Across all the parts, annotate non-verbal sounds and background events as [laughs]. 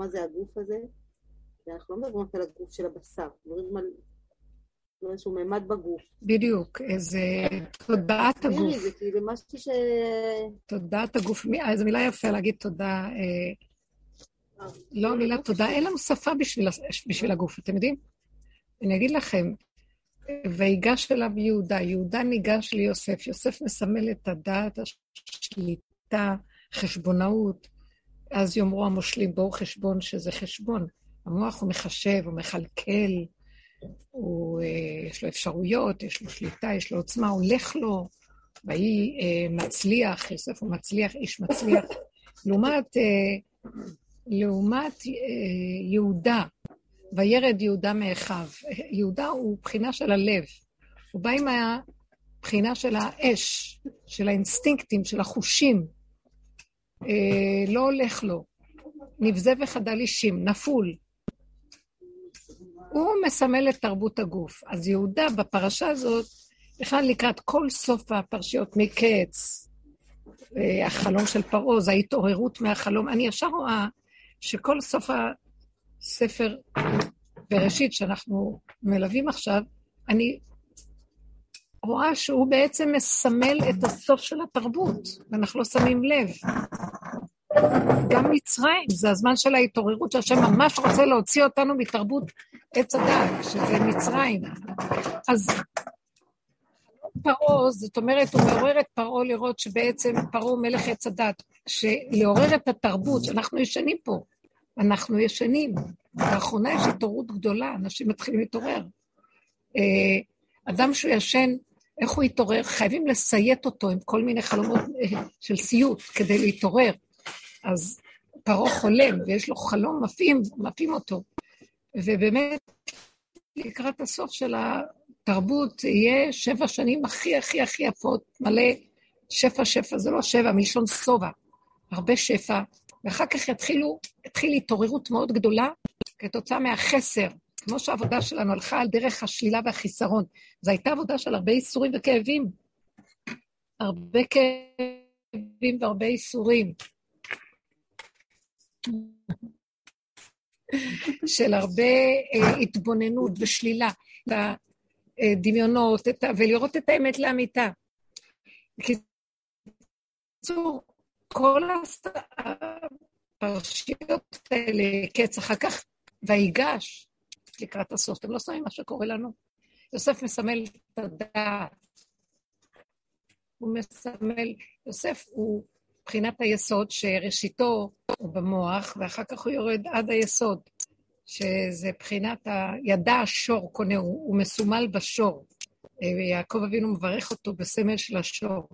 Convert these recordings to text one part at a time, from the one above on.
מה זה הגוף הזה, ואנחנו לא מדברים על הגוף של הבשר, מדברים על איזשהו ממד בגוף. בדיוק, איזה תודעת הגוף. זה כאילו משהו ש... תודעת הגוף, זו מילה יפה להגיד תודה. אה, לא מילה תודה, אין לנו שפה בשביל הגוף, אתם יודעים? אני אגיד לכם, ויגש אליו יהודה, יהודה ניגש ליוסף, יוסף מסמל את הדעת, השליטה, חשבונאות. אז יאמרו המושלים, בואו חשבון שזה חשבון. המוח הוא מחשב, הוא מכלכל, הוא, אה, יש לו אפשרויות, יש לו שליטה, יש לו עוצמה, הולך לו, ויהי אה, מצליח, יוסף הוא מצליח, איש מצליח. [laughs] לעומת, אה, לעומת אה, יהודה, וירד יהודה מאחיו. יהודה הוא בחינה של הלב. הוא בא עם הבחינה של האש, של האינסטינקטים, של החושים. אה, לא הולך לו. נבזה וחדל אישים, נפול. הוא מסמל את תרבות הגוף. אז יהודה בפרשה הזאת, בכלל לקראת כל סוף הפרשיות מקץ, אה, החלום של פרעה, זה ההתעוררות מהחלום. אני ישר רואה שכל סוף הספר בראשית שאנחנו מלווים עכשיו, אני רואה שהוא בעצם מסמל את הסוף של התרבות, ואנחנו לא שמים לב. גם מצרים, זה הזמן של ההתעוררות שהשם ממש רוצה להוציא אותנו מתרבות עץ הדת, שזה מצרים. אז פרעה, זאת אומרת, הוא מעורר את פרעה לראות שבעצם פרעה הוא מלך עץ הדת, שלעורר את התרבות, שאנחנו ישנים פה, אנחנו ישנים. לאחרונה יש התעוררות גדולה, אנשים מתחילים להתעורר. אה, אדם שהוא ישן, איך הוא יתעורר? חייבים לסיית אותו עם כל מיני חלומות אה, של סיוט כדי להתעורר. אז פרעה חולם, ויש לו חלום מפעים, מפעים אותו. ובאמת, לקראת הסוף של התרבות, יהיה שבע שנים הכי הכי הכי יפות, מלא שפע שפע, זה לא שבע, מלשון שובע, הרבה שפע, ואחר כך יתחילו, יתחיל התעוררות מאוד גדולה כתוצאה מהחסר, כמו שהעבודה שלנו הלכה על דרך השלילה והחיסרון. זו הייתה עבודה של הרבה ייסורים וכאבים. הרבה כאבים והרבה ייסורים. של הרבה אה, התבוננות ושלילה, דמיונות, ולראות את האמת לאמיתה. בקיצור, כל הפרשיות האלה, קץ, אחר כך ויגש לקראת הסוף. אתם לא שמים מה שקורה לנו? יוסף מסמל את הדעת. הוא מסמל, יוסף הוא מבחינת היסוד שראשיתו הוא במוח, ואחר כך הוא יורד עד היסוד, שזה מבחינת ה... ידע השור קונה, הוא, הוא מסומל בשור. ויעקב אבינו מברך אותו בסמל של השור.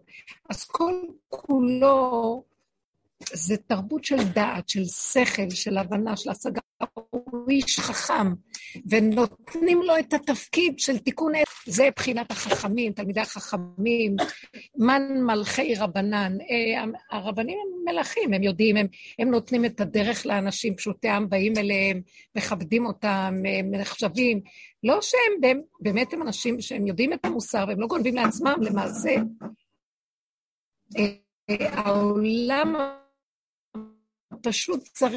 אז כל כולו זה תרבות של דעת, של שכל, של הבנה, של השגה. הוא איש חכם, ונותנים לו את התפקיד של תיקון עץ. זה בחינת החכמים, תלמידי החכמים, מן מלכי רבנן. אה, הרבנים הם מלכים, הם יודעים, הם, הם נותנים את הדרך לאנשים, פשוטי עם באים אליהם, מכבדים אותם, נחשבים. לא שהם באמת הם אנשים שהם יודעים את המוסר, והם לא גונבים לעצמם, למעשה. אה, העולם פשוט צריך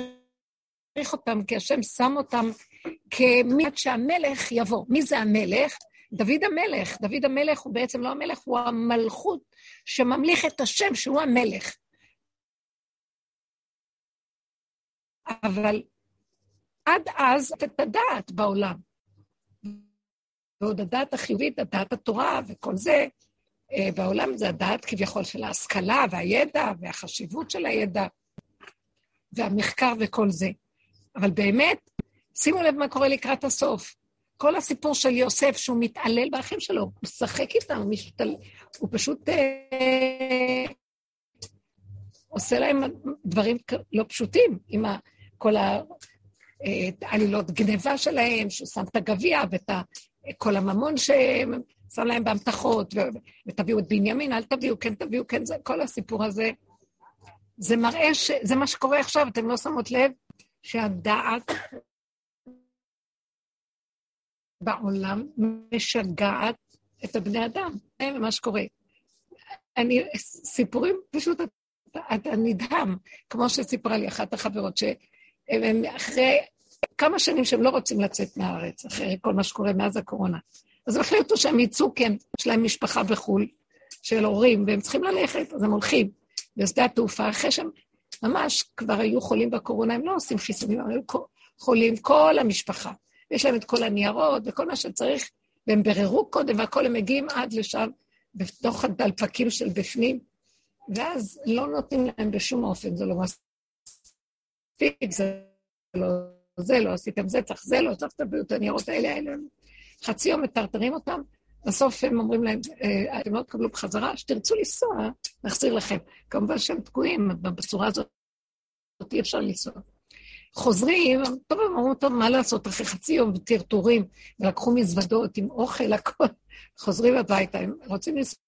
אותם, כי השם שם אותם כמיד שהמלך יבוא. מי זה המלך? דוד המלך. דוד המלך הוא בעצם לא המלך, הוא המלכות שממליך את השם, שהוא המלך. אבל עד אז את הדעת בעולם. ועוד הדעת החיובית, הדעת התורה וכל זה, אה, בעולם זה הדעת כביכול של ההשכלה והידע והחשיבות של הידע. והמחקר וכל זה. אבל באמת, שימו לב מה קורה לקראת הסוף. כל הסיפור של יוסף, שהוא מתעלל באחים שלו, הוא משחק איתם, משתל... הוא פשוט אה, עושה להם דברים לא פשוטים, עם ה... כל העלילות גניבה שלהם, שהוא שם את הגביע ואת ה... כל הממון ששם להם באמתחות, ו... ותביאו את בנימין, אל תביאו, כן תביאו, כן, זה, כל הסיפור הזה. זה מראה שזה מה שקורה עכשיו, אתם לא שמות לב שהדעת בעולם משגעת את הבני אדם. זה מה שקורה. אני, סיפורים, פשוט אתה, נדהם, כמו שסיפרה לי אחת החברות, ש... הם, הם אחרי כמה שנים שהם לא רוצים לצאת מהארץ, אחרי כל מה שקורה מאז הקורונה. אז הם החליטו שהם יצאו, כי יש להם משפחה בחו"ל, של הורים, והם צריכים ללכת, אז הם הולכים בשדה התעופה, אחרי שהם ממש כבר היו חולים בקורונה, הם לא עושים חיסונים, הם היו חולים, כל המשפחה. יש להם את כל הניירות וכל מה שצריך, והם ביררו קודם, והכל הם מגיעים עד לשם, בתוך הדלפקים של בפנים, ואז לא נותנים להם בשום אופן, זה לא מספיק, זה לא זה, לא עשיתם זה, צריך זה, לא צריך את הניירות האלה, האלה. חצי יום מטרטרים אותם, בסוף הם אומרים להם, אה, אתם לא תקבלו בחזרה, שתרצו לנסוע, נחזיר לכם. כמובן שהם תקועים, בצורה הזאת אי אפשר לנסוע. חוזרים, טוב, הם אמרו, טוב, מה לעשות, אחרי חצי יום טרטורים, ולקחו מזוודות עם אוכל, הכול, חוזרים הביתה, הם רוצים לנסוע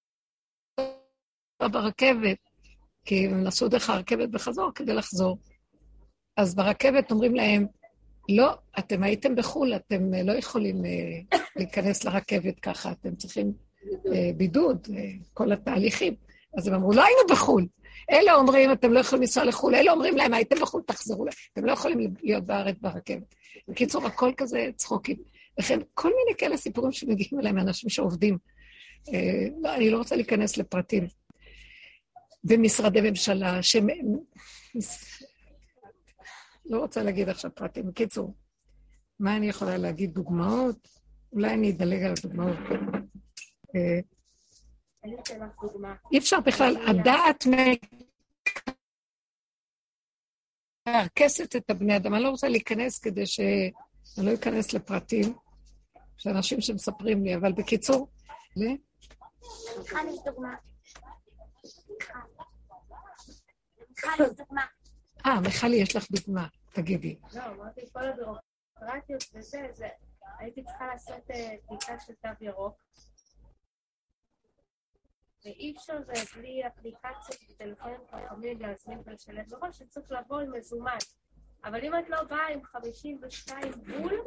ברכבת, כי הם נסעו דרך הרכבת בחזור כדי לחזור. אז ברכבת אומרים להם, לא, אתם הייתם בחו"ל, אתם לא יכולים uh, להיכנס לרכבת ככה, אתם צריכים uh, בידוד, כל התהליכים. אז הם אמרו, לא היינו בחו"ל. אלה אומרים, אתם לא יכולים לנסוע לחו"ל, אלה אומרים להם, הייתם בחו"ל, תחזרו, אתם לא יכולים להיות בארץ ברכבת. בקיצור, הכל כזה צחוקים. וכן, כל מיני כאלה סיפורים שמגיעים אליהם מאנשים שעובדים. אה, לא, אני לא רוצה להיכנס לפרטים. במשרדי ממשלה, ש... לא רוצה להגיד עכשיו פרטים. בקיצור, מה אני יכולה להגיד? דוגמאות? אולי אני אדלג על הדוגמאות. אה, אי אפשר בכלל, הדעת מרכסת את הבני אדם. אני לא רוצה להיכנס כדי ש... אני לא אכנס לפרטים, של אנשים שמספרים לי, אבל בקיצור, ל... אה, מיכלי, יש לך דוגמה, תגידי. לא, אמרתי, כל הבירוקרטיות וזה, הייתי צריכה לעשות אה, בדיקה של תו ירוק. ואי אפשר זה בלי אפליקציות וטלפונים חכמים להזמין ולשלם מראש, שצריך לבוא עם מזומן. אבל אם את לא באה עם 52 בול,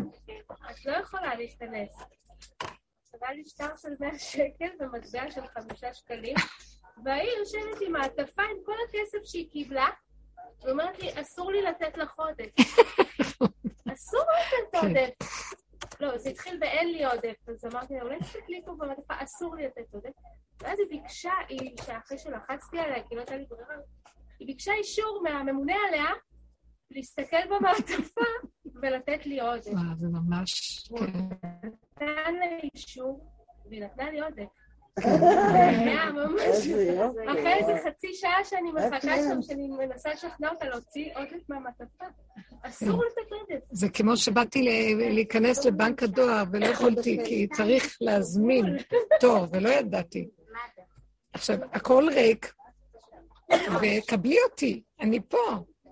את לא יכולה להיכנס. היה לי שטר של 100 שקל ומטבע של 5 שקלים, והיא יושבת עם מעטפה עם כל הכסף שהיא קיבלה, ואומרת לי, אסור לי לתת לך עודף. [laughs] אסור לתת כן. עודף. לא, זה התחיל ב"אין לי עודף", אז אמרתי לה, אולי תסתכלי פה במעטפה, אסור לי לתת עודף. ואז היא ביקשה, היא, שאחרי שלחצתי עליה, כי לא הייתה לי ברירה, היא ביקשה אישור מהממונה עליה להסתכל במעטפה ולתת לי עודף. וואו, זה ממש... כן. נתן לה אישור, והיא נתנה לי עודף. ממש... אחרי איזה חצי שעה שאני מחכה שם, שאני מנסה לשכנע אותה להוציא עודף מהמעטפה. אסור כן. לתת עודף. זה כמו שבאתי להיכנס לבנק הדואר ולא יכולתי, כי צריך להזמין תור, ולא ידעתי. עכשיו, הכל ריק, וקבלי אותי, אני פה.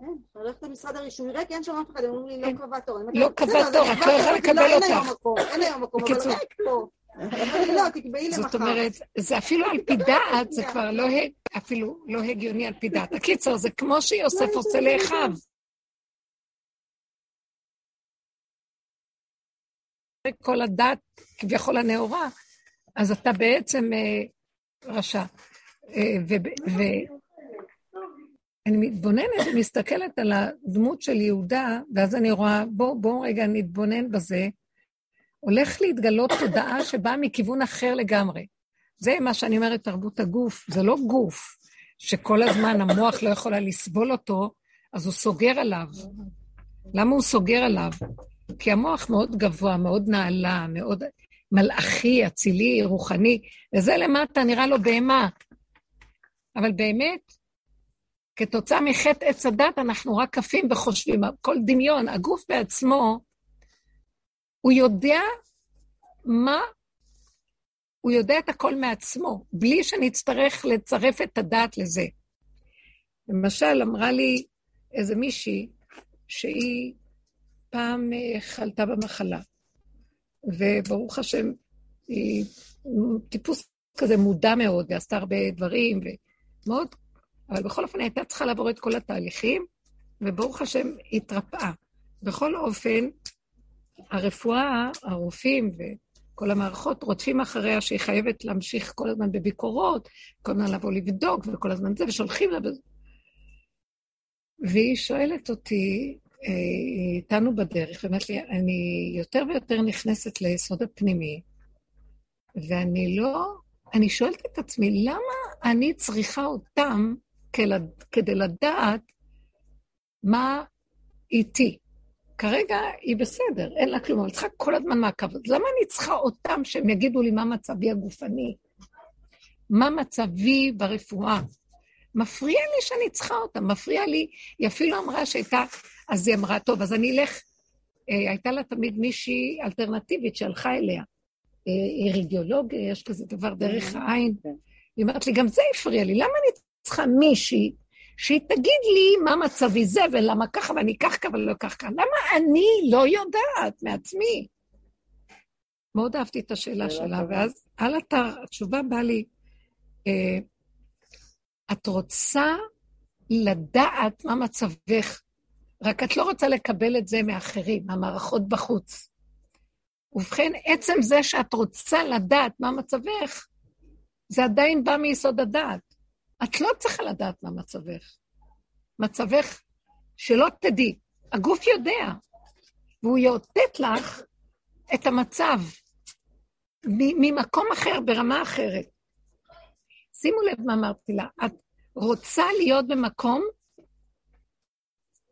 כן, הולכת למשרד הרישוי ריק, אין שם אף אחד, הם אומרים לי, לא קבע תור. לא קבע תור, את לא יכולה לקבל אותך. אין היום מקום, אין היום מקום, אבל ריק פה. [laughs] לא, תקבעי למחר. זאת אומרת, זה אפילו על פי דעת, זה כבר לא, אפילו לא הגיוני על פי דעת. [laughs] הקיצר, זה כמו שיוסף לא, עושה לאחיו. כל הדת, כביכול הנאורה, אז אתה בעצם אה, רשע. אה, ואני מתבוננת ומסתכלת על הדמות של יהודה, ואז אני רואה, בואו בוא רגע נתבונן בזה, הולך להתגלות תודעה שבאה מכיוון אחר לגמרי. זה מה שאני אומרת, תרבות הגוף, זה לא גוף שכל הזמן המוח לא יכולה לסבול אותו, אז הוא סוגר עליו. למה הוא סוגר עליו? כי המוח מאוד גבוה, מאוד נעלה, מאוד מלאכי, אצילי, רוחני, וזה למטה נראה לו בהמה. אבל באמת, כתוצאה מחטא עץ הדת, אנחנו רק עפים וחושבים, כל דמיון, הגוף בעצמו, הוא יודע מה, הוא יודע את הכל מעצמו, בלי שנצטרך לצרף את הדעת לזה. למשל, אמרה לי איזה מישהי שהיא פעם אה, חלתה במחלה, וברוך השם, היא טיפוס כזה מודע מאוד, ועשתה הרבה דברים, ומאוד, אבל בכל אופן הייתה צריכה לעבור את כל התהליכים, וברוך השם, התרפאה. בכל אופן, הרפואה, הרופאים וכל המערכות רודפים אחריה שהיא חייבת להמשיך כל הזמן בביקורות, כל הזמן לבוא לבדוק וכל הזמן זה, ושולחים לה... והיא שואלת אותי, איתנו בדרך, ואומרת לי, אני יותר ויותר נכנסת ליסוד הפנימי, ואני לא, אני שואלת את עצמי, למה אני צריכה אותם כדי לדעת מה איתי? כרגע היא בסדר, אין לה כלום, אבל צריכה כל הזמן מעקב. אז למה אני צריכה אותם שהם יגידו לי מה מצבי הגופני? מה מצבי ברפואה? מפריע לי שאני צריכה אותם, מפריע לי, היא אפילו אמרה שהייתה, אז היא אמרה, טוב, אז אני אלך, אה, הייתה לה תמיד מישהי אלטרנטיבית שהלכה אליה. אה, רדיולוג, יש כזה דבר דרך העין. כן. היא אומרת לי, גם זה הפריע לי, למה אני צריכה מישהי שהיא תגיד לי מה מצבי זה ולמה ככה ואני כך ככה ולא כך ככה. למה אני לא יודעת מעצמי? מאוד אהבתי את השאלה שלה, ואז על אתר, התשובה באה לי, אה, את רוצה לדעת מה מצבך, רק את לא רוצה לקבל את זה מאחרים, מהמערכות בחוץ. ובכן, עצם זה שאת רוצה לדעת מה מצבך, זה עדיין בא מיסוד הדעת. את לא צריכה לדעת מה מצבך. מצבך שלא תדעי. הגוף יודע, והוא יאותת לך את המצב ממקום אחר, ברמה אחרת. שימו לב מה אמרתי לה, את רוצה להיות במקום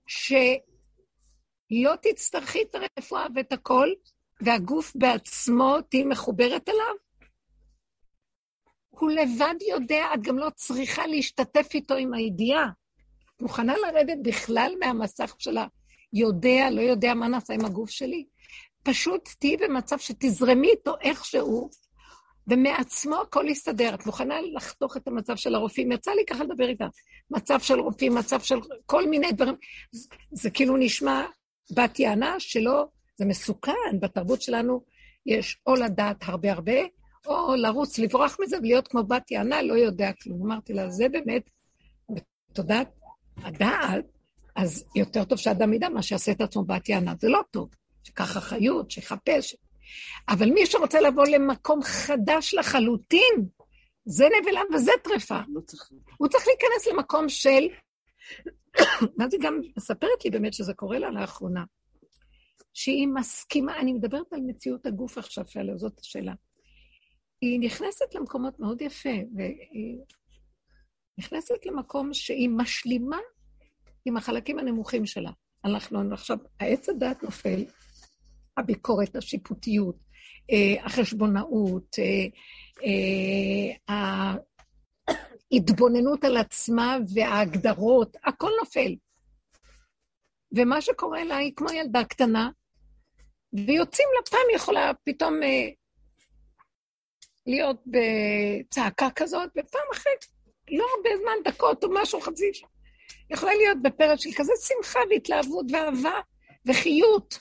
שלא תצטרכי את הרפואה ואת הכל, והגוף בעצמו תהיי מחוברת אליו? הוא לבד יודע, את גם לא צריכה להשתתף איתו עם הידיעה. את מוכנה לרדת בכלל מהמסך של היודע, לא יודע מה נעשה עם הגוף שלי? פשוט תהיי במצב שתזרמי איתו איכשהו, ומעצמו הכל יסתדר. את מוכנה לחתוך את המצב של הרופאים? יצא לי ככה לדבר איתה. מצב של רופאים, מצב של כל מיני דברים. זה, זה כאילו נשמע בת יענה שלא, זה מסוכן. בתרבות שלנו יש או לדעת הרבה הרבה, או לרוץ, לברוח מזה ולהיות כמו בת יענה, לא יודע כלום. אמרתי לה, זה באמת, בתודעת הדעת, אז יותר טוב שאדם ידע מה שיעשה את עצמו בת יענה. זה לא טוב. שיקח אחריות, שיחפש. אבל מי שרוצה לבוא למקום חדש לחלוטין, זה נבלה וזה טרפה. לא צריך... הוא צריך להיכנס למקום של... [coughs] ואז היא גם מספרת לי באמת שזה קורה לה לאחרונה, שהיא מסכימה, אני מדברת על מציאות הגוף עכשיו, שעליה, זאת השאלה. היא נכנסת למקומות מאוד יפה, והיא נכנסת למקום שהיא משלימה עם החלקים הנמוכים שלה. אנחנו עכשיו, העץ הדת נופל, הביקורת, השיפוטיות, אה, החשבונאות, אה, אה, ההתבוננות על עצמה וההגדרות, הכל נופל. ומה שקורה לה היא כמו ילדה קטנה, ויוצאים לה פעם יכולה פתאום להיות בצעקה כזאת, ופעם אחרת, לא הרבה זמן, דקות או משהו, חצי שעה. יכולה להיות בפרץ של כזה שמחה והתלהבות ואהבה וחיות.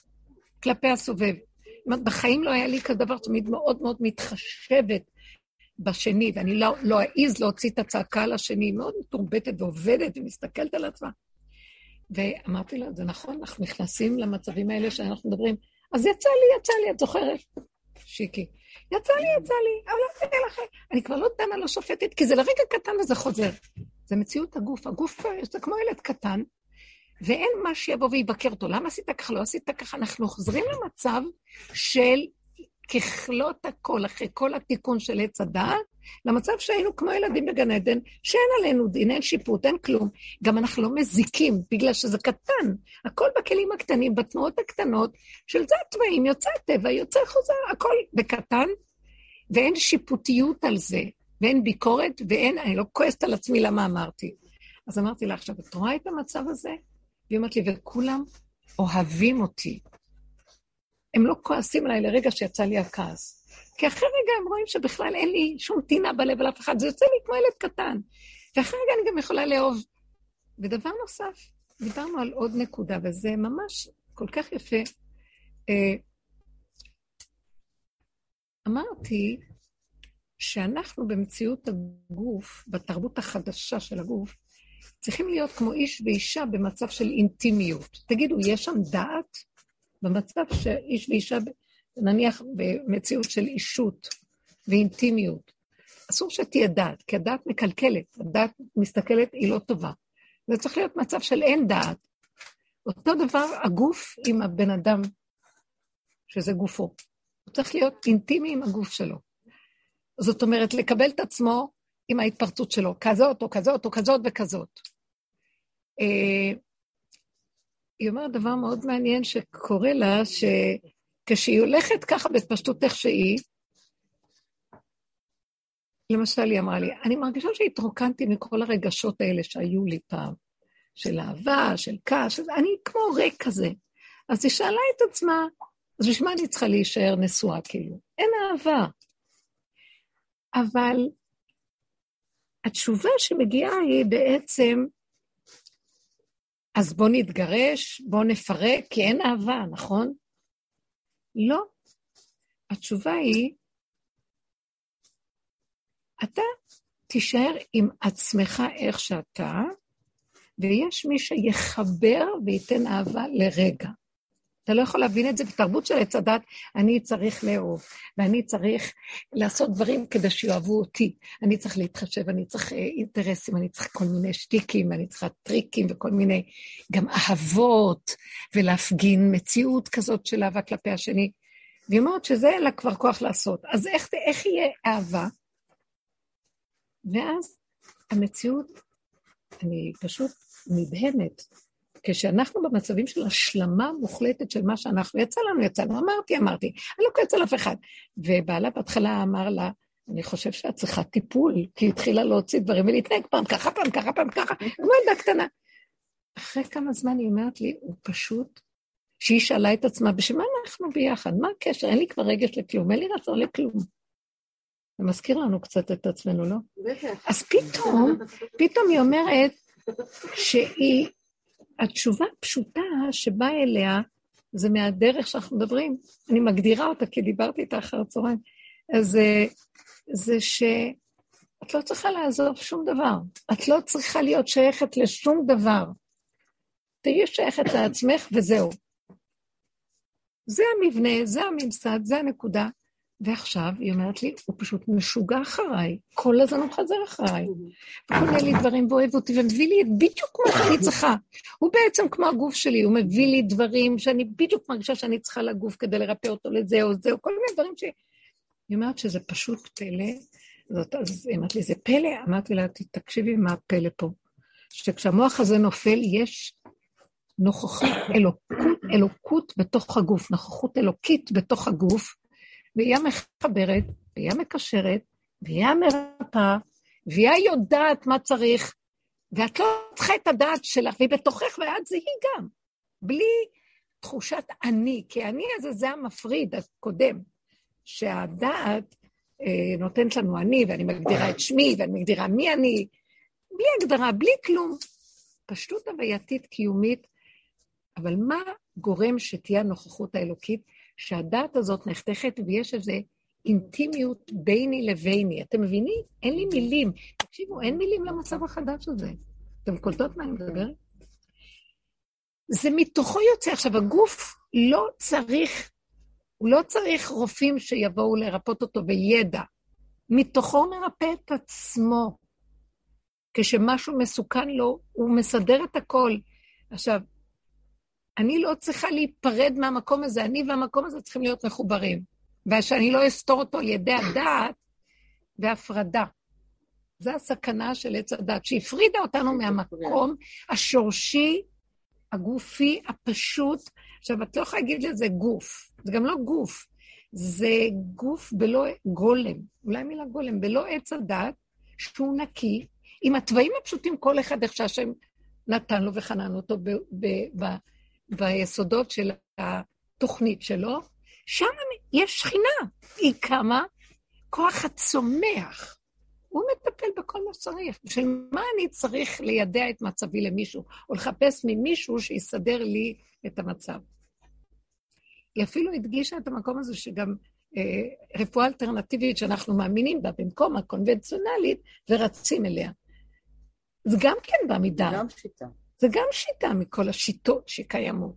כלפי הסובב. בחיים לא היה לי כזה דבר, תמיד מאוד מאוד מתחשבת בשני, ואני לא, לא אעז להוציא את הצעקה על השני, היא מאוד מתורבתת ועובדת ומסתכלת על עצמה. ואמרתי לה, זה נכון, אנחנו נכנסים למצבים האלה שאנחנו מדברים, אז יצא לי, יצא לי, את זוכרת? שיקי. יצא לי, יצא לי, אבל לא לכם. אני כבר לא דנה, לא שופטת, כי זה לרגע קטן וזה חוזר. זה מציאות הגוף. הגוף זה כמו ילד קטן, ואין מה שיבוא ויבקר אותו. למה עשית ככה? לא עשית ככה. אנחנו חוזרים למצב של ככלות הכל, אחרי כל התיקון של עץ הדעת, למצב שהיינו כמו ילדים בגן עדן, שאין עלינו דין, אין שיפוט, אין כלום. גם אנחנו לא מזיקים, בגלל שזה קטן. הכל בכלים הקטנים, בתנועות הקטנות, של זה התוואים, יוצא טבע, יוצא חוזר, הכל בקטן, ואין שיפוטיות על זה, ואין ביקורת, ואין, אני לא כועסת על עצמי למה אמרתי. אז אמרתי לה, עכשיו, את רואה את המצב הזה? והיא אומרת לי, וכולם אוהבים אותי. הם לא כועסים עליי לרגע שיצא לי הכעס. כי אחרי רגע הם רואים שבכלל אין לי שום טינה בלב על אף אחד, זה יוצא לי כמו ילד קטן. ואחרי רגע אני גם יכולה לאהוב. ודבר נוסף, דיברנו על עוד נקודה, וזה ממש כל כך יפה. אה, אמרתי שאנחנו במציאות הגוף, בתרבות החדשה של הגוף, צריכים להיות כמו איש ואישה במצב של אינטימיות. תגידו, יש שם דעת? במצב שאיש ואישה, נניח במציאות של אישות ואינטימיות, אסור שתהיה דעת, כי הדעת מקלקלת, הדעת מסתכלת, היא לא טובה. זה צריך להיות מצב של אין דעת. אותו דבר הגוף עם הבן אדם, שזה גופו. הוא צריך להיות אינטימי עם הגוף שלו. זאת אומרת, לקבל את עצמו עם ההתפרצות שלו, כזאת או כזאת או כזאת וכזאת. אה, היא אומרת דבר מאוד מעניין שקורה לה, שכשהיא הולכת ככה בפשטות איך שהיא, למשל, היא אמרה לי, אני מרגישה שהתרוקנתי מכל הרגשות האלה שהיו לי פעם, של אהבה, של כעס, אני כמו ריק כזה. אז היא שאלה את עצמה, אז בשביל מה אני צריכה להישאר נשואה, כאילו? אין אהבה. אבל התשובה שמגיעה היא בעצם, אז בוא נתגרש, בוא נפרק, כי אין אהבה, נכון? לא. התשובה היא, אתה תישאר עם עצמך איך שאתה, ויש מי שיחבר וייתן אהבה לרגע. אתה לא יכול להבין את זה בתרבות של עץ הדת, אני צריך לאהוב, ואני צריך לעשות דברים כדי שיאהבו אותי. אני צריך להתחשב, אני צריך אה, אינטרסים, אני צריך כל מיני שטיקים, אני צריכה טריקים וכל מיני, גם אהבות, ולהפגין מציאות כזאת של אהבה כלפי השני. והיא אומרת שזה אין לה כבר כוח לעשות. אז איך, איך יהיה אהבה? ואז המציאות, אני פשוט נדהמת. כשאנחנו במצבים של השלמה מוחלטת של מה שאנחנו, יצא לנו, יצא לנו, אמרתי, אמרתי, אני לא כועץ על אף אחד. ובעלה בהתחלה אמר לה, אני חושב שאת צריכה טיפול, כי היא התחילה להוציא דברים ולהתנהג פעם ככה, פעם ככה, פעם ככה, כמו ילדה קטנה. אחרי כמה זמן היא אומרת לי, הוא פשוט, שהיא שאלה את עצמה, בשביל מה אנחנו ביחד? מה הקשר? אין לי כבר רגש לכלום, אין לי רצון לכלום. זה מזכיר לנו קצת את עצמנו, לא? בטח. אז פתאום, פתאום היא אומרת שהיא, התשובה הפשוטה שבאה אליה, זה מהדרך שאנחנו מדברים. אני מגדירה אותה כי דיברתי איתה אחר הצהריים. אז אה, זה שאת לא צריכה לעזוב שום דבר. את לא צריכה להיות שייכת לשום דבר. תהיי שייכת לעצמך וזהו. זה המבנה, זה הממסד, זה הנקודה. ועכשיו היא אומרת לי, הוא פשוט משוגע אחריי, כל הזמן הוא חזר אחריי. וקונה לי דברים ואוהב אותי ומביא לי בדיוק כמו שאני צריכה. הוא בעצם כמו הגוף שלי, הוא מביא לי דברים שאני בדיוק מרגישה שאני צריכה לגוף כדי לרפא אותו לזה או זה, או כל מיני דברים ש... היא אומרת שזה פשוט פלא. זאת, אז היא אמרת לי, זה פלא? אמרתי לה, תקשיבי מה הפלא פה. שכשהמוח הזה נופל, יש נוכחות, אלוקות, אלוקות בתוך הגוף, נוכחות אלוקית בתוך הגוף, והיא המחברת, והיא המקשרת, והיא המרפאה, והיא היודעת מה צריך, ואת לא צריכה את הדעת שלך, והיא בתוכך, ואת זה היא גם. בלי תחושת אני, כי אני הזה זה המפריד הקודם, שהדעת אה, נותנת לנו אני, ואני מגדירה את שמי, ואני מגדירה מי אני, בלי הגדרה, בלי כלום. פשטות הווייתית קיומית, אבל מה גורם שתהיה הנוכחות האלוקית? שהדעת הזאת נחתכת ויש איזו אינטימיות ביני לביני. אתם מבינים? אין לי מילים. תקשיבו, אין מילים למצב החדש הזה. אתם קולטות מה אני מדברת? זה מתוכו יוצא. עכשיו, הגוף לא צריך, הוא לא צריך רופאים שיבואו לרפות אותו בידע. מתוכו מרפא את עצמו. כשמשהו מסוכן לו, הוא מסדר את הכל. עכשיו, אני לא צריכה להיפרד מהמקום הזה, אני והמקום הזה צריכים להיות מחוברים. ושאני לא אסתור אותו על ידי הדעת והפרדה. זו הסכנה של עץ הדת, שהפרידה אותנו מהמקום השורשי, הגופי, הפשוט. עכשיו, את לא יכולה להגיד לזה גוף, זה גם לא גוף, זה גוף בלא גולם, אולי מילה גולם, בלא עץ הדת, שהוא נקי, עם התוואים הפשוטים, כל אחד איך שהשם נתן לו וחנן אותו ב, ב, ב, ביסודות של התוכנית שלו, שם יש שכינה. היא קמה, כוח הצומח. הוא מטפל בכל מה שצריך. בשביל מה אני צריך לידע את מצבי למישהו, או לחפש ממישהו שיסדר לי את המצב? היא אפילו הדגישה את המקום הזה שגם אה, רפואה אלטרנטיבית שאנחנו מאמינים בה במקום הקונבנציונלית ורצים אליה. זה גם כן בעמידה. גם שיטה. זה גם שיטה מכל השיטות שקיימות.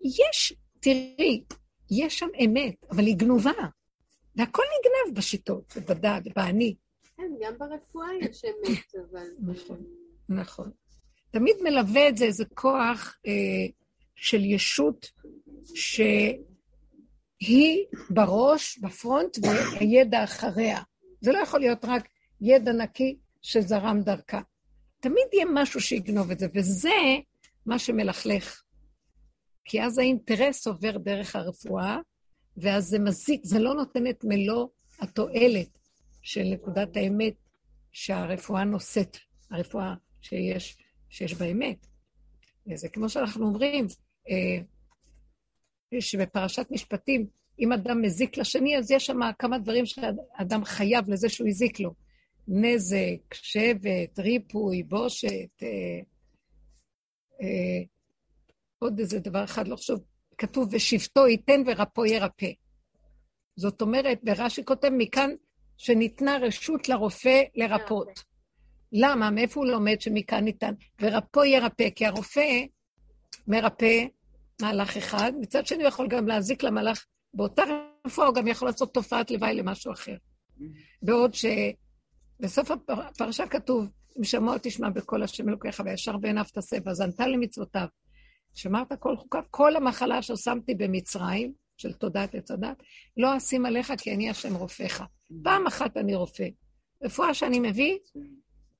יש, תראי, יש שם אמת, אבל היא גנובה. והכל נגנב בשיטות, ובדעת, ובאני. כן, גם ברפואה יש אמת, אבל... נכון, נכון. תמיד מלווה את זה איזה כוח אה, של ישות שהיא בראש, בפרונט, והידע אחריה. זה לא יכול להיות רק ידע נקי שזרם דרכה. תמיד יהיה משהו שיגנוב את זה, וזה מה שמלכלך. כי אז האינטרס עובר דרך הרפואה, ואז זה מזיק, זה לא נותן את מלוא התועלת של נקודת האמת שהרפואה נושאת, הרפואה שיש, שיש באמת. זה כמו שאנחנו אומרים, אה, שבפרשת משפטים, אם אדם מזיק לשני, אז יש שם כמה דברים שאדם חייב לזה שהוא הזיק לו. נזק, שבט, ריפוי, בושת, אה, אה, עוד איזה דבר אחד, לא חשוב, כתוב, ושבטו ייתן ורפו ירפא. זאת אומרת, ורש"י כותב מכאן שניתנה רשות לרופא לרפות. למה? מאיפה הוא לומד שמכאן ניתן? ורפו ירפא, כי הרופא מרפא מהלך אחד, מצד שני הוא יכול גם להזיק למהלך, באותה רפואה הוא גם יכול לעשות תופעת לוואי למשהו אחר. בעוד שבסוף הפרשה כתוב, אם שמוע תשמע בקול השם אלוקיך וישר בעיניו תעשה, ועזנת למצוותיו. שמרת כל חוקיו, כל המחלה ששמתי במצרים, של תודעת עץ הדת, לא אשים עליך כי אני השם רופאך. פעם אחת אני רופא. רפואה שאני מביא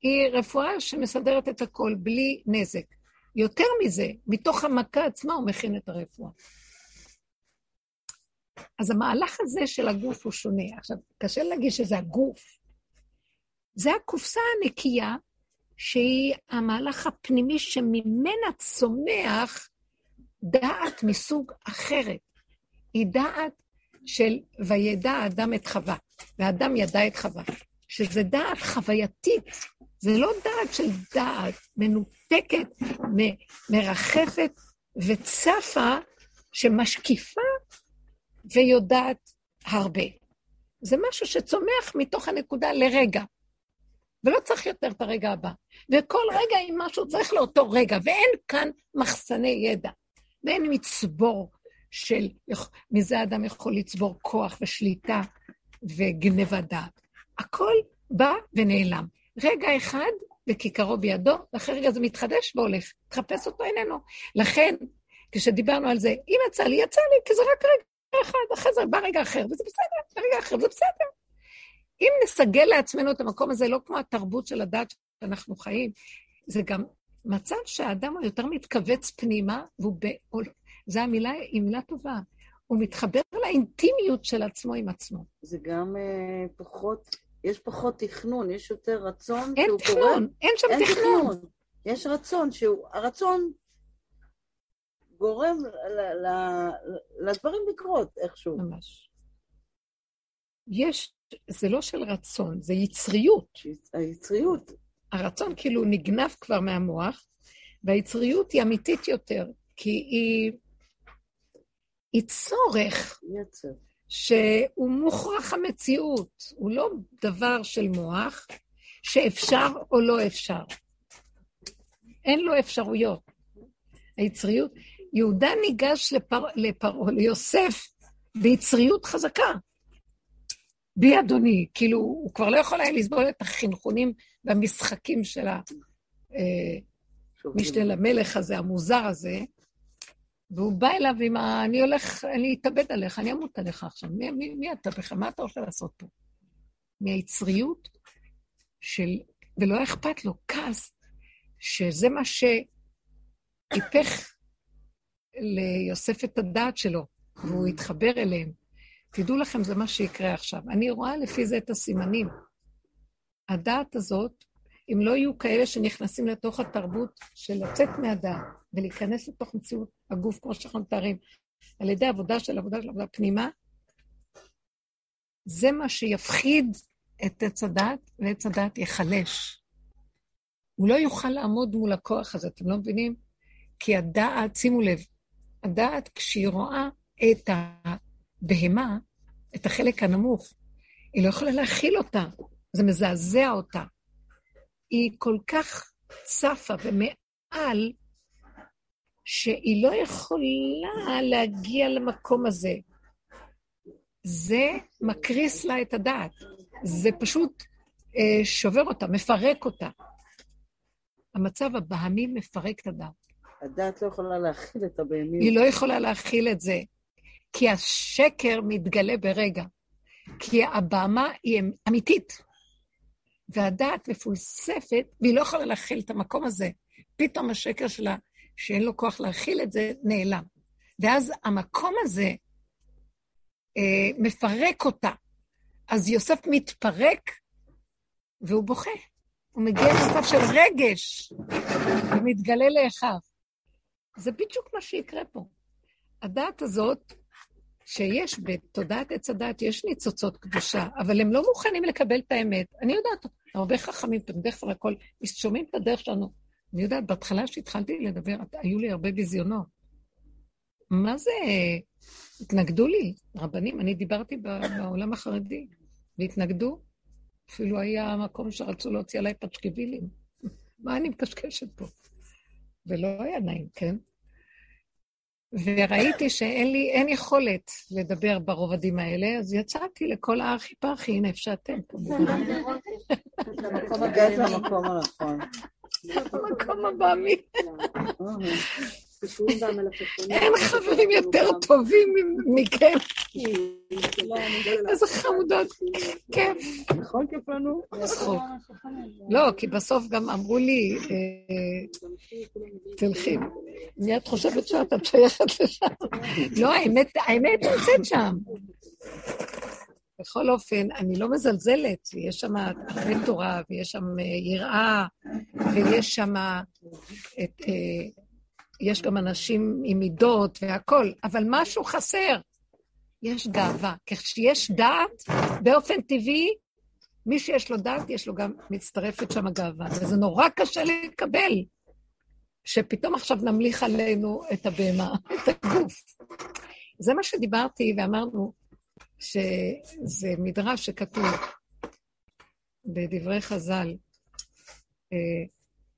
היא רפואה שמסדרת את הכל בלי נזק. יותר מזה, מתוך המכה עצמה הוא מכין את הרפואה. אז המהלך הזה של הגוף הוא שונה. עכשיו, קשה להגיד שזה הגוף. זה הקופסה הנקייה, שהיא המהלך הפנימי שממנה צומח דעת מסוג אחרת. היא דעת של וידע האדם את חווה, והאדם ידע את חווה, שזה דעת חווייתית, זה לא דעת של דעת מנותקת, מ- מרחפת וצפה, שמשקיפה ויודעת הרבה. זה משהו שצומח מתוך הנקודה לרגע, ולא צריך יותר את הרגע הבא. וכל רגע עם משהו צריך לאותו רגע, ואין כאן מחסני ידע, ואין מצבור של, מזה אדם יכול לצבור כוח ושליטה וגנבת דעת. הכל בא ונעלם. רגע אחד וכיכרו בידו, ואחרי רגע זה מתחדש והולך. תחפש אותו איננו. לכן, כשדיברנו על זה, אם יצא לי, יצא לי, כי זה רק רגע אחד, אחרי זה בא רגע אחר, וזה בסדר, רגע אחר, וזה בסדר. אם נסגל לעצמנו את המקום הזה, לא כמו התרבות של הדת שאנחנו חיים, זה גם מצב שהאדם הוא יותר מתכווץ פנימה, והוא בעול... זו המילה, היא מילה טובה. הוא מתחבר לאינטימיות של עצמו עם עצמו. זה גם אה, פחות יש פחות תכנון, יש יותר רצון אין תכנון, קורא... אין שם אין תכנון. תכנון. יש רצון שהוא, הרצון גורם ל, ל, לדברים לקרות איכשהו. ממש. יש, זה לא של רצון, זה יצריות. היצריות. הרצון כאילו נגנב כבר מהמוח, והיצריות היא אמיתית יותר, כי היא, היא צורך. יצר. שהוא מוכרח המציאות, הוא לא דבר של מוח, שאפשר או לא אפשר. אין לו אפשרויות. היצריות, יהודה ניגש לפר, לפרעה, ליוסף, ביצריות חזקה. בי אדוני, כאילו, הוא כבר לא יכול היה לסבול את החינכונים והמשחקים של המשנה אה, למלך הזה, המוזר הזה, והוא בא אליו עם ה... אני הולך, אני אתאבד עליך, אני אמות עליך עכשיו. מי, מי, מי אתה בכלל? מה אתה רוצה לעשות פה? מהיצריות של... ולא אכפת לו, כעס, שזה מה שהיפך ליוסף את הדעת שלו, והוא התחבר אליהם. תדעו לכם, זה מה שיקרה עכשיו. אני רואה לפי זה את הסימנים. הדעת הזאת, אם לא יהיו כאלה שנכנסים לתוך התרבות של לצאת מהדעת ולהיכנס לתוך מציאות הגוף, כמו שאנחנו מתארים, על ידי עבודה של עבודה של עבודה פנימה, זה מה שיפחיד את עץ הדת, ועץ הדת ייחלש. הוא לא יוכל לעמוד מול הכוח הזה, אתם לא מבינים? כי הדעת, שימו לב, הדעת, כשהיא רואה את הבהמה, את החלק הנמוך, היא לא יכולה להכיל אותה, זה מזעזע אותה. היא כל כך צפה ומעל, שהיא לא יכולה להגיע למקום הזה. זה מקריס לה את הדעת. זה פשוט אה, שובר אותה, מפרק אותה. המצב הבהמי מפרק את הדעת. הדעת לא יכולה להכיל את הבהמיות. היא לא יכולה להכיל את זה, כי השקר מתגלה ברגע. כי הבהמה היא אמ- אמיתית, והדעת מפולספת, והיא לא יכולה להכיל את המקום הזה. פתאום השקר שלה, שאין לו כוח להכיל את זה, נעלם. ואז המקום הזה אה, מפרק אותה. אז יוסף מתפרק, והוא בוכה. הוא מגיע למצב של רגש, ומתגלה לאחיו. זה בדיוק מה שיקרה פה. הדעת הזאת, שיש בתודעת עץ הדעת, יש ניצוצות קדושה, אבל הם לא מוכנים לקבל את האמת. אני יודעת, הרבה חכמים, תלמידי חכמים, הכל, שומעים את הדרך שלנו. אני יודעת, בהתחלה שהתחלתי לדבר, היו לי הרבה ביזיונות. מה זה? התנגדו לי, רבנים, אני דיברתי בעולם החרדי, והתנגדו. אפילו היה מקום שרצו להוציא עליי פצ'קווילים. [laughs] מה אני מקשקשת פה? ולא היה נעים, כן? וראיתי שאין לי, אין יכולת לדבר ברובדים האלה, אז יצאתי לכל הארכי פרחי, הנה, איפה שאתם פה. הגעת למקום הנכון. [laughs] המקום הבאמי. אין חברים יותר טובים מכם. איזה חמודות, כיף. נכון כיף לנו? זכות. לא, כי בסוף גם אמרו לי, תלכי. מי את חושבת שאת? את שייכת לשם. לא, האמת נמצאת שם. בכל אופן, אני לא מזלזלת, יש שם הרבה תורה, ויש שם יראה, ויש שם את... יש גם אנשים עם מידות והכול, אבל משהו חסר. יש גאווה. כשיש דעת, באופן טבעי, מי שיש לו דעת, יש לו גם, מצטרפת שם הגאווה. וזה נורא קשה לקבל, שפתאום עכשיו נמליך עלינו את הבהמה, [laughs] את הגוף. זה מה שדיברתי ואמרנו, שזה מדרש שכתוב בדברי חז"ל, אה,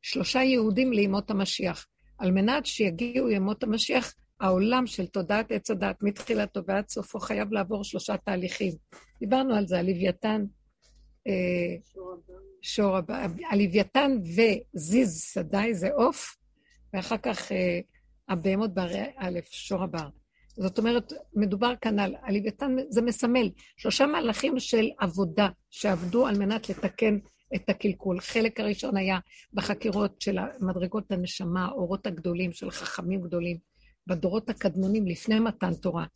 שלושה יהודים לימות המשיח. על מנת שיגיעו ימות המשיח, העולם של תודעת עץ הדת מתחילתו ועד סופו חייב לעבור שלושה תהליכים. דיברנו על זה, הלוויתן, אה, שור הבא, הלוויתן וזיז שדי זה עוף, ואחר כך אה, הבהמות בהרי א', שור הבר. זאת אומרת, מדובר כאן על הלוויתן, זה מסמל שלושה מהלכים של עבודה שעבדו על מנת לתקן את הקלקול. חלק הראשון היה בחקירות של מדרגות הנשמה, האורות הגדולים של חכמים גדולים, בדורות הקדמונים לפני מתן תורה,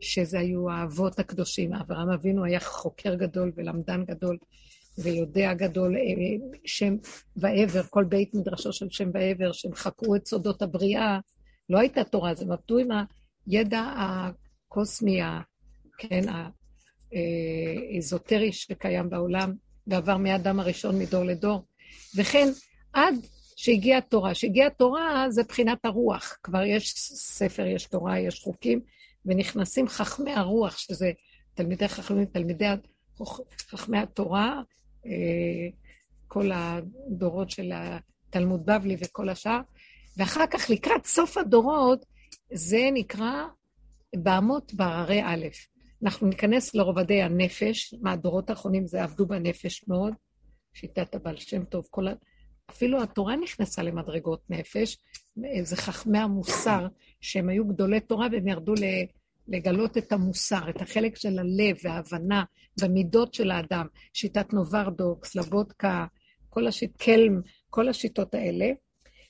שזה היו האבות הקדושים. אברהם אבינו היה חוקר גדול ולמדן גדול ויודע גדול, אה, שם ועבר, כל בית מדרשו של שם ועבר, שהם חקרו את סודות הבריאה. לא הייתה תורה, הם עבדו עם הידע הקוסמי, כן, האזוטרי שקיים בעולם. ועבר מהאדם הראשון מדור לדור. וכן, עד שהגיעה התורה. שהגיעה התורה זה בחינת הרוח. כבר יש ספר, יש תורה, יש חוקים, ונכנסים חכמי הרוח, שזה תלמידי חכמים, תלמידי חכמי התורה, אה, כל הדורות של התלמוד בבלי וכל השאר, ואחר כך לקראת סוף הדורות, זה נקרא באמות בהררי א'. אנחנו ניכנס לרובדי הנפש, מהדורות האחרונים זה עבדו בנפש מאוד, שיטת הבעל שם טוב, כל ה... אפילו התורה נכנסה למדרגות נפש, זה חכמי המוסר, שהם היו גדולי תורה והם ירדו לגלות את המוסר, את החלק של הלב וההבנה במידות של האדם, שיטת נוברדוק, סלבודקה, כל השיט, קלם, כל השיטות האלה,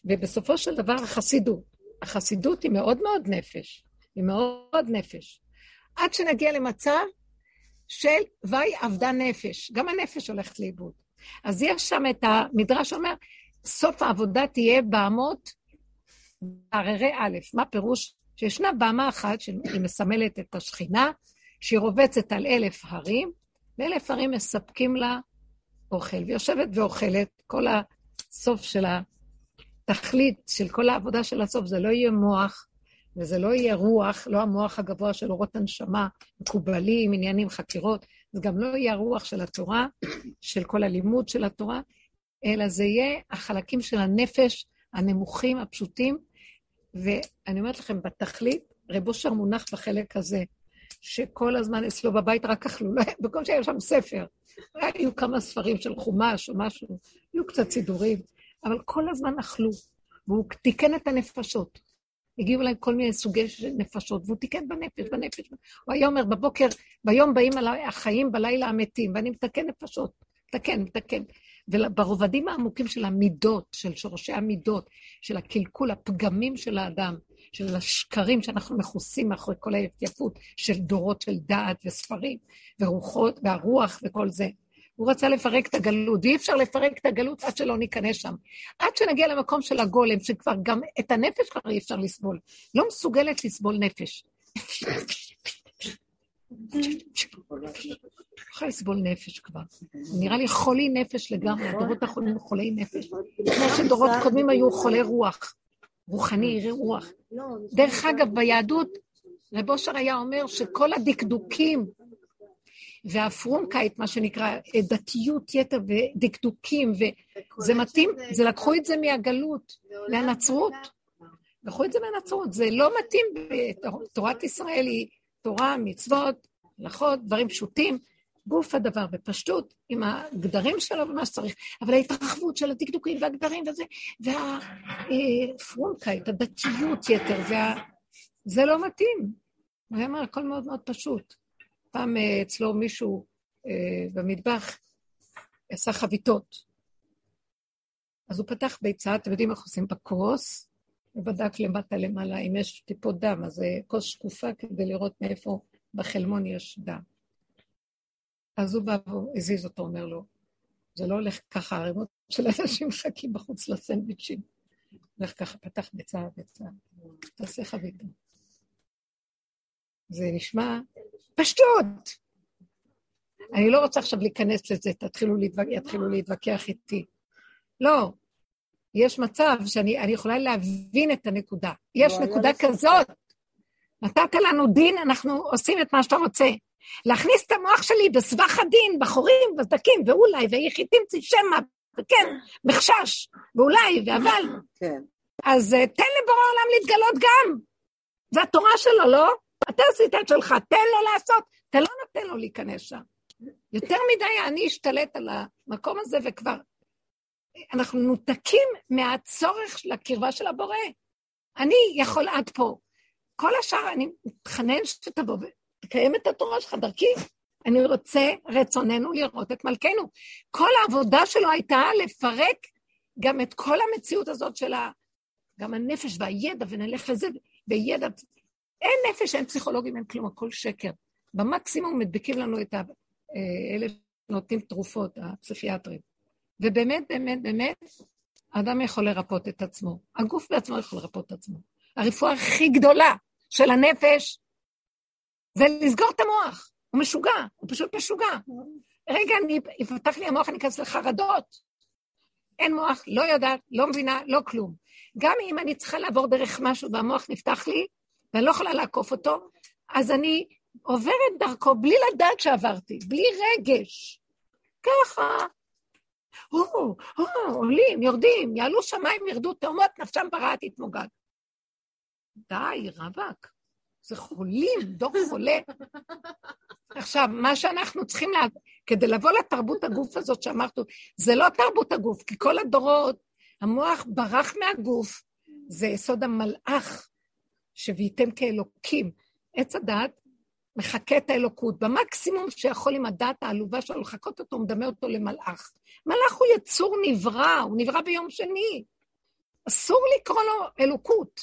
ובסופו של דבר החסידות. החסידות היא מאוד מאוד נפש, היא מאוד נפש. עד שנגיע למצב של ויהי אבדה נפש. גם הנפש הולכת לאיבוד. אז יש שם את המדרש שאומר, סוף העבודה תהיה באמות הררי א'. מה פירוש? שישנה באמה אחת שהיא מסמלת את השכינה, שהיא רובצת על אלף הרים, ואלף הרים מספקים לה אוכל. והיא יושבת ואוכלת, כל הסוף של התכלית של כל העבודה של הסוף, זה לא יהיה מוח, וזה לא יהיה רוח, לא המוח הגבוה של אורות הנשמה, מקובלים, עניינים, חקירות, זה גם לא יהיה הרוח של התורה, של כל הלימוד של התורה, אלא זה יהיה החלקים של הנפש הנמוכים, הפשוטים, ואני אומרת לכם, בתכלית, רב אושר מונח בחלק הזה, שכל הזמן אצלו בבית רק אכלו, לא, במקום שהיה שם ספר, היו כמה ספרים של חומש או משהו, היו קצת סידורים, אבל כל הזמן אכלו, והוא תיקן את הנפשות. הגיעו אליי כל מיני סוגי נפשות, והוא תיקן בנפש, בנפש. הוא היה אומר, בבוקר, ביום באים החיים, בלילה המתים, ואני מתקן נפשות, מתקן, מתקן. וברובדים העמוקים של המידות, של שורשי המידות, של הקלקול, הפגמים של האדם, של השקרים שאנחנו מכוסים מאחורי כל היפייפות של דורות של דעת וספרים ורוחות והרוח וכל זה. הוא רצה לפרק את הגלות, ואי אפשר לפרק את הגלות עד שלא ניכנס שם. עד שנגיע למקום של הגולם, שכבר גם את הנפש כבר אי אפשר לסבול. לא מסוגלת לסבול נפש. לא יכולה לסבול נפש כבר. נראה לי חולי נפש לגמרי, הדורות האחרונים חולי נפש. כמו שדורות קודמים היו חולי רוח, רוחני, רוח. דרך אגב, ביהדות, רב אושר היה אומר שכל הדקדוקים והפרונקייט, מה שנקרא, דתיות יתר ודקדוקים, וזה מתאים, זה לקחו את זה מהגלות, מהנצרות. לקחו את זה מהנצרות, זה לא מתאים, תורת ישראל היא תורה, מצוות, הלכות, דברים פשוטים, גוף הדבר בפשטות, עם הגדרים שלו ומה שצריך, אבל ההתרחבות של הדקדוקים והגדרים וזה, והפרונקייט, הדתיות יתר, וה... זה לא מתאים. הוא אומר, הכל מאוד מאוד פשוט. פעם אה, אצלו מישהו אה, במטבח עשה חביתות. אז הוא פתח ביצה, אתם יודעים איך עושים בכוס, ובדק למטה למעלה אם יש טיפות דם, אז זה כוס שקופה כדי לראות מאיפה בחלמון יש דם. אז הוא בא והזיז אותו, אומר לו, זה לא הולך ככה, ערימות של אנשים מחכים בחוץ לסנדוויצ'ים. הולך ככה, פתח ביצה, ביצה, תעשה חביתה. זה נשמע פשטות. אני לא רוצה עכשיו להיכנס לזה, תתחילו להתווכח, יתחילו להתווכח איתי. לא, יש מצב שאני יכולה להבין את הנקודה. יש לא, נקודה כזאת, נתת לנו דין, אנחנו עושים את מה שאתה רוצה. להכניס את המוח שלי בסבך הדין, בחורים, בסדקים, ואולי, ויחי תמצי שמא, וכן, מחשש, ואולי, ואבל. כן. אז uh, תן לבורא העולם להתגלות גם. זה התורה שלו, לא? אתה עשית את שלך, תן לו לעשות, אתה לא נותן לו להיכנס שם. יותר מדי אני אשתלט על המקום הזה, וכבר אנחנו נותקים מהצורך של הקרבה של הבורא. אני יכול עד פה. כל השאר, אני מתחנן שתבוא ותקיים את התורה שלך דרכי. אני רוצה, רצוננו לראות את מלכנו. כל העבודה שלו הייתה לפרק גם את כל המציאות הזאת של ה... גם הנפש והידע, ונלך לזה, וידע. אין נפש, אין פסיכולוגים, אין כלום, הכל שקר. במקסימום מדביקים לנו את. אה, אלה שנותנים תרופות, הפסיכיאטרים. ובאמת, באמת, באמת, האדם יכול לרפות את עצמו. הגוף בעצמו יכול לרפות את עצמו. הרפואה הכי גדולה של הנפש זה לסגור את המוח. הוא משוגע, הוא פשוט משוגע. רגע, אני, יפתח לי המוח, אני אכנס לחרדות. אין מוח, לא יודעת, לא מבינה, לא כלום. גם אם אני צריכה לעבור דרך משהו והמוח נפתח לי, ואני לא יכולה לעקוף אותו, אז אני עוברת דרכו בלי לדעת שעברתי, בלי רגש. ככה, או, או, עולים, יורדים, יעלו שמיים, ירדו תאומות, נפשם ברעה תתמוגג. די, רווק, זה חולים, דור חולה. עכשיו, מה שאנחנו צריכים, לה... כדי לבוא לתרבות הגוף הזאת שאמרת, זה לא תרבות הגוף, כי כל הדורות, המוח ברח מהגוף, זה יסוד המלאך, שוויתם כאלוקים. עץ הדעת מחקה את האלוקות. במקסימום שיכול עם הדת העלובה שלו לחקות אותו, הוא מדמה אותו למלאך. מלאך הוא יצור נברא, הוא נברא ביום שני. אסור לקרוא לו אלוקות.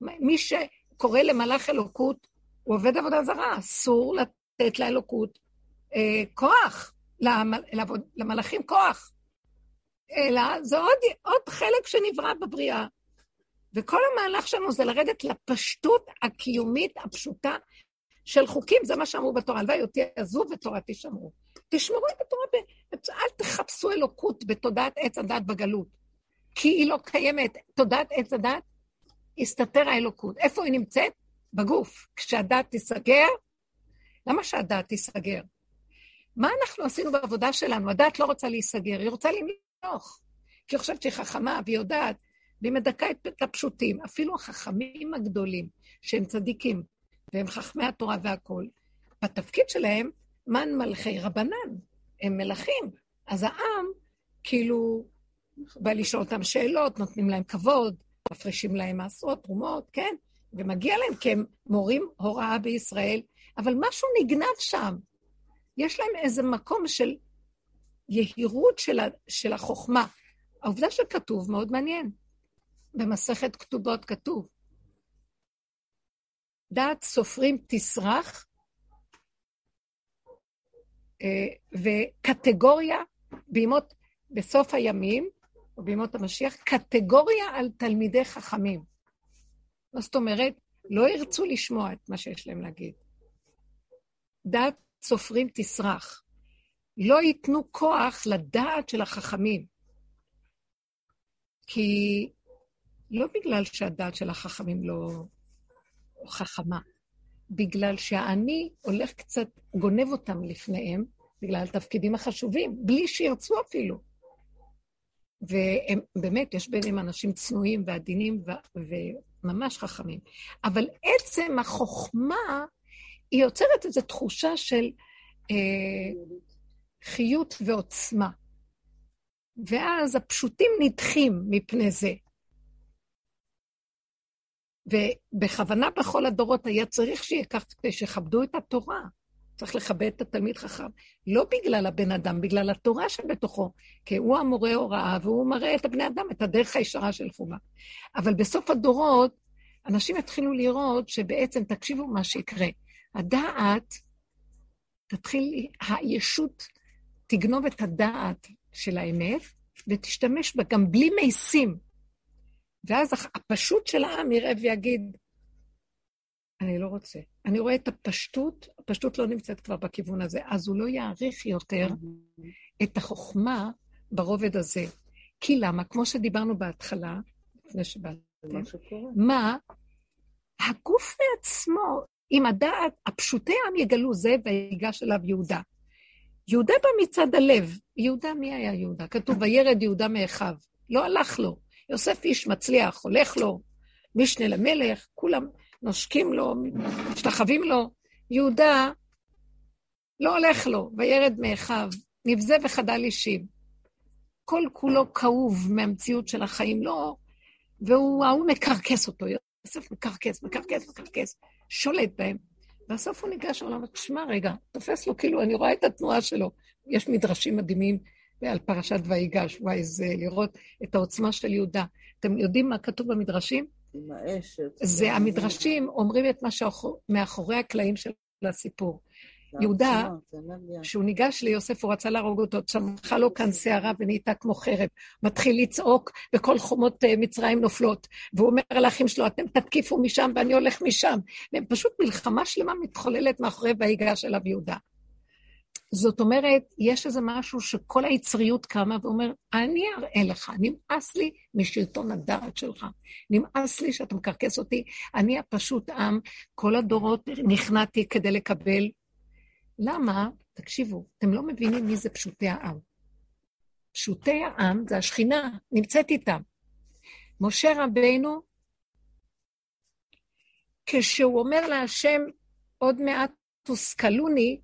מי שקורא למלאך אלוקות, הוא עובד עבודה זרה, אסור לתת לאלוקות אה, כוח, למל, למלאכים כוח. אלא זה עוד, עוד חלק שנברא בבריאה. וכל המהלך שלנו זה לרדת לפשטות הקיומית הפשוטה של חוקים, זה מה שאמרו בתורה. הלוואי אותי עזוב ותורה תשמרו. תשמרו את התורה, ב... אל תחפשו אלוקות בתודעת עץ הדת בגלות, כי היא לא קיימת. תודעת עץ הדת, הסתתר האלוקות. איפה היא נמצאת? בגוף. כשהדת תיסגר, למה שהדת תיסגר? מה אנחנו עשינו בעבודה שלנו? הדת לא רוצה להיסגר, היא רוצה למלוך. כי היא חושבת שהיא חכמה והיא יודעת, והיא מדכאה את הפשוטים. אפילו החכמים הגדולים, שהם צדיקים, והם חכמי התורה והכול, בתפקיד שלהם, מן מלכי רבנן, הם מלכים. אז העם, כאילו, בא לשאול אותם שאלות, נותנים להם כבוד, מפרישים להם מעשרות, תרומות, כן? ומגיע להם כי הם מורים הוראה בישראל, אבל משהו נגנב שם. יש להם איזה מקום של יהירות של, של החוכמה. העובדה שכתוב מאוד מעניין. במסכת כתובות כתוב, דעת סופרים תסרח, אה, וקטגוריה בימות, בסוף הימים, או בימות המשיח, קטגוריה על תלמידי חכמים. מה זאת אומרת? לא ירצו לשמוע את מה שיש להם להגיד. דעת סופרים תסרח. לא ייתנו כוח לדעת של החכמים. כי לא בגלל שהדעת של החכמים לא חכמה, בגלל שהאני הולך קצת, גונב אותם לפניהם, בגלל התפקידים החשובים, בלי שירצו אפילו. והם, באמת, יש ביניהם אנשים צנועים ועדינים ו- וממש חכמים. אבל עצם החוכמה, היא יוצרת איזו תחושה של אה, חיות ועוצמה. ואז הפשוטים נדחים מפני זה. ובכוונה בכל הדורות היה צריך שיהיה כך כדי שיכבדו את התורה. צריך לכבד את התלמיד חכם. לא בגלל הבן אדם, בגלל התורה שבתוכו, כי הוא המורה הוראה והוא מראה את הבני אדם, את הדרך הישרה של חובה. אבל בסוף הדורות, אנשים יתחילו לראות שבעצם, תקשיבו מה שיקרה. הדעת, תתחיל, הישות תגנוב את הדעת של האמת, ותשתמש בה גם בלי מייסים. ואז הפשוט של העם יראה ויגיד, אני לא רוצה. אני רואה את הפשטות, הפשטות לא נמצאת כבר בכיוון הזה, אז הוא לא יעריך יותר את החוכמה ברובד הזה. כי למה? כמו שדיברנו בהתחלה, לפני שבאתם, מה? הגוף מעצמו, אם הדעת, הפשוטי העם יגלו זה ויגש אליו יהודה. יהודה בא מצד הלב. יהודה, מי היה יהודה? כתוב, וירד יהודה מאחיו. לא הלך לו. יוסף איש מצליח, הולך לו, משנה למלך, כולם נושקים לו, משתחווים לו. יהודה, לא הולך לו, וירד מאחיו, נבזה וחדל אישים. כל כולו כאוב מהמציאות של החיים, לא... והוא, ההוא מקרקס אותו, יוסף מקרקס, מקרקס, מקרקס, שולט בהם. בסוף הוא ניגש לעולם, תשמע רגע, תופס לו, כאילו, אני רואה את התנועה שלו. יש מדרשים מדהימים על פרשת ויגש, וואי, זה לראות את העוצמה של יהודה. אתם יודעים מה כתוב במדרשים? עם האשת. זה המדרשים אומרים את מה שמאחורי הקלעים של הסיפור. יהודה, כשהוא ניגש ליוסף, הוא רצה להרוג אותו, צמחה לו כאן שערה ונהייתה כמו חרב. מתחיל לצעוק, וכל חומות אה, מצרים נופלות. והוא אומר לאחים שלו, אתם תתקיפו משם ואני הולך משם. פשוט מלחמה שלמה מתחוללת מאחורי ויגש אליו יהודה. זאת אומרת, יש איזה משהו שכל היצריות קמה ואומר, אני אראה לך, נמאס לי משלטון הדעת שלך. נמאס לי שאתה מקרקס אותי, אני הפשוט עם, כל הדורות נכנעתי כדי לקבל. למה? תקשיבו, אתם לא מבינים מי זה פשוטי העם. פשוטי העם זה השכינה, נמצאת איתם. משה רבינו, כשהוא אומר להשם, עוד מעט תושכלוני,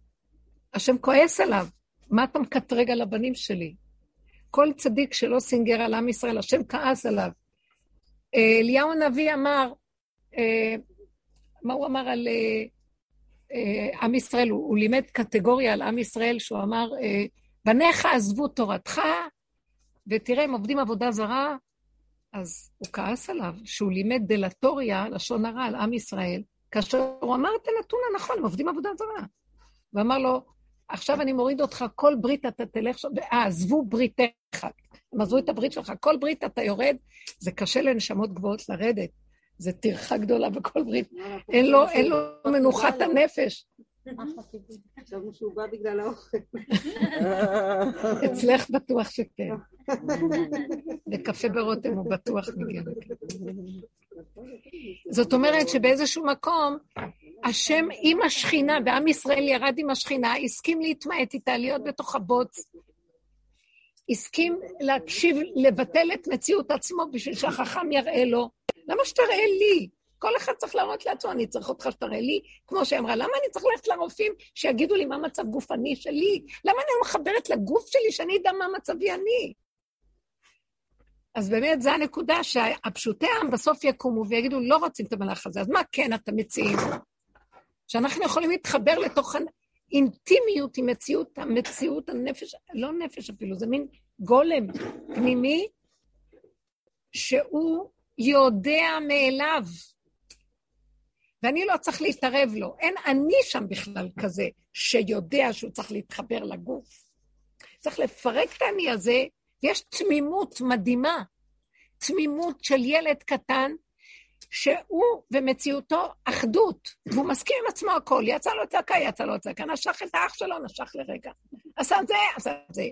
השם כועס עליו, מה אתה מקטרג על הבנים שלי? כל צדיק שלא סינגר על עם ישראל, השם כעס עליו. אה, אליהו הנביא אמר, אה, מה הוא אמר על אה, עם ישראל? הוא, הוא לימד קטגוריה על עם ישראל, שהוא אמר, בניך עזבו תורתך, ותראה, הם עובדים עבודה זרה, אז הוא כעס עליו, שהוא לימד דלטוריה, לשון הרע, על עם ישראל, כאשר הוא אמר את הנתון הנכון, הם עובדים עבודה זרה. ואמר לו, עכשיו אני מוריד אותך, כל ברית אתה תלך שם, אה, עזבו בריתך. הם עזבו את הברית שלך, כל ברית אתה יורד, זה קשה לנשמות גבוהות לרדת. זה טרחה גדולה בכל ברית. אין לו, אין לו מנוחת הנפש. חשבנו שהוא בא בגלל האוכל. [laughs] אצלך בטוח שכן. [laughs] לקפה ברותם הוא בטוח מגיע. זאת אומרת שבאיזשהו מקום, השם עם השכינה, ועם ישראל ירד עם השכינה, הסכים להתמעט איתה, להיות בתוך הבוץ. הסכים להקשיב, לבטל את מציאות עצמו בשביל שהחכם יראה לו. למה שתראה לי? כל אחד צריך להראות לעצמו, אני צריך אותך שתראה לי, כמו שהיא אמרה, למה אני צריך ללכת לרופאים שיגידו לי מה מצב גופני שלי? למה אני מחברת לגוף שלי שאני אדע מה מצבי אני? אז באמת זו הנקודה שהפשוטי העם בסוף יקומו ויגידו, לא רוצים את המלאך הזה, אז מה כן אתם מציעים? שאנחנו יכולים להתחבר לתוך האינטימיות עם מציאות, המציאות הנפש, לא נפש אפילו, זה מין גולם פנימי, שהוא יודע מאליו. ואני לא צריך להתערב לו. אין אני שם בכלל כזה שיודע שהוא צריך להתחבר לגוף. צריך לפרק את האני הזה, ויש תמימות מדהימה. תמימות של ילד קטן, שהוא ומציאותו אחדות, והוא מסכים עם עצמו הכל. יצא לו צעקה, יצא לו צעקה, נשך את האח שלו, נשך לרגע. עשה זה, עשה זה.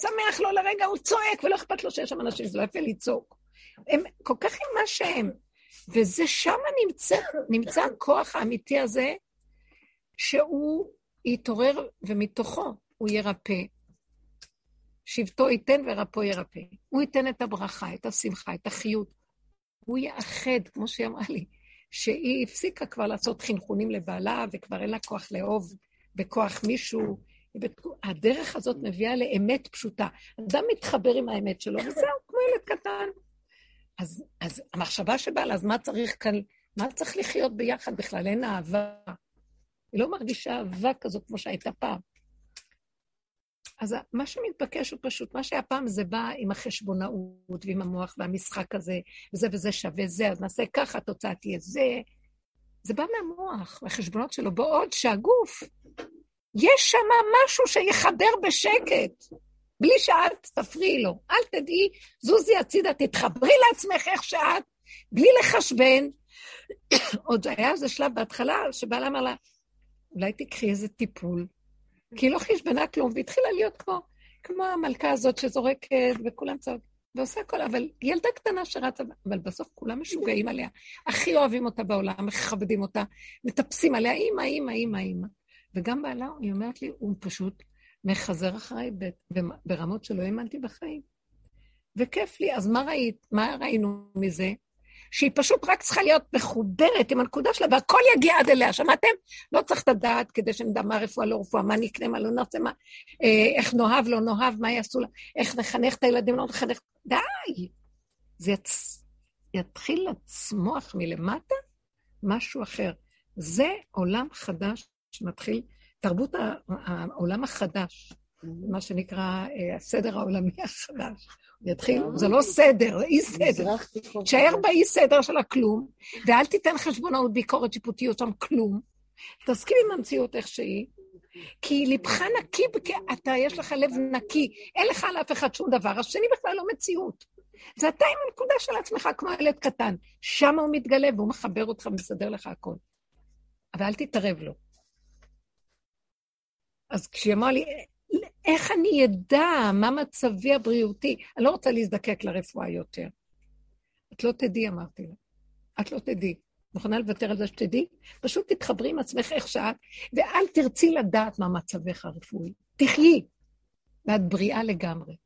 שמח לו לרגע, הוא צועק, ולא אכפת לו שיש שם אנשים, זה לא יפה לצעוק. הם כל כך עם מה שהם. וזה שם נמצא, נמצא הכוח האמיתי הזה, שהוא יתעורר ומתוכו הוא ירפא. שבטו ייתן ורפו ירפא. הוא ייתן את הברכה, את השמחה, את החיות. הוא יאחד, כמו שהיא אמרה לי, שהיא הפסיקה כבר לעשות חינכונים לבעלה, וכבר אין לה כוח לאהוב בכוח מישהו. הדרך הזאת מביאה לאמת פשוטה. אדם מתחבר עם האמת שלו, וזהו, כמו ילד קטן. אז, אז המחשבה שבאה לה, אז מה צריך כאן, מה צריך לחיות ביחד בכלל? אין אהבה. היא לא מרגישה אהבה כזאת כמו שהייתה פעם. אז מה שמתבקש הוא פשוט, מה שהיה פעם זה בא עם החשבונאות ועם המוח והמשחק הזה, וזה וזה שווה זה, אז נעשה ככה, התוצאה תהיה זה. זה בא מהמוח, מהחשבונות שלו, בעוד שהגוף, יש שם משהו שיחבר בשקט. בלי שאת תפריעי לו. אל תדעי, זוזי הצידה, תתחברי לעצמך איך שאת, בלי לחשבן. [coughs] עוד היה איזה שלב בהתחלה, שבעלה אמר לה, אולי תקחי איזה טיפול. כי היא לא חשבנה כלום, והתחילה להיות כמו, כמו המלכה הזאת שזורקת, וכולם צועק, ועושה הכל, אבל ילדה קטנה שרצה, אבל בסוף כולם משוגעים עליה. הכי אוהבים אותה בעולם, מכבדים אותה, מטפסים עליה, אימא, אימא, אימא, אימא. וגם בעלה, היא אומרת לי, הוא פשוט מחזר אחריי ברמות שלא האמנתי בחיים. וכיף לי, אז מה ראית? מה ראינו מזה? שהיא פשוט רק צריכה להיות מחוברת עם הנקודה שלה, והכל יגיע עד אליה. שמעתם? לא צריך את הדעת כדי שנדע מה רפואה, לא רפואה, מה נקנה, מה לא נרצה, מה, אה, איך נאהב, לא נאהב, מה יעשו לה, איך נחנך את הילדים, לא נחנך... די! זה יצ... יתחיל לצמוח מלמטה משהו אחר. זה עולם חדש שמתחיל תרבות העולם החדש, מה שנקרא אה, הסדר העולמי החדש. יתחיל, זה לא סדר, זה אי סדר. תשאר באי סדר של הכלום, ואל תיתן חשבונאות, ביקורת, שיפוטיות שם, כלום. תסכים עם המציאות איך שהיא, כי ליבך נקי, אתה, יש לך לב נקי, אין לך על אף אחד שום דבר, השני בכלל לא מציאות. זה אתה עם הנקודה של עצמך כמו ילד קטן. שם הוא מתגלה והוא מחבר אותך ומסדר לך הכל. אבל אל תתערב לו. אז כשהיא אמרה לי, איך אני אדע מה מצבי הבריאותי? אני לא רוצה להזדקק לרפואה יותר. את לא תדעי, אמרתי לה. את לא תדעי. מוכנה לוותר על זה שתדעי? פשוט תתחברי עם עצמך איך שאת, ואל תרצי לדעת מה מצבך הרפואי. תחיי, ואת בריאה לגמרי.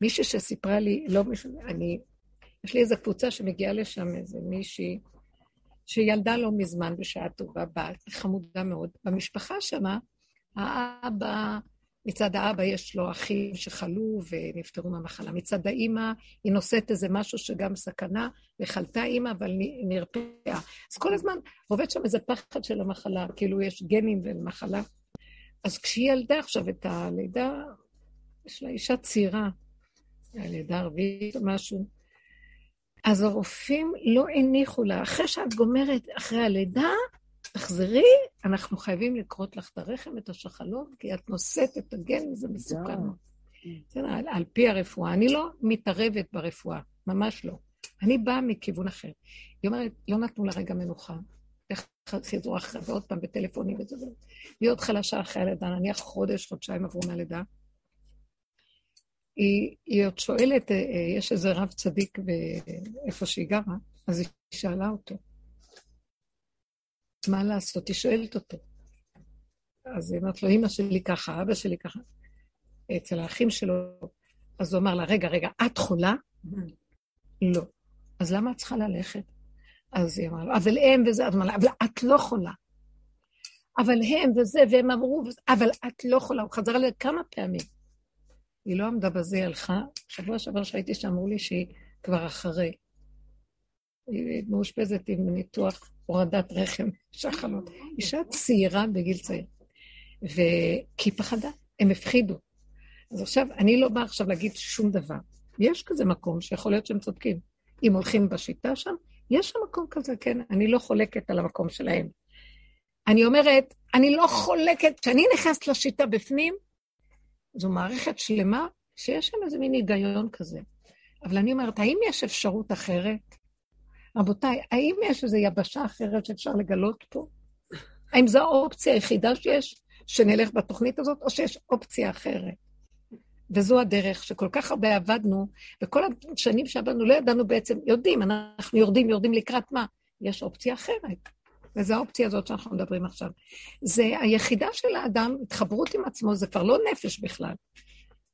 מישהי שסיפרה לי, לא מישהו, אני, יש לי איזו קבוצה שמגיעה לשם, איזה מישהי, שילדה לא מזמן בשעה טובה, בת, חמודה מאוד. במשפחה שמה, האבא, מצד האבא יש לו אחים שחלו ונפטרו מהמחלה. מצד האימא, היא נושאת איזה משהו שגם סכנה, וחלתה אימא, אבל נרפאה. אז כל הזמן עובד שם איזה פחד של המחלה, כאילו יש גנים ומחלה. אז כשהיא ילדה עכשיו את הלידה, יש לה אישה צעירה, הלידה הרביעית או משהו, אז הרופאים לא הניחו לה, אחרי שאת גומרת, אחרי הלידה, תחזרי, אנחנו חייבים לקרות לך את הרחם, את השחלות, כי את נושאת את הגן, זה מסוכן. בסדר, על, על פי הרפואה. אני לא מתערבת ברפואה, ממש לא. אני באה מכיוון אחר. היא אומרת, לא נתנו לה רגע מנוחה. איך חזרו אחרי, ועוד פעם בטלפונים וזה וזה. והיא עוד חלשה אחרי הלידה, נניח חודש, חודשיים עברו מהלידה. היא, היא עוד שואלת, אה, אה, יש איזה רב צדיק איפה שהיא גרה, אז היא שאלה אותו, מה לעשות? היא שואלת אותו. אז היא אומרת לו, אמא שלי ככה, אבא שלי ככה. אצל האחים שלו, אז הוא אמר לה, רגע, רגע, את חולה? לא. אז למה את צריכה ללכת? אז היא אמרה לו, אבל הם וזה, אז אמרה לה, אבל את לא חולה. אבל הם וזה, והם אמרו, אבל את לא חולה. הוא חזר עליה כמה פעמים. היא לא עמדה בזה, היא הלכה. שבוע שעבר שהייתי שם, אמרו לי שהיא כבר אחרי. מאושפזת עם ניתוח הורדת רחם, שחלות. אישה צעירה בגיל צעיר. ו... כי היא פחדה, הם הפחידו. אז עכשיו, אני לא באה עכשיו להגיד שום דבר. יש כזה מקום שיכול להיות שהם צודקים. אם הולכים בשיטה שם, יש שם מקום כזה, כן, אני לא חולקת על המקום שלהם. אני אומרת, אני לא חולקת, כשאני נכנסת לשיטה בפנים, זו מערכת שלמה שיש שם איזה מין היגיון כזה. אבל אני אומרת, האם יש אפשרות אחרת? רבותיי, האם יש איזו יבשה אחרת שאפשר לגלות פה? האם זו האופציה היחידה שיש, שנלך בתוכנית הזאת, או שיש אופציה אחרת? וזו הדרך שכל כך הרבה עבדנו, וכל השנים שעבדנו לא ידענו בעצם, יודעים, אנחנו יורדים, יורדים לקראת מה? יש אופציה אחרת. וזו האופציה הזאת שאנחנו מדברים עכשיו. זה היחידה של האדם, התחברות עם עצמו, זה כבר לא נפש בכלל.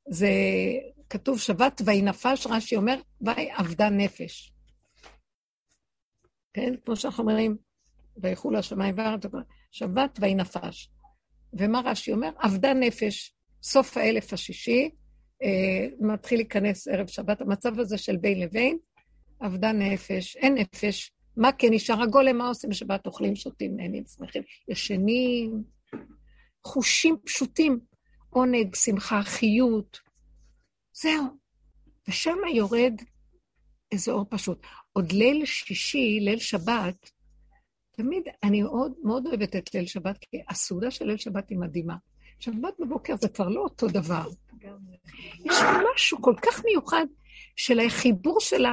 זה כתוב שבת ויהי נפש, רש"י אומר, ויהי אבדה נפש. כן? כמו שאנחנו אומרים, ויחול השמיים וארץ, שבת ויהי נפש. ומה רש"י אומר? אבדה נפש, סוף האלף השישי, אה, מתחיל להיכנס ערב שבת, המצב הזה של בין לבין, אבדה נפש, אין נפש, מה כן נשאר? הגולם, מה עושים בשבת? אוכלים, שותים, נהנים, שמחים, ישנים, חושים פשוטים, עונג, שמחה, חיות, זהו. ושם יורד איזה אור פשוט. עוד ליל שישי, ליל שבת, תמיד, אני מאוד, מאוד אוהבת את ליל שבת, כי הסעודה של ליל שבת היא מדהימה. שבת בבוקר זה כבר לא אותו דבר. יש משהו כל כך מיוחד של החיבור של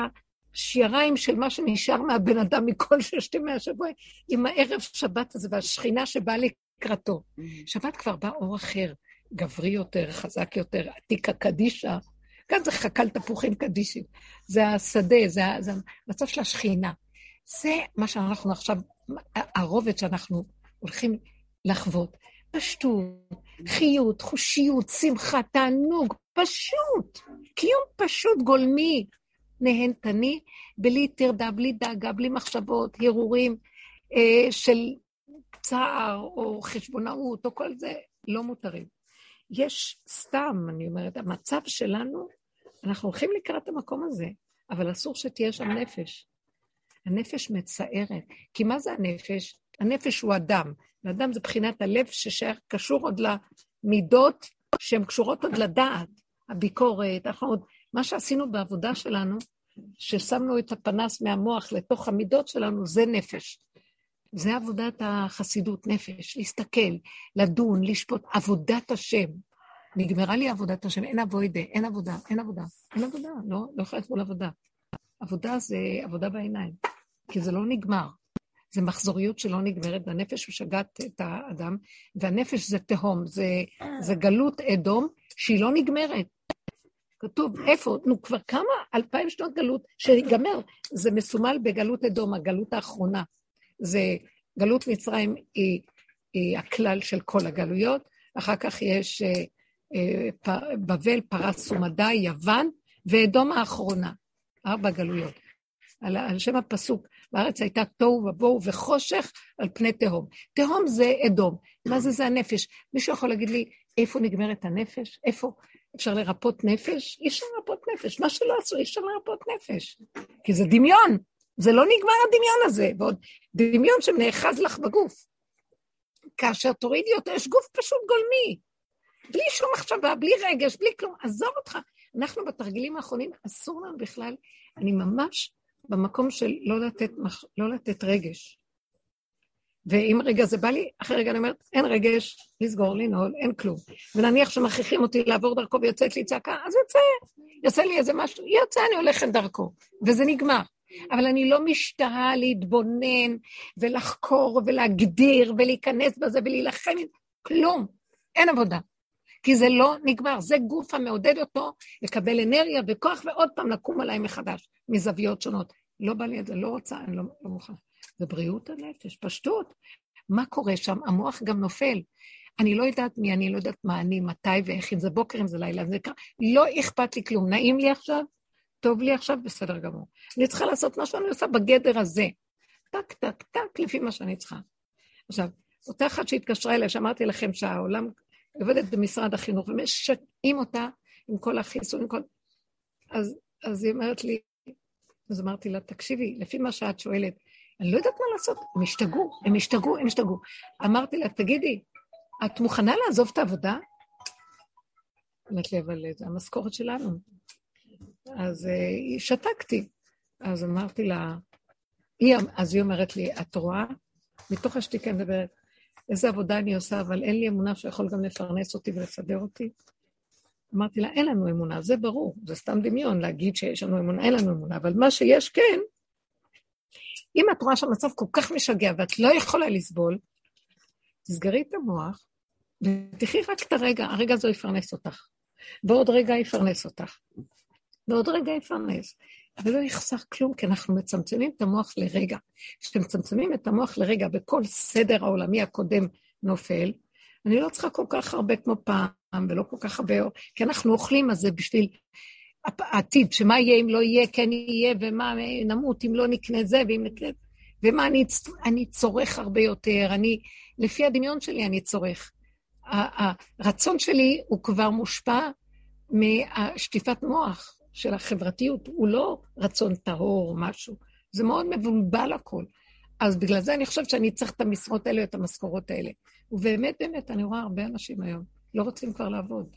השיריים של מה שנשאר מהבן אדם מכל ששת ימי השבוע, עם הערב שבת הזה והשכינה שבאה לקראתו. שבת כבר בא אור אחר, גברי יותר, חזק יותר, עתיקה קדישה. כאן זה חכ"ל תפוחים קדישים. זה השדה, זה, זה המצב של השכינה. זה מה שאנחנו עכשיו, הרובד שאנחנו הולכים לחוות. פשטות, חיות, חושיות, שמחה, תענוג, פשוט. קיום פשוט גולמי, נהנתני, בלי טרדה, בלי דאגה, בלי מחשבות, הרהורים אה, של צער או חשבונאות או כל זה, לא מותרים. יש סתם, אני אומרת, המצב שלנו, אנחנו הולכים לקראת המקום הזה, אבל אסור שתהיה שם נפש. הנפש מצערת. כי מה זה הנפש? הנפש הוא אדם, ואדם זה בחינת הלב ששייך, קשור עוד למידות שהן קשורות עוד לדעת, הביקורת, אנחנו עוד, מה שעשינו בעבודה שלנו, ששמנו את הפנס מהמוח לתוך המידות שלנו, זה נפש. זה עבודת החסידות, נפש, להסתכל, לדון, לשפוט, עבודת השם. נגמרה לי עבודת השם, אין אבוידה, אין עבודה, אין עבודה, אין עבודה, לא, לא יכולה לקרוא עבודה. עבודה זה עבודה בעיניים, כי זה לא נגמר. זה מחזוריות שלא נגמרת, והנפש משגעת את האדם, והנפש זה תהום, זה, זה גלות אדום שהיא לא נגמרת. כתוב, איפה? נו, כבר כמה אלפיים שנות גלות שיגמר. זה מסומל בגלות אדום, הגלות האחרונה. זה, גלות מצרים היא, היא הכלל של כל הגלויות, אחר כך יש אה, אה, בבל, פרס ומדי, יוון, ואדום האחרונה. ארבע גלויות. על, על שם הפסוק, בארץ הייתה תוהו ובוהו וחושך על פני תהום. תהום זה אדום. מה זה? זה הנפש. מישהו יכול להגיד לי, איפה נגמרת הנפש? איפה אפשר לרפות נפש? אי אפשר לרפות נפש. מה שלא עשו, אי אפשר לרפות נפש. כי זה דמיון. זה לא נגמר הדמיון הזה. ועוד דמיון שנאחז לך בגוף. כאשר תורידי אותו, יש גוף פשוט גולמי. בלי שום מחשבה, בלי רגש, בלי כלום. עזוב אותך. אנחנו בתרגילים האחרונים, אסור לנו בכלל, אני ממש במקום של לא לתת, לא לתת רגש. ואם רגע זה בא לי, אחרי רגע אני אומרת, אין רגש, לסגור, לנעול, אין כלום. ונניח שמכריחים אותי לעבור דרכו ויוצאת לי צעקה, אז יוצא, יוצא לי איזה משהו, יוצא, אני הולכת דרכו, וזה נגמר. אבל אני לא משתהה להתבונן ולחקור ולהגדיר ולהיכנס בזה ולהילחם, כלום, אין עבודה. כי זה לא נגמר, זה גוף המעודד אותו לקבל אנרגיה וכוח ועוד פעם לקום עליי מחדש, מזוויות שונות. לא בא לי את זה, לא רוצה, אני לא, לא מוכן. זה בריאות הנפש, פשטות. מה קורה שם? המוח גם נופל. אני לא יודעת מי, אני לא יודעת מה אני, מתי ואיך, אם זה בוקר, אם זה לילה, אם זה קרה. לא אכפת לי כלום. נעים לי עכשיו, טוב לי עכשיו, בסדר גמור. אני צריכה לעשות מה שאני עושה בגדר הזה. טק, טק, טק, לפי מה שאני צריכה. עכשיו, אותה אחת שהתקשרה אליי, שאמרתי לכם שהעולם עובדת במשרד החינוך, ומשקעים אותה עם כל החיסון, עם כל... אז, אז היא אומרת לי, אז אמרתי לה, תקשיבי, לפי מה שאת שואלת, אני לא יודעת מה לעשות, הם השתגעו, הם השתגעו, הם השתגעו. אמרתי לה, תגידי, את מוכנה לעזוב את העבודה? אמרת לי, אבל זה המשכורת שלנו. אז uh, שתקתי. אז אמרתי לה, היא, אז היא אומרת לי, את רואה? מתוך השתיקה אני מדברת, איזה עבודה אני עושה, אבל אין לי אמונה שיכול גם לפרנס אותי ולסדר אותי. אמרתי לה, אין לנו אמונה, זה ברור, זה סתם דמיון להגיד שיש לנו אמונה, אין לנו אמונה, אבל מה שיש כן, אם את רואה שהמצב כל כך משגע ואת לא יכולה לסבול, תסגרי את המוח ותחי רק את הרגע, הרגע הזה יפרנס אותך. ועוד רגע יפרנס אותך. ועוד רגע יפרנס. אבל לא יחסר כלום, כי אנחנו מצמצמים את המוח לרגע. כשמצמצמים את המוח לרגע וכל סדר העולמי הקודם נופל, אני לא צריכה כל כך הרבה כמו פעם, ולא כל כך הרבה, כי אנחנו אוכלים, אז זה בשביל העתיד, שמה יהיה אם לא יהיה, כן יהיה, ומה נמות אם לא נקנה זה, ואם נקנה... ומה אני, אני צורך הרבה יותר, אני, לפי הדמיון שלי אני צורך. הרצון שלי הוא כבר מושפע מהשטיפת מוח של החברתיות, הוא לא רצון טהור או משהו, זה מאוד מבולבל הכל. אז בגלל זה אני חושבת שאני צריך את המשרות האלה, את המשכורות האלה. ובאמת, באמת, אני רואה הרבה אנשים היום, לא רוצים כבר לעבוד.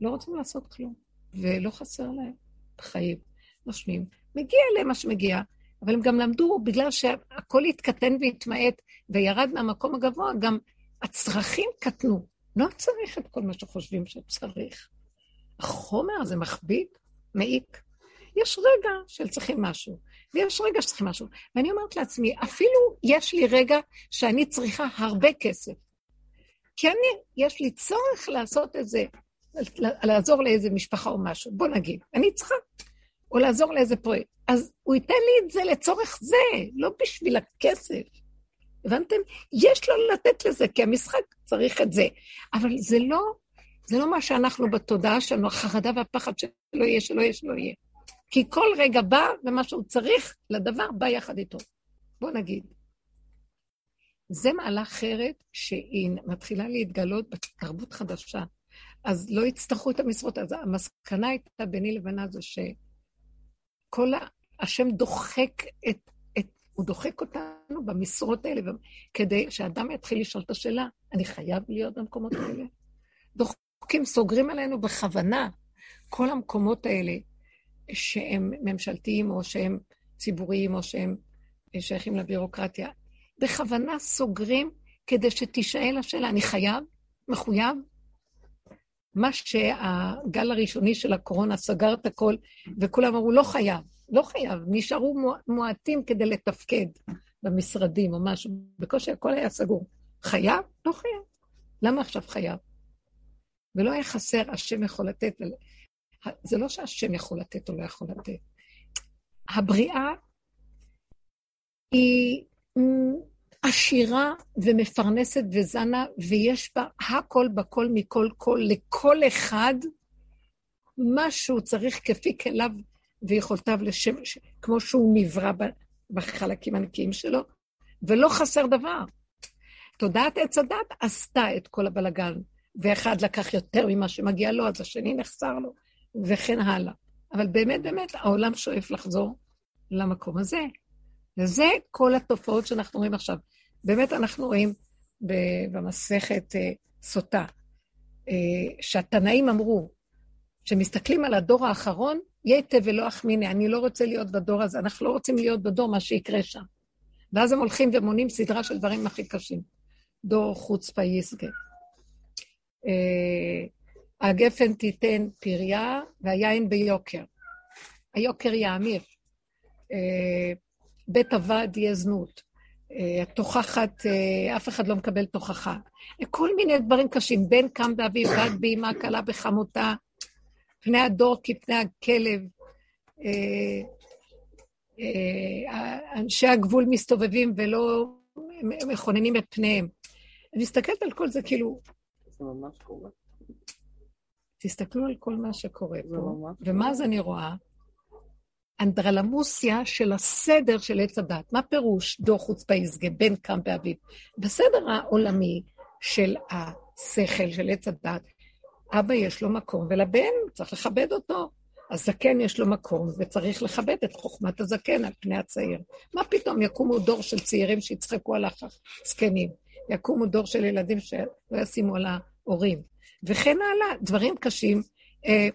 לא רוצים לעשות כלום, ולא חסר להם חיים. נושמים. מגיע להם מה שמגיע, אבל הם גם למדו, בגלל שהכל התקטן והתמעט וירד מהמקום הגבוה, גם הצרכים קטנו. לא צריך את כל מה שחושבים שצריך. החומר הזה מכביד, מעיק. יש רגע של צריכים משהו, ויש רגע שצריכים משהו. ואני אומרת לעצמי, אפילו יש לי רגע שאני צריכה הרבה כסף. כי אני, יש לי צורך לעשות את זה, לעזור לאיזה משפחה או משהו. בוא נגיד, אני צריכה, או לעזור לאיזה פרויקט. אז הוא ייתן לי את זה לצורך זה, לא בשביל הכסף. הבנתם? יש לו לתת לזה, כי המשחק צריך את זה. אבל זה לא, זה לא מה שאנחנו בתודעה שלנו, החרדה והפחד שלא יהיה, שלא יהיה, שלא יהיה. כי כל רגע בא, ומה שהוא צריך לדבר בא יחד איתו. בוא נגיד. זה מעלה אחרת שהיא מתחילה להתגלות בתרבות חדשה. אז לא יצטרכו את המשרות. אז המסקנה הייתה ביני לבינה זה שכל ה... השם דוחק את, את... הוא דוחק אותנו במשרות האלה, כדי שאדם יתחיל לשאול את השאלה, אני חייב להיות במקומות האלה? דוחקים, סוגרים עלינו בכוונה כל המקומות האלה שהם ממשלתיים או שהם ציבוריים או שהם שייכים לבירוקרטיה. בכוונה סוגרים כדי שתישאל השאלה, אני חייב? מחויב? מה שהגל הראשוני של הקורונה סגר את הכל, וכולם אמרו, לא חייב, לא חייב, נשארו מועטים כדי לתפקד במשרדים או משהו, בקושי הכל היה סגור. חייב? לא חייב. למה עכשיו חייב? ולא היה חסר, השם יכול לתת. זה לא שהשם יכול לתת או לא יכול לתת. הבריאה היא עשירה ומפרנסת וזנה, ויש בה הכל בכל מכל כל, לכל אחד מה שהוא צריך כפי כליו ויכולתיו לשם, כמו שהוא נברא בחלקים הנקיים שלו, ולא חסר דבר. תודעת עץ הדת עשתה את כל הבלגן, ואחד לקח יותר ממה שמגיע לו, אז השני נחסר לו, וכן הלאה. אבל באמת, באמת, העולם שואף לחזור למקום הזה. וזה כל התופעות שאנחנו רואים עכשיו. באמת אנחנו רואים במסכת אה, סוטה, אה, שהתנאים אמרו, כשמסתכלים על הדור האחרון, ייתה ולא אחמיני, אני לא רוצה להיות בדור הזה, אנחנו לא רוצים להיות בדור מה שיקרה שם. ואז הם הולכים ומונים סדרה של דברים הכי קשים. דור חוצפה יסגה. אה, הגפן תיתן פריה והיין ביוקר. היוקר יאמיר. בית הוועד יהיה זנות. תוכחת, אף אחד לא מקבל תוכחה. כל מיני דברים קשים. בן קם באביו, בת באמה, כלה בחמותה, פני הדור כפני הכלב. אנשי הגבול מסתובבים ולא מכוננים את פניהם. אני מסתכלת על כל זה כאילו... זה ממש קורה. תסתכלו על כל מה שקורה פה, ומה אז אני רואה? אנדרלמוסיה של הסדר של עץ הדת. מה פירוש דור חוצפה יסגה, בן קם באביב? בסדר העולמי של השכל, של עץ הדת, אבא יש לו מקום, ולבן צריך לכבד אותו. הזקן יש לו מקום, וצריך לכבד את חוכמת הזקן על פני הצעיר. מה פתאום יקומו דור של צעירים שיצחקו על הזקנים? יקומו דור של ילדים שלא ישימו על ההורים. וכן הלאה, דברים קשים. אה,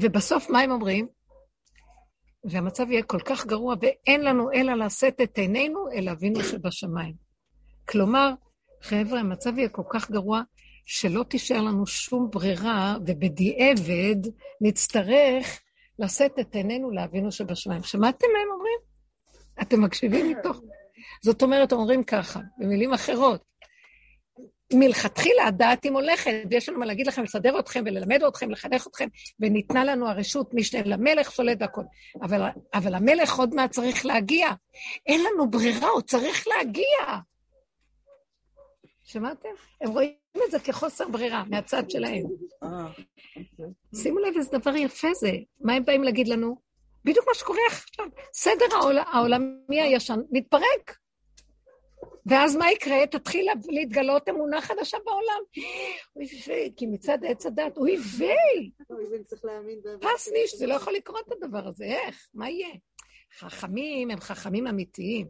ובסוף מה הם אומרים? והמצב יהיה כל כך גרוע, ואין לנו אלא לשאת את עינינו אל אבינו שבשמיים. כלומר, חבר'ה, המצב יהיה כל כך גרוע, שלא תישאר לנו שום ברירה, ובדיעבד נצטרך לשאת את עינינו לאבינו שבשמיים. שמעתם מה הם אומרים? אתם מקשיבים מתוך... זאת אומרת, אומרים ככה, במילים אחרות, מלכתחילה הדעת היא מולכת, ויש לנו מה להגיד לכם, לסדר אתכם וללמד אתכם, לחנך אתכם, וניתנה לנו הרשות, משנה למלך שולט והכל. אבל, אבל המלך עוד מעט צריך להגיע. אין לנו ברירה, הוא צריך להגיע. שמעתם? הם רואים את זה כחוסר ברירה מהצד שלהם. שימו לב איזה דבר יפה זה. מה הם באים להגיד לנו? בדיוק מה שקורה עכשיו. סדר העול, העולמי הישן מתפרק. ואז מה יקרה? תתחיל להתגלות אמונה חדשה בעולם. אוי ויי, כי מצד עץ הדת, להאמין באמת. פסניש, זה לא יכול לקרות הדבר הזה, איך? מה יהיה? חכמים הם חכמים אמיתיים.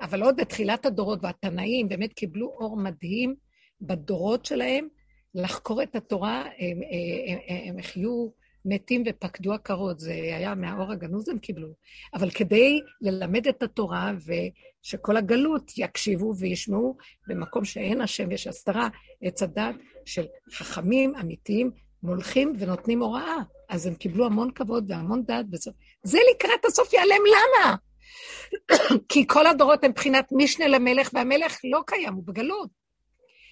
אבל עוד בתחילת הדורות, והתנאים באמת קיבלו אור מדהים בדורות שלהם, לחקור את התורה, הם, הם, הם, הם החיו מתים ופקדו עקרות, זה היה מהאור הגנוז הם קיבלו. אבל כדי ללמד את התורה ושכל הגלות יקשיבו וישמעו במקום שאין השם ויש הסתרה, עץ הדת של חכמים אמיתיים, מולכים ונותנים הוראה. אז הם קיבלו המון כבוד והמון דעת בסוף. זה לקראת הסוף ייעלם, למה? [coughs] כי כל הדורות הם מבחינת משנה למלך, והמלך לא קיים, הוא בגלות.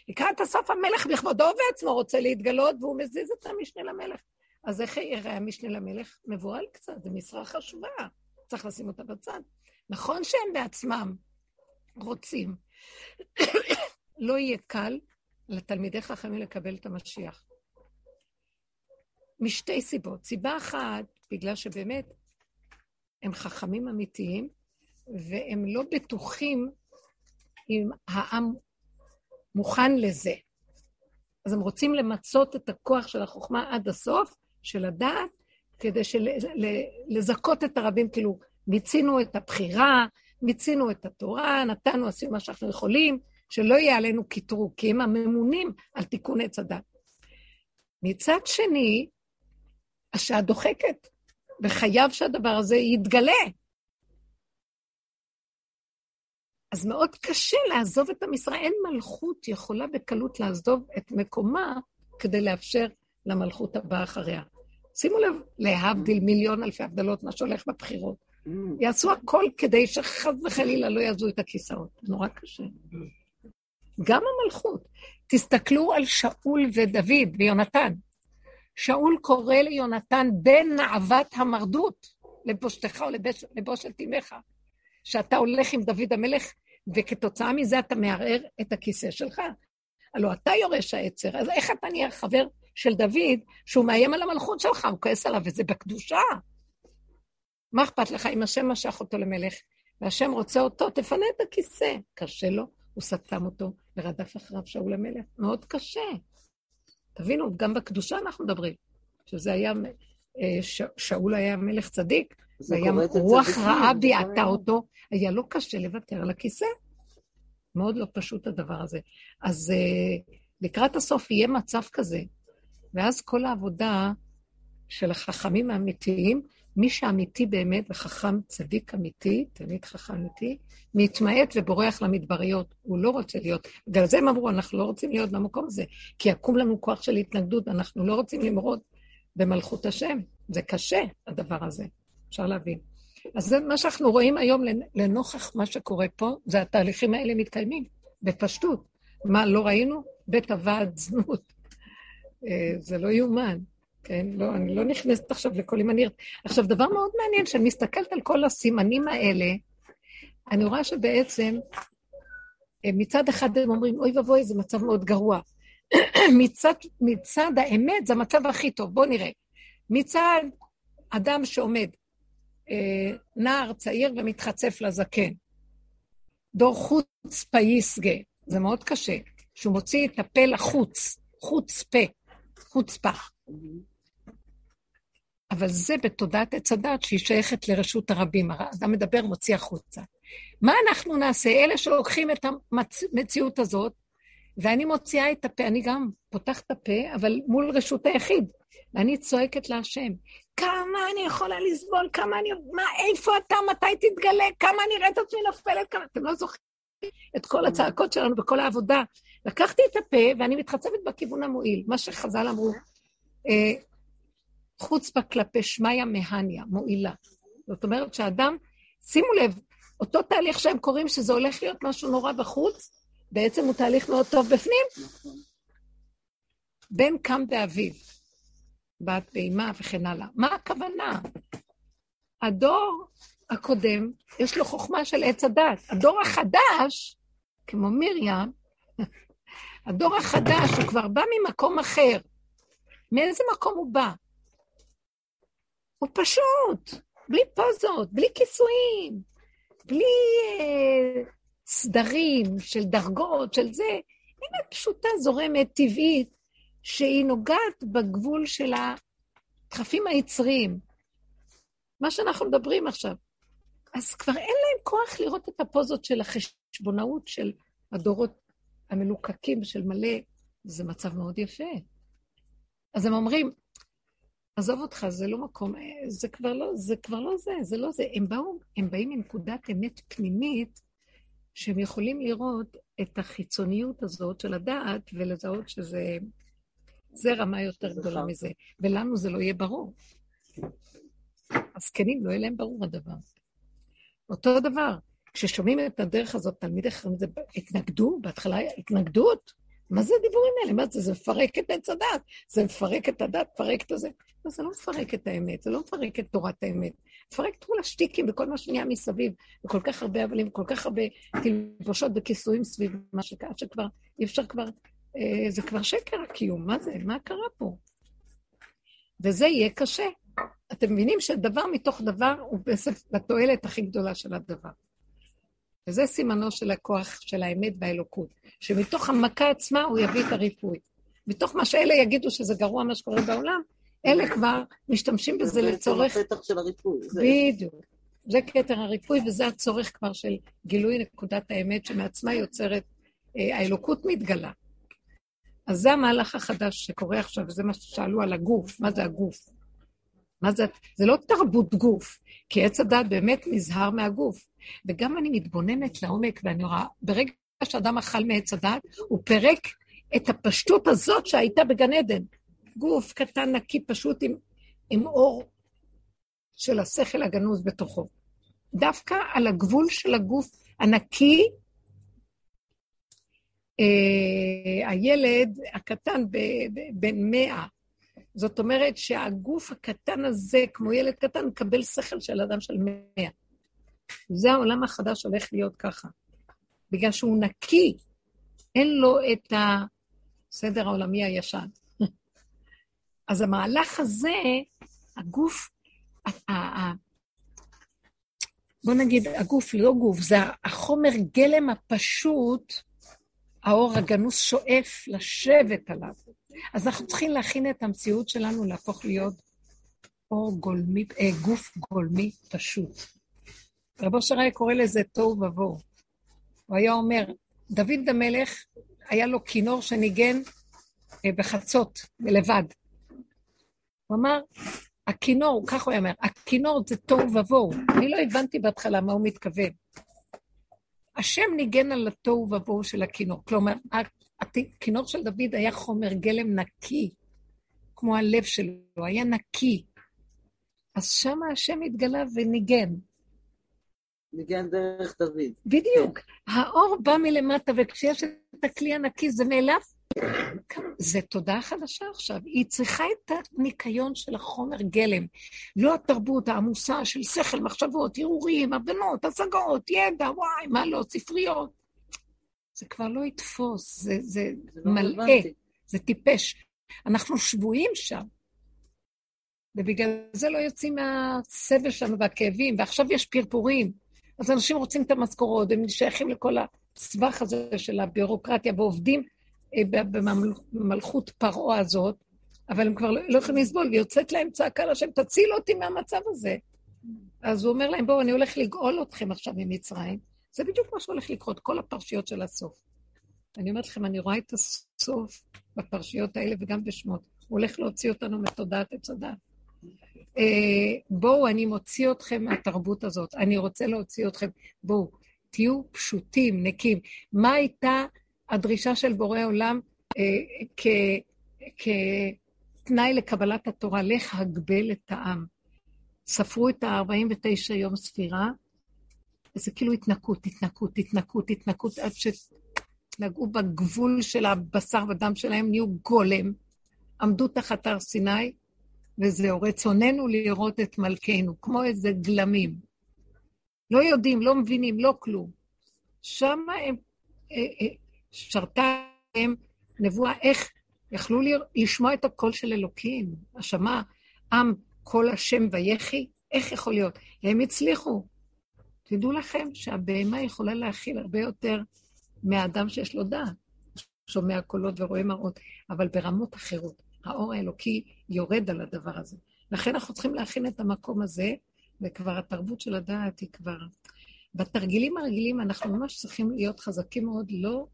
לקראת הסוף המלך בכבודו ובעצמו רוצה להתגלות, והוא מזיז את המשנה למלך. אז איך יראה המשנה למלך? מבוהל קצת, זו משרה חשובה, צריך לשים אותה בצד. נכון שהם בעצמם רוצים. [coughs] לא יהיה קל לתלמידי חכמים לקבל את המשיח. משתי סיבות. סיבה אחת, בגלל שבאמת הם חכמים אמיתיים, והם לא בטוחים אם העם מוכן לזה. אז הם רוצים למצות את הכוח של החוכמה עד הסוף, של הדעת, כדי של, לזכות את הרבים, כאילו, מיצינו את הבחירה, מיצינו את התורה, נתנו, עשינו מה שאנחנו יכולים, שלא יהיה עלינו קטרוג, כי הם הממונים על תיקון עץ הדת. מצד שני, השעה דוחקת, וחייב שהדבר הזה יתגלה. אז מאוד קשה לעזוב את המשרה. אין מלכות יכולה בקלות לעזוב את מקומה כדי לאפשר למלכות הבאה אחריה. שימו לב, להבדיל מיליון אלפי הבדלות, מה שהולך בבחירות. יעשו הכל כדי שחס וחלילה לא יעזו את הכיסאות. נורא קשה. גם המלכות. תסתכלו על שאול ודוד ויונתן. שאול קורא ליונתן בן נעבת המרדות, לבושתך או לבושת אמך, שאתה הולך עם דוד המלך, וכתוצאה מזה אתה מערער את הכיסא שלך. הלוא אתה יורש העצר, אז איך אתה נהיה חבר של דוד, שהוא מאיים על המלכות שלך, הוא כועס עליו, וזה בקדושה. מה אכפת לך אם השם משך אותו למלך, והשם רוצה אותו, תפנה את הכיסא. קשה לו, הוא סתם אותו, ורדף אחריו שאול המלך. מאוד קשה. תבינו, גם בקדושה אנחנו מדברים, שזה היה, אה, ש... שאול היה מלך צדיק, והיה רוח רעה ביעטה אותו, היה לו קשה לוותר על הכיסא. מאוד לא פשוט הדבר הזה. אז uh, לקראת הסוף יהיה מצב כזה, ואז כל העבודה של החכמים האמיתיים, מי שאמיתי באמת וחכם צדיק אמיתי, תלמיד חכם אמיתי, מתמעט ובורח למדבריות. הוא לא רוצה להיות. בגלל זה הם אמרו, אנחנו לא רוצים להיות במקום הזה, כי יקום לנו כוח של התנגדות, אנחנו לא רוצים למרוד במלכות השם. זה קשה, הדבר הזה. אפשר להבין. אז זה מה שאנחנו רואים היום לנוכח מה שקורה פה, זה התהליכים האלה מתקיימים, בפשטות. מה, לא ראינו? בית הוועד זנות. אה, זה לא יאומן, כן? לא, אני לא נכנסת עכשיו לכל אם אני... עכשיו, דבר מאוד מעניין, כשאני מסתכלת על כל הסימנים האלה, אני רואה שבעצם אה, מצד אחד הם אומרים, אוי ואבוי, זה מצב מאוד גרוע. [clears throat] מצד, מצד האמת, זה המצב הכי טוב, בואו נראה. מצד אדם שעומד, אה, נער צעיר ומתחצף לזקן, דור חוץ פייסגה, זה מאוד קשה, שהוא מוציא את הפה לחוץ, חוץ פה. חוצפה. אבל זה בתודעת עץ הדת שהיא שייכת לרשות הרבים. האדם מדבר, מוציא החוצה. מה אנחנו נעשה? אלה שלוקחים את המציאות הזאת, ואני מוציאה את הפה, אני גם פותחת את הפה, אבל מול רשות היחיד. ואני צועקת להשם, כמה אני יכולה לסבול, כמה אני... מה, איפה אתה, מתי תתגלה, כמה אני אראה את עצמי נופלת, כמה... אתם לא זוכרים את כל הצעקות שלנו וכל העבודה. לקחתי את הפה ואני מתחצבת בכיוון המועיל, מה שחז"ל אמרו, אה, חוצפה כלפי שמיא מהניה, מועילה. זאת אומרת שאדם, שימו לב, אותו תהליך שהם קוראים שזה הולך להיות משהו נורא בחוץ, בעצם הוא תהליך מאוד טוב בפנים. בן קם באביו, בת באימה וכן הלאה. מה הכוונה? הדור הקודם, יש לו חוכמה של עץ הדת. הדור החדש, כמו מרים, [laughs] הדור החדש, הוא כבר בא ממקום אחר. מאיזה מקום הוא בא? הוא פשוט, בלי פוזות, בלי כיסויים, בלי אה, סדרים של דרגות, של זה. אמת פשוטה, זורמת, טבעית, שהיא נוגעת בגבול של הדחפים היצריים. מה שאנחנו מדברים עכשיו. אז כבר אין להם כוח לראות את הפוזות של החשבונאות של הדורות המלוקקים של מלא, זה מצב מאוד יפה. אז הם אומרים, עזוב אותך, זה לא מקום, זה כבר לא זה, כבר לא זה, זה לא זה. הם באו, הם באים מנקודת אמת פנימית, שהם יכולים לראות את החיצוניות הזאת של הדעת ולזהות שזה זה רמה יותר גדולה מזה. ולנו זה לא יהיה ברור. הזקנים, לא יהיה להם ברור הדבר. אותו דבר, כששומעים את הדרך הזאת, תלמידי חכמים, זה התנגדו, בהתחלה התנגדות. מה זה הדיבורים האלה? מה זה? זה מפרק את עץ הדת. זה מפרק את הדת, מפרק את הזה. לא, זה לא מפרק את האמת, זה לא מפרק את תורת האמת. מפרק את כל השטיקים וכל מה שנהיה מסביב, וכל כך הרבה הבלים, וכל כך הרבה תלבושות וכיסויים סביב מה שקרה, שכבר אי אפשר כבר, אה, זה כבר שקר הקיום, מה זה? מה קרה פה? וזה יהיה קשה. אתם מבינים שדבר מתוך דבר הוא בסוף לתועלת הכי גדולה של הדבר. וזה סימנו של הכוח של האמת והאלוקות, שמתוך המכה עצמה הוא יביא את הריפוי. מתוך מה שאלה יגידו שזה גרוע מה שקורה בעולם, אלה כבר משתמשים בזה לצורך... זה הפתח של הריפוי. בדיוק. זה כתר הריפוי, וזה הצורך כבר של גילוי נקודת האמת שמעצמה יוצרת, אה, האלוקות מתגלה. אז זה המהלך החדש שקורה עכשיו, וזה מה ששאלו על הגוף, מה זה הגוף? מה זה? זה לא תרבות גוף, כי עץ הדת באמת נזהר מהגוף. וגם אני מתבוננת לעומק, ואני רואה, ברגע שאדם אכל מעץ הדת, הוא פירק את הפשטות הזאת שהייתה בגן עדן. גוף קטן, נקי, פשוט עם, עם אור של השכל הגנוז בתוכו. דווקא על הגבול של הגוף הנקי, אה, הילד הקטן בן מאה, זאת אומרת שהגוף הקטן הזה, כמו ילד קטן, מקבל שכל של אדם של מאה. זה העולם החדש הולך להיות ככה. בגלל שהוא נקי, אין לו את הסדר העולמי הישן. [laughs] אז המהלך הזה, הגוף, בוא נגיד, הגוף לא גוף, זה החומר גלם הפשוט, האור הגנוס שואף לשבת עליו. אז אנחנו צריכים להכין את המציאות שלנו להפוך להיות אור גולמי, אה, גוף גולמי פשוט. רבו שרי קורא לזה תוהו ובוהו. הוא היה אומר, דוד המלך, היה לו כינור שניגן אה, בחצות, לבד. הוא אמר, הכינור, כך הוא אומר, הכינור זה תוהו ובוהו. אני לא הבנתי בהתחלה מה הוא מתכוון. השם ניגן על התוהו ובוהו של הכינור. כלומר, הכינור של דוד היה חומר גלם נקי, כמו הלב שלו, היה נקי. אז שם השם התגלה וניגן. ניגן דרך דוד. בדיוק. האור בא מלמטה, וכשיש את הכלי הנקי זה מאליו. זה תודעה חדשה עכשיו. היא צריכה את הניקיון של החומר גלם. לא התרבות העמוסה של שכל, מחשבות, הרהורים, הבנות, השגות, ידע, וואי, מה לא, ספריות. זה כבר לא יתפוס, זה, זה, זה לא מלא, רלוונטי. זה טיפש. אנחנו שבויים שם. ובגלל זה לא יוצאים מהסבל שלנו והכאבים, ועכשיו יש פרפורים. אז אנשים רוצים את המשכורות, הם שייכים לכל הסבך הזה של הביורוקרטיה, ועובדים אה, במלכות פרעה הזאת, אבל הם כבר לא, לא יכולים לסבול, ויוצאת להם צעקה לשם, תציל אותי מהמצב הזה. אז הוא אומר להם, בואו, אני הולך לגאול אתכם עכשיו ממצרים. זה בדיוק מה שהולך לקרות, כל הפרשיות של הסוף. אני אומרת לכם, אני רואה את הסוף בפרשיות האלה וגם בשמות. הוא הולך להוציא אותנו מתודעת עץ הדת. אה, בואו, אני מוציא אתכם מהתרבות הזאת. אני רוצה להוציא אתכם. בואו, תהיו פשוטים, נקיים. מה הייתה הדרישה של בורא עולם אה, כתנאי לקבלת התורה? לך הגבל את העם. ספרו את ה-49 יום ספירה, וזה כאילו התנקות, התנקות, התנקות, התנקות, עד שנגעו בגבול של הבשר ודם שלהם, נהיו גולם, עמדו תחת הר סיני, וזהו, רצוננו לראות את מלכנו, כמו איזה גלמים. לא יודעים, לא מבינים, לא כלום. שם הם, אה, אה, שרתה להם נבואה, איך יכלו לשמוע את הקול של אלוקים, השמע עם קול השם ויחי, איך יכול להיות? הם הצליחו. תדעו לכם שהבהמה יכולה להכיל הרבה יותר מהאדם שיש לו דעת, שומע קולות ורואה מראות, אבל ברמות אחרות. האור האלוקי יורד על הדבר הזה. לכן אנחנו צריכים להכין את המקום הזה, וכבר התרבות של הדעת היא כבר... בתרגילים הרגילים אנחנו ממש צריכים להיות חזקים מאוד, לא...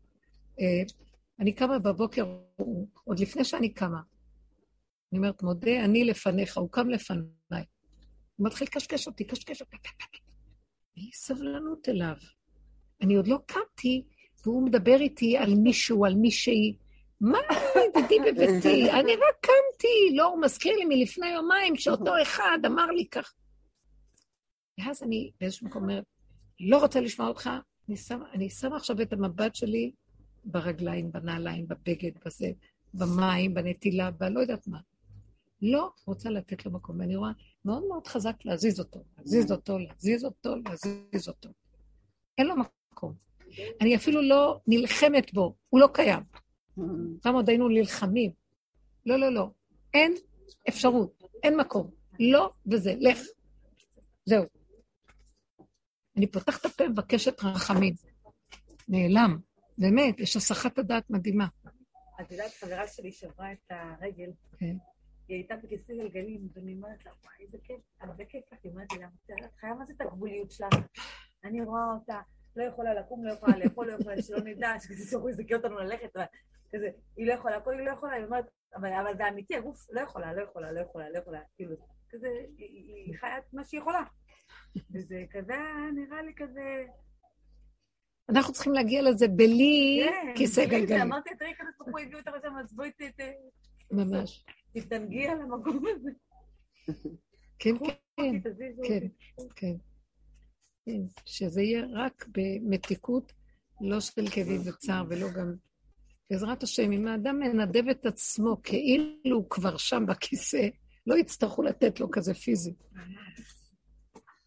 אה, אני קמה בבוקר, עוד לפני שאני קמה, אני אומרת, מודה אני לפניך, הוא קם לפניי. הוא מתחיל לקשקש אותי, קשקש אותי. אין לי סבלנות אליו. אני עוד לא קמתי, והוא מדבר איתי על מישהו, על מישהי. מה ידידי [laughs] בביתי? אני רק קמתי. לא, הוא מזכיר לי מלפני יומיים שאותו אחד אמר לי כך. ואז אני באיזשהו מקום אומרת, לא רוצה לשמוע אותך, אני שמה, אני שמה עכשיו את המבט שלי ברגליים, בנעליים, בבגד, בזה, במים, בנטילה, בלא יודעת מה. לא רוצה לתת לו מקום, ואני רואה מאוד מאוד חזק להזיז אותו, להזיז אותו, להזיז אותו, להזיז אותו. אין לו מקום. אני אפילו לא נלחמת בו, הוא לא קיים. פעם עוד היינו נלחמים. לא, לא, לא. אין אפשרות, אין מקום. לא וזה, לך. זהו. אני פותחת הפה ומבקשת רחמים. נעלם. באמת, יש הסחת הדעת מדהימה. את יודעת, חברה שלי שברה את הרגל. כן. היא הייתה בכיסא גלגלים, ואני אומרת לה, וואי, איזה כיף, הרבה כיף לך. היא אומרת לי, את חייב מה זה את הגבוליות שלך? אני רואה אותה, לא יכולה לקום, לא יכולה לאכול, לא יכולה, שלא נדע, שכזה צורך יזכה אותנו ללכת, כזה, היא לא יכולה, הכל היא לא יכולה, היא אומרת, אבל זה אמיתי, הגוף לא יכולה, לא יכולה, לא יכולה, לא יכולה, כאילו, כזה, היא חיה את מה שהיא יכולה. וזה כזה, נראה לי כזה... אנחנו צריכים להגיע לזה בלי כן, כיסא גלגלים. אמרתי, תראי, כזה ברוך הוא הביא אותך לשם, אז בואי ת... ממש. תתנגי על המקום הזה. [laughs] כן, כן, כן, כן. כן, שזה יהיה רק במתיקות, לא של כאבים וצער ולא גם... בעזרת השם, אם האדם מנדב את עצמו כאילו הוא כבר שם בכיסא, לא יצטרכו לתת לו כזה פיזי.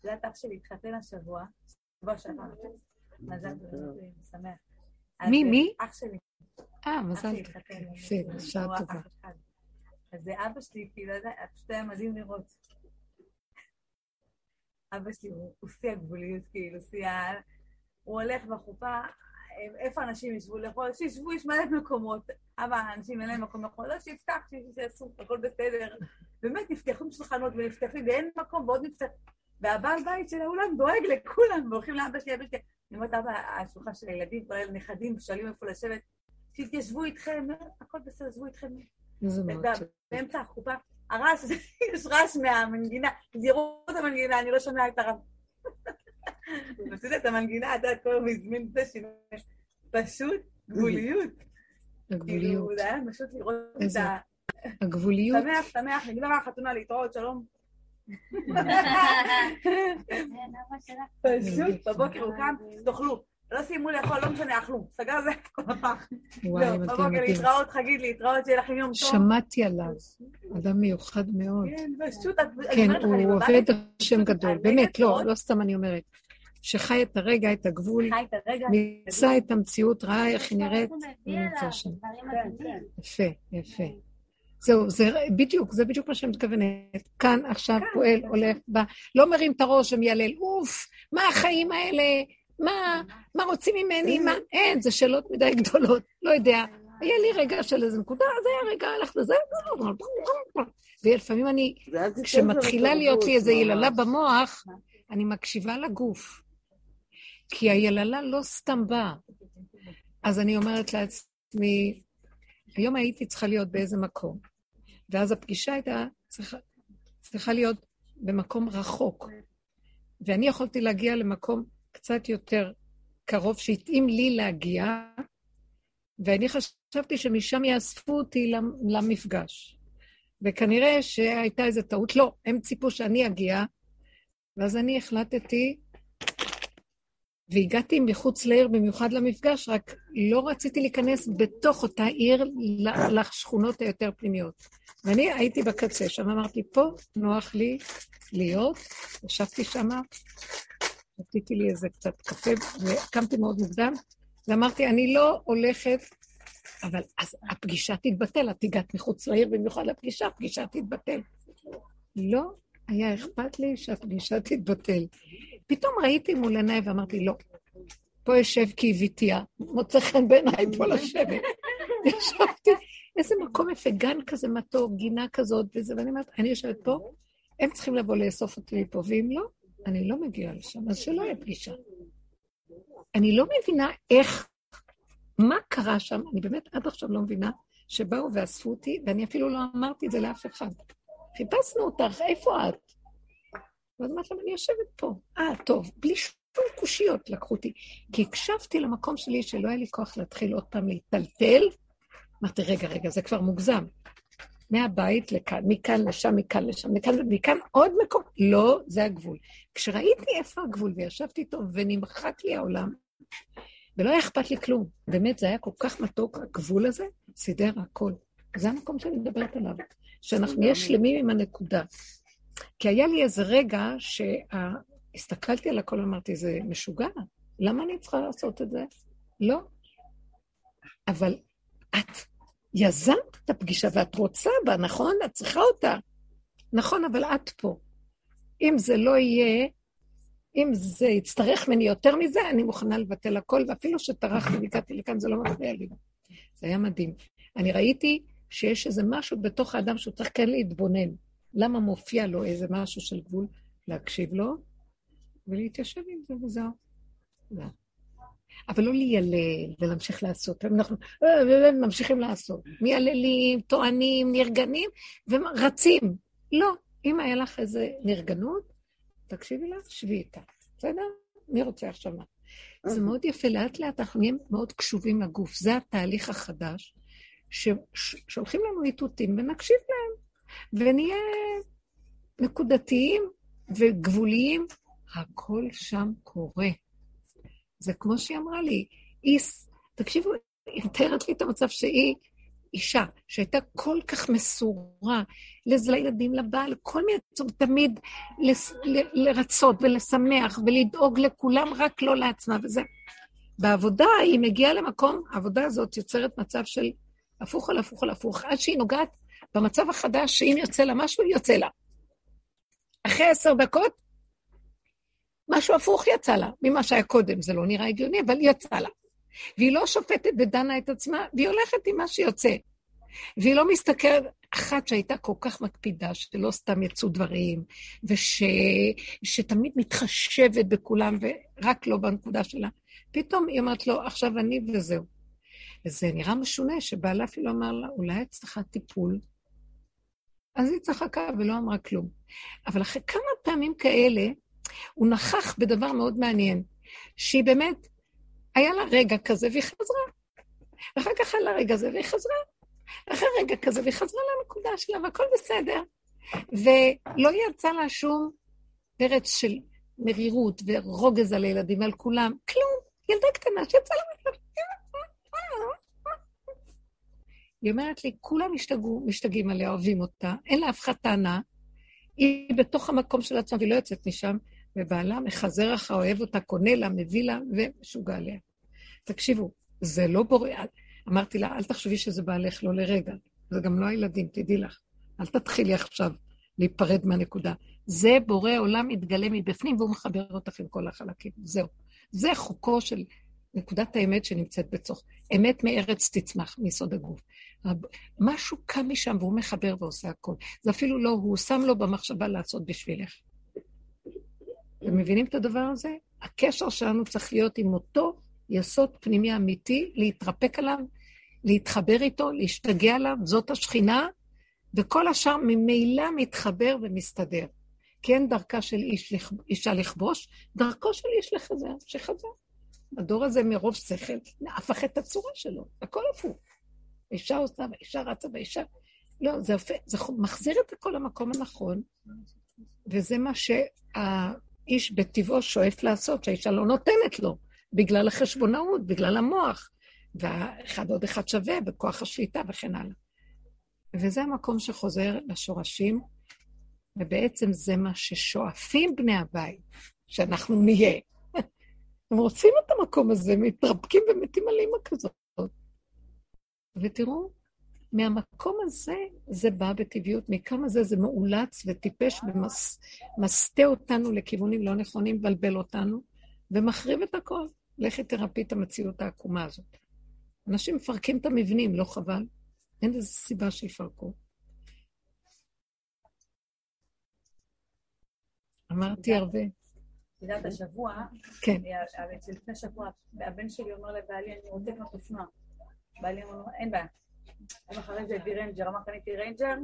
זה יודעת, אח שלי התחתן השבוע, שבוע שעבר. מזל טוב, שמח. מי, מי? אח שלי. אה, מזל טוב. יפה, שעה טובה. אז זה אבא שלי, כאילו, זה פשוט היה מדהים לראות. אבא שלי הוא שיא הגבוליות, כאילו, שיא ה... הוא הולך בחופה, איפה אנשים ישבו לאכול? שישבו, יש מלא מקומות. אבא, אנשים אין להם מקום לאכול, לא שיפתח, שיעשו, הכל בסדר. באמת, נפתחו שולחנות ונפתחים, ואין מקום, ועוד נפתח... והבעל בית של האולם דואג לכולם, והולכים לאבא שלי, אבא שלי. אני אומרת, אבא, השולחן של הילדים, כל הנכדים, שואלים איפה לשבת, שיתיישבו איתכם, הכל בסדר, ישבו איתכם. באמצע החופה, הרעש, [laughs] יש רעש מהמנגינה, תזהרו את המנגינה, אני לא שומע את הרב. פשוט [laughs] את המנגינה, אתה יודע, כל הזמן הזמין את השינוי. פשוט גבוליות. הגבוליות. כאילו, זה היה פשוט לראות את ה... הגבוליות. שמח, שמח, נגמרה החתונה להתראות, שלום. [laughs] פשוט, בבוקר הוא קם, תאכלו. לא סיימו לאכול, לא משנה, אכלו. סגר זה כל הפח. וואי, מדהים, בבוקר להתראות, חגיד להתראות, שיהיה לכם יום טוב. שמעתי עליו, אדם מיוחד מאוד. כן, פשוט, כן, הוא עובד השם גדול, באמת, לא, לא סתם אני אומרת. שחי את הרגע, את הגבול, ניסה את המציאות, ראה איך היא נראית, הוא נמצא שם. יפה, יפה. זהו, זה בדיוק, זה בדיוק מה שאני מתכוונת. כאן, עכשיו, פועל, הולך, בא, לא מרים את הראש ומיילל, אוף, מה החיים האלה? מה, מה רוצים ממני? מה? אין, זה שאלות מדי גדולות, לא יודע. היה לי רגע של איזה נקודה, אז היה רגע, הלך לזה, ולפעמים אני, כשמתחילה להיות לי איזו יללה. במוח, אני מקשיבה לגוף. כי היללה לא סתם באה. אז אני אומרת לעצמי, היום הייתי צריכה להיות באיזה מקום, ואז הפגישה הייתה צריכה, צריכה להיות במקום רחוק. ואני יכולתי להגיע למקום קצת יותר קרוב, שהתאים לי להגיע, ואני חשבתי שמשם יאספו אותי למ- למפגש. וכנראה שהייתה איזו טעות. לא, הם ציפו שאני אגיע, ואז אני החלטתי, והגעתי מחוץ לעיר במיוחד למפגש, רק לא רציתי להיכנס בתוך אותה עיר לשכונות היותר פנימיות. ואני הייתי בקצה שם, אמרתי, פה נוח לי להיות, ישבתי שם, שתיתי לי איזה קצת קפה, וקמתי מאוד מוקדם, ואמרתי, אני לא הולכת, אבל אז הפגישה תתבטל, את הגעת מחוץ לעיר במיוחד לפגישה, הפגישה תתבטל. לא היה אכפת לי שהפגישה תתבטל. פתאום ראיתי מול עיניי ואמרתי, לא, פה יושב כאיביתיה, מוצא חן בעיניי פה לשבת. ישבתי, איזה מקום יפה, גן כזה מתוק, גינה כזאת וזה, ואני אומרת, אני יושבת פה, הם צריכים לבוא לאסוף אותי מפה, ואם לא, אני לא מגיעה לשם, אז שלא יהיה פגישה. אני לא מבינה איך, מה קרה שם, אני באמת עד עכשיו לא מבינה, שבאו ואספו אותי, ואני אפילו לא אמרתי את זה לאף אחד. חיפשנו אותך, איפה את? ואז אמרתי להם, אני יושבת פה. אה, טוב, בלי שום קושיות לקחו אותי. כי הקשבתי למקום שלי שלא היה לי כוח להתחיל עוד פעם להיטלטל. אמרתי, רגע, רגע, זה כבר מוגזם. מהבית לכאן, מכאן לשם, מכאן לשם, מכאן, מכאן עוד מקום. לא, זה הגבול. כשראיתי איפה הגבול וישבתי איתו ונמחק לי העולם, ולא היה אכפת לי כלום. באמת, זה היה כל כך מתוק, הגבול הזה, סידר הכל. זה המקום שאני מדברת עליו, שאנחנו נהיה שלמים עם הנקודה. כי היה לי איזה רגע שהסתכלתי על הכל ואמרתי, זה משוגע, למה אני צריכה לעשות את זה? לא. אבל את יזמת את הפגישה ואת רוצה בה, נכון? את צריכה אותה. נכון, אבל את פה. אם זה לא יהיה, אם זה יצטרך ממני יותר מזה, אני מוכנה לבטל הכל, ואפילו שטרחתי והגעתי לכאן, זה לא מפריע לי. זה היה מדהים. אני ראיתי שיש איזה משהו בתוך האדם שהוא צריך כן להתבונן. למה מופיע לו איזה משהו של גבול? להקשיב לו ולהתיישב עם זה וזהו. אבל לא ליילל ולהמשיך לעשות. אנחנו אה, ממשיכים לעשות. מייללים, טוענים, נרגנים ורצים. לא. אם היה לך איזה נרגנות, תקשיבי לה, שבי איתה. בסדר? מי רוצה עכשיו מה? זה מאוד יפה, לאט לאט אנחנו נהיים מאוד קשובים לגוף. זה התהליך החדש, ששולחים לנו איתותים ונקשיב להם, ונהיה נקודתיים וגבוליים. הכל שם קורה. זה כמו שהיא אמרה לי, היא, תקשיבו, היא מתארת לי את המצב שהיא אישה שהייתה כל כך מסורה לילדים, לבעל, כל מיני, תמיד לס, ל, לרצות ולשמח ולדאוג לכולם, רק לא לעצמה וזה. בעבודה היא מגיעה למקום, העבודה הזאת יוצרת מצב של הפוך על הפוך על הפוך, עד שהיא נוגעת במצב החדש, שאם יוצא לה משהו, יוצא לה. אחרי עשר דקות, משהו הפוך יצא לה, ממה שהיה קודם, זה לא נראה הגיוני, אבל יצא לה. והיא לא שופטת ודנה את עצמה, והיא הולכת עם מה שיוצא. והיא לא מסתכלת, אחת שהייתה כל כך מקפידה, שלא סתם יצאו דברים, ושתמיד וש... מתחשבת בכולם, ורק לא בנקודה שלה. פתאום היא אומרת לו, עכשיו אני וזהו. וזה נראה משונה, שבעלה אפילו אמר לה, אולי את צריכה טיפול? אז היא צחקה ולא אמרה כלום. אבל אחרי כמה פעמים כאלה, הוא נכח בדבר מאוד מעניין, שהיא באמת, היה לה רגע כזה והיא חזרה. ואחר כך היה לה רגע הזה והיא חזרה. אחרי רגע כזה והיא חזרה לנקודה שלה והכל בסדר. ולא יצא לה שום פרץ של מרירות ורוגז על הילדים ועל כולם, כלום. ילדה קטנה שיצאה לה... היא אומרת לי, כולם השתגעו, משתגעים עליה, אוהבים אותה, אין לה אף אחד טענה, היא בתוך המקום של עצמה והיא לא יוצאת משם, ובעלה מחזר אחר, אוהב אותה, קונה לה, מביא לה ומשוגע עליה. תקשיבו, זה לא בורא... אמרתי לה, אל תחשבי שזה בעלך לא לרגע, זה גם לא הילדים, תדעי לך. אל תתחילי עכשיו להיפרד מהנקודה. זה בורא עולם מתגלה מבפנים והוא מחבר אותך עם כל החלקים, זהו. זה חוקו של נקודת האמת שנמצאת בתוך, אמת מארץ תצמח, מיסוד הגוף. משהו קם משם והוא מחבר ועושה הכל. זה אפילו לא, הוא שם לו במחשבה לעשות בשבילך. אתם מבינים את הדבר הזה? הקשר שלנו צריך להיות עם אותו יסוד פנימי אמיתי, להתרפק עליו, להתחבר איתו, להשתגע עליו, זאת השכינה, וכל השאר ממילא מתחבר ומסתדר. כי אין דרכה של איש, אישה לכבוש, דרכו של איש לחזר, שחזר. הדור הזה מרוב שכל, הפך את הצורה שלו, הכל הפוך. האישה עושה, והאישה רצה, והאישה... לא, זה. זה מחזיר את הכל למקום הנכון, וזה מה שהאיש בטבעו שואף לעשות, שהאישה לא נותנת לו, בגלל החשבונאות, בגלל המוח, ואחד עוד אחד שווה, וכוח השליטה וכן הלאה. וזה המקום שחוזר לשורשים, ובעצם זה מה ששואפים בני הבית, שאנחנו נהיה. [laughs] הם רוצים את המקום הזה, מתרפקים ומתים על אימא כזאת. ותראו, מהמקום הזה, זה בא בטבעיות, מכמה זה זה מאולץ וטיפש ומסטה אותנו לכיוונים לא נכונים, מבלבל אותנו, ומחריב את הכל. לכי תרפי את המציאות העקומה הזאת. אנשים מפרקים את המבנים, לא חבל? אין איזה סיבה שיפרקו. אמרתי הרבה. את יודעת, השבוע, כן. אה, לפני שבוע, הבן שלי אומר לבעלי, אני רוצה לקנות אופנוע. בעלי אומר אין בעיה. יום אחרי זה הביא רנג'ר, אמר, קניתי רנג'ר,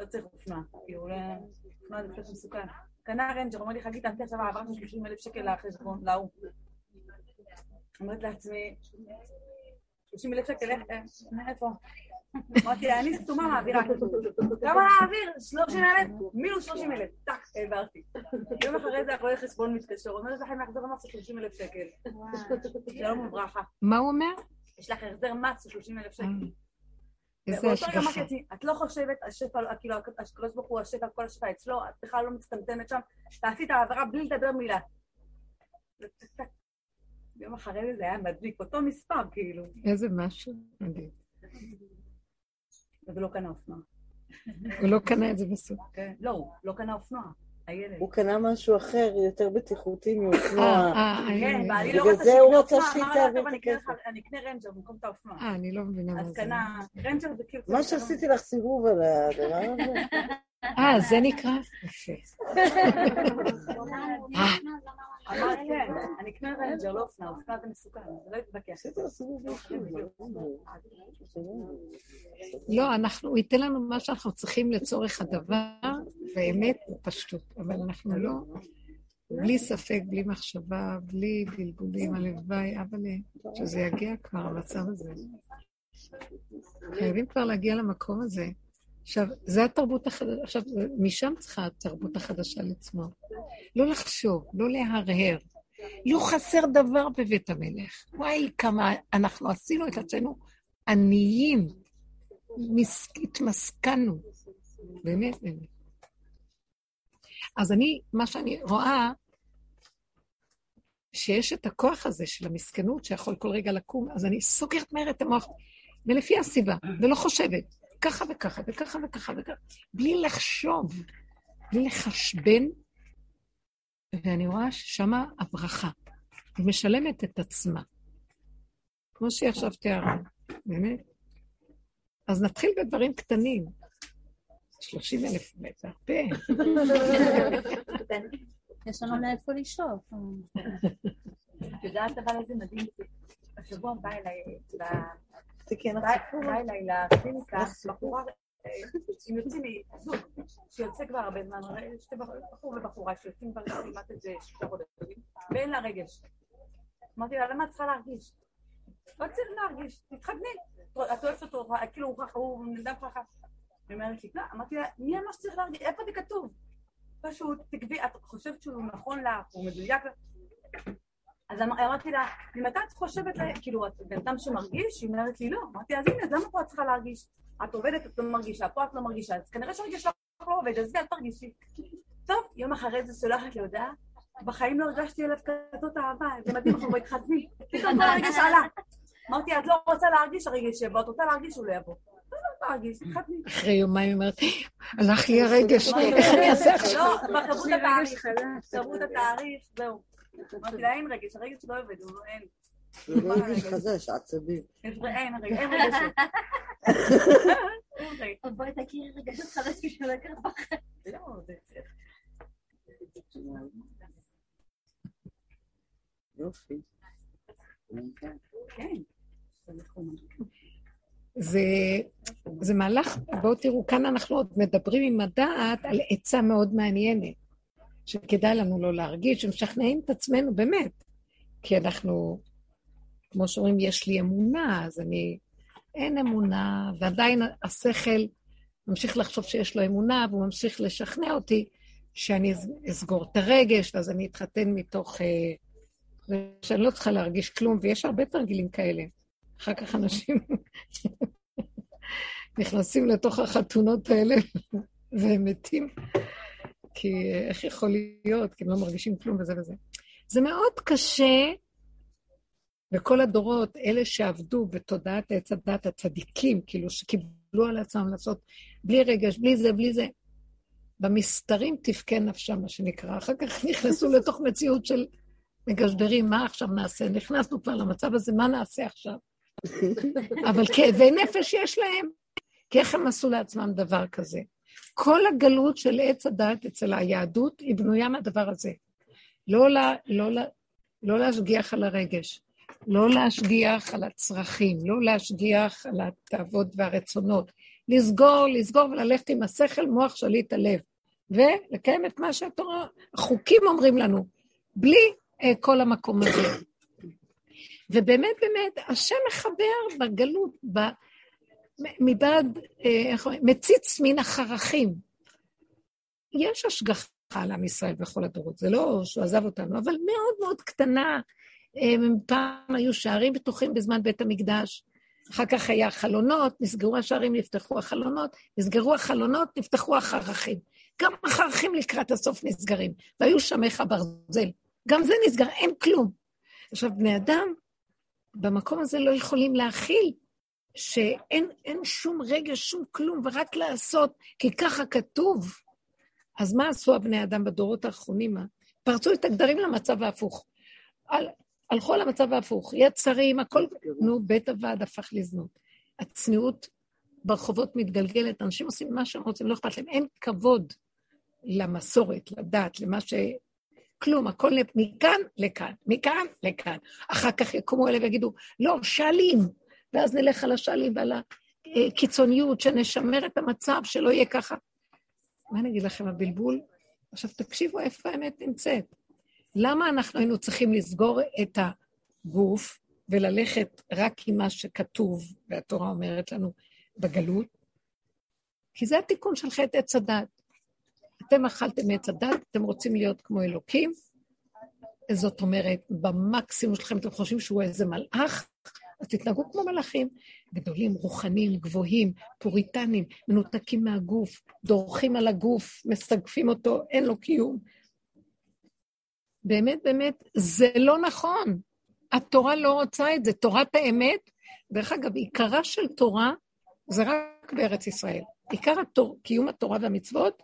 לא צריך הוא לא... אופנוע זה קצת מסוכן. קנה רנג'ר, אומר לי, חגית, נתתי עכשיו העברה של 30 אלף שקל לחשבון, להוא. אומרת לעצמי, 30 אלף שקל, אה, מאיפה? אמרתי לה, אני סתומה מעבירה. כמה להעביר? 30 אלף? מינוס 30 אלף. טאק, העברתי. יום אחרי זה הרואה חשבון מתקשר, אומר, לכם החזר מס של 30 אלף שקל. שלום וברכה. מה הוא אומר? יש לך החזר מס של 30 אלף שקל. איזה ובאותו יום אמרתי השגחה. את לא חושבת, השפע, כאילו, הקדוש ברוך הוא השפע, כל השפע אצלו, את בכלל לא מצטמצמת שם, תעשי את העבירה בלי לדבר מילה. יום אחרי זה היה מדליק, אותו מספר, כאילו. איזה משהו מדהים. וזה לא קנה אופנוע. הוא לא קנה את זה בסוף. כן? לא, הוא לא קנה אופנוע. הוא קנה משהו אחר, יותר בטיחותי אה, מאופנוע. אה, כן, בעלי לא בגלל רצה זה הוא שיקנה רצה אופנוע, שהיא אמר לה, תעביר "טוב, את אני אקנה הכסף." לך- אני אקנה רנג'ר במקום את האופנוע. אה, אני לא מבינה מה אז זה. קנה, רנג'ר זה כאילו... מה שעשיתי לך סיבוב על הדבר הזה. אה, זה נקרא? יפה. [laughs] אה, אמרת, כן, אני אקנה רנג'ר, לא זה מסוכן, זה לא לא, אנחנו, הוא ייתן לנו מה שאנחנו צריכים לצורך הדבר, באמת בפשטות. אבל אנחנו לא, בלי ספק, בלי מחשבה, בלי בלבולים, הלוואי, אבל שזה יגיע כבר, המצב הזה. חייבים כבר להגיע למקום הזה. עכשיו, זה התרבות החדשה, עכשיו, משם צריכה התרבות החדשה לצמוח. לא לחשוב, לא להרהר. לא חסר דבר בבית המלך. וואי, כמה אנחנו עשינו את עצמנו עניים. מס... התמסכנו. באמת, באמת. אז אני, מה שאני רואה, שיש את הכוח הזה של המסכנות שיכול כל רגע לקום, אז אני סוגרת מהר את המוח, ולפי הסיבה, ולא חושבת, ככה וככה וככה וככה וככה, בלי לחשוב, בלי לחשבן, ואני רואה ששמה הברכה, היא משלמת את עצמה. כמו שהיא עכשיו תיארה, באמת. אז נתחיל בדברים קטנים. 30 אלף זה הרבה. יש לנו לאיפה לשאוף. את יודעת אבל איזה מדהים? השבוע בא אליי, ב- תיקן לך בא בא אליי לקליניקה, בחורה, הם יוצאים מזוג, שיוצא כבר הרבה זמן, שתי בחור בחור ובחורה שיוצאים כבר כמעט איזה שישה חודשים, ואין לה רגש. אמרתי לה, למה את צריכה להרגיש? לא צריך להרגיש, תתחתני. את אוהבת אותו, כאילו הוא ככה, הוא אדם ככה. היא אומרת לי, לא, אמרתי לה, מי אמר שצריך להרגיש? איפה זה כתוב? פשוט תקבי, את חושבת שהוא נכון לך, הוא מדויק לך. אז אמר- אמרתי לה, ממתי את חושבת, כאילו, את בן אדם שמרגיש? היא אומרת לי, לא. אמרתי, אז הנה, אז למה פה את צריכה להרגיש? את עובדת, את לא מרגישה, פה את לא מרגישה, אז כנראה שהרגש שלך לא עובד, אז אל תרגישי. טוב, יום אחרי זה שולחת לי הודעה, בחיים לא הרגשתי אליו כזאת אהבה, זה מדהים, אנחנו מתחתנים. פתאום כל הרגש עלה. אמרתי, את לא רוצה להרגיש, הרגש יבוא, את רוצה להרגיש, הוא לא יבוא. לא, לא תתחתני. אחרי יומיים היא אומרת, הלך לי הרגש, איך אני אעשה עכשיו? לא, כבר קבעו את התאריך, קבעו את התאריך, זהו. אמרתי לה, אין רגש, הרגש לא עובד, הוא לא- אין. זה לא רגש חדש, עצבים. יש ר- אין רגשות. רגע. בואי תכירי רגשות חדשים שלא יקרה בחיים. לא. יופי. כן. זה, זה מהלך, בואו תראו, כאן אנחנו עוד מדברים עם הדעת על עצה מאוד מעניינת, שכדאי לנו לא להרגיש, ומשכנעים את עצמנו באמת, כי אנחנו, כמו שאומרים, יש לי אמונה, אז אני, אין אמונה, ועדיין השכל ממשיך לחשוב שיש לו אמונה, והוא ממשיך לשכנע אותי שאני אס- אסגור את הרגש, ואז אני אתחתן מתוך... אה, שאני לא צריכה להרגיש כלום, ויש הרבה תרגילים כאלה. אחר כך אנשים [laughs] נכנסים לתוך החתונות האלה והם מתים, כי איך יכול להיות? כי הם לא מרגישים כלום וזה וזה. זה מאוד קשה, וכל הדורות, אלה שעבדו בתודעת עץ הדת, הצדיקים, כאילו שקיבלו על עצמם לעשות בלי רגש, בלי זה, בלי זה, במסתרים תבכה נפשם, מה שנקרא. אחר כך [laughs] נכנסו לתוך מציאות של מגשדרים, מה עכשיו נעשה? נכנסנו כבר למצב הזה, מה נעשה עכשיו? [laughs] אבל כאבי נפש יש להם, כי איך הם עשו לעצמם דבר כזה? כל הגלות של עץ הדת אצל היהדות היא בנויה מהדבר הזה. לא, לה, לא, לה, לא להשגיח על הרגש, לא להשגיח על הצרכים, לא להשגיח על התאוות והרצונות. לסגור, לסגור וללכת עם השכל, מוח שליט הלב. ולקיים את מה שהתורה, החוקים אומרים לנו, בלי אה, כל המקום הזה. ובאמת, באמת, השם מחבר בגלות, ב, מבעד, אה, איך אומרים, מציץ מן החרכים. יש השגחה על עם ישראל בכל הדורות, זה לא שהוא עזב אותנו, אבל מאוד מאוד קטנה. אה, פעם היו שערים פתוחים בזמן בית המקדש, אחר כך היה חלונות, נסגרו השערים, נפתחו החלונות, נסגרו החלונות, נפתחו החרכים. גם החרכים לקראת הסוף נסגרים, והיו שמך ברזל. גם זה נסגר, אין כלום. עכשיו, בני אדם במקום הזה לא יכולים להכיל שאין אין שום רגע, שום כלום, ורק לעשות, כי ככה כתוב. אז מה עשו הבני אדם בדורות האחרונים? מה? פרצו את הגדרים למצב ההפוך. על, הלכו על המצב ההפוך, יצרים, הכל, נו, בית הוועד הפך לזנות. הצניעות ברחובות מתגלגלת, אנשים עושים מה שהם רוצים, לא אכפת להם, אין כבוד למסורת, לדת, למה ש... כלום, הכל מכאן לכאן, מכאן לכאן. אחר כך יקומו אלה ויגידו, לא, שאלים, ואז נלך על השאלים ועל הקיצוניות, שנשמר את המצב, שלא יהיה ככה. מה אני אגיד לכם, הבלבול? עכשיו תקשיבו איפה האמת נמצאת. למה אנחנו היינו צריכים לסגור את הגוף וללכת רק עם מה שכתוב, והתורה אומרת לנו בגלות? כי זה התיקון של חטא עץ הדת. אתם אכלתם עץ הדת, אתם רוצים להיות כמו אלוקים, זאת אומרת, במקסימום שלכם אתם חושבים שהוא איזה מלאך, אז תתנהגו כמו מלאכים, גדולים, רוחניים, גבוהים, פוריטנים, מנותקים מהגוף, דורכים על הגוף, מסגפים אותו, אין לו קיום. באמת, באמת, זה לא נכון. התורה לא רוצה את זה. תורת האמת, דרך אגב, עיקרה של תורה זה רק בארץ ישראל. עיקר התור, קיום התורה והמצוות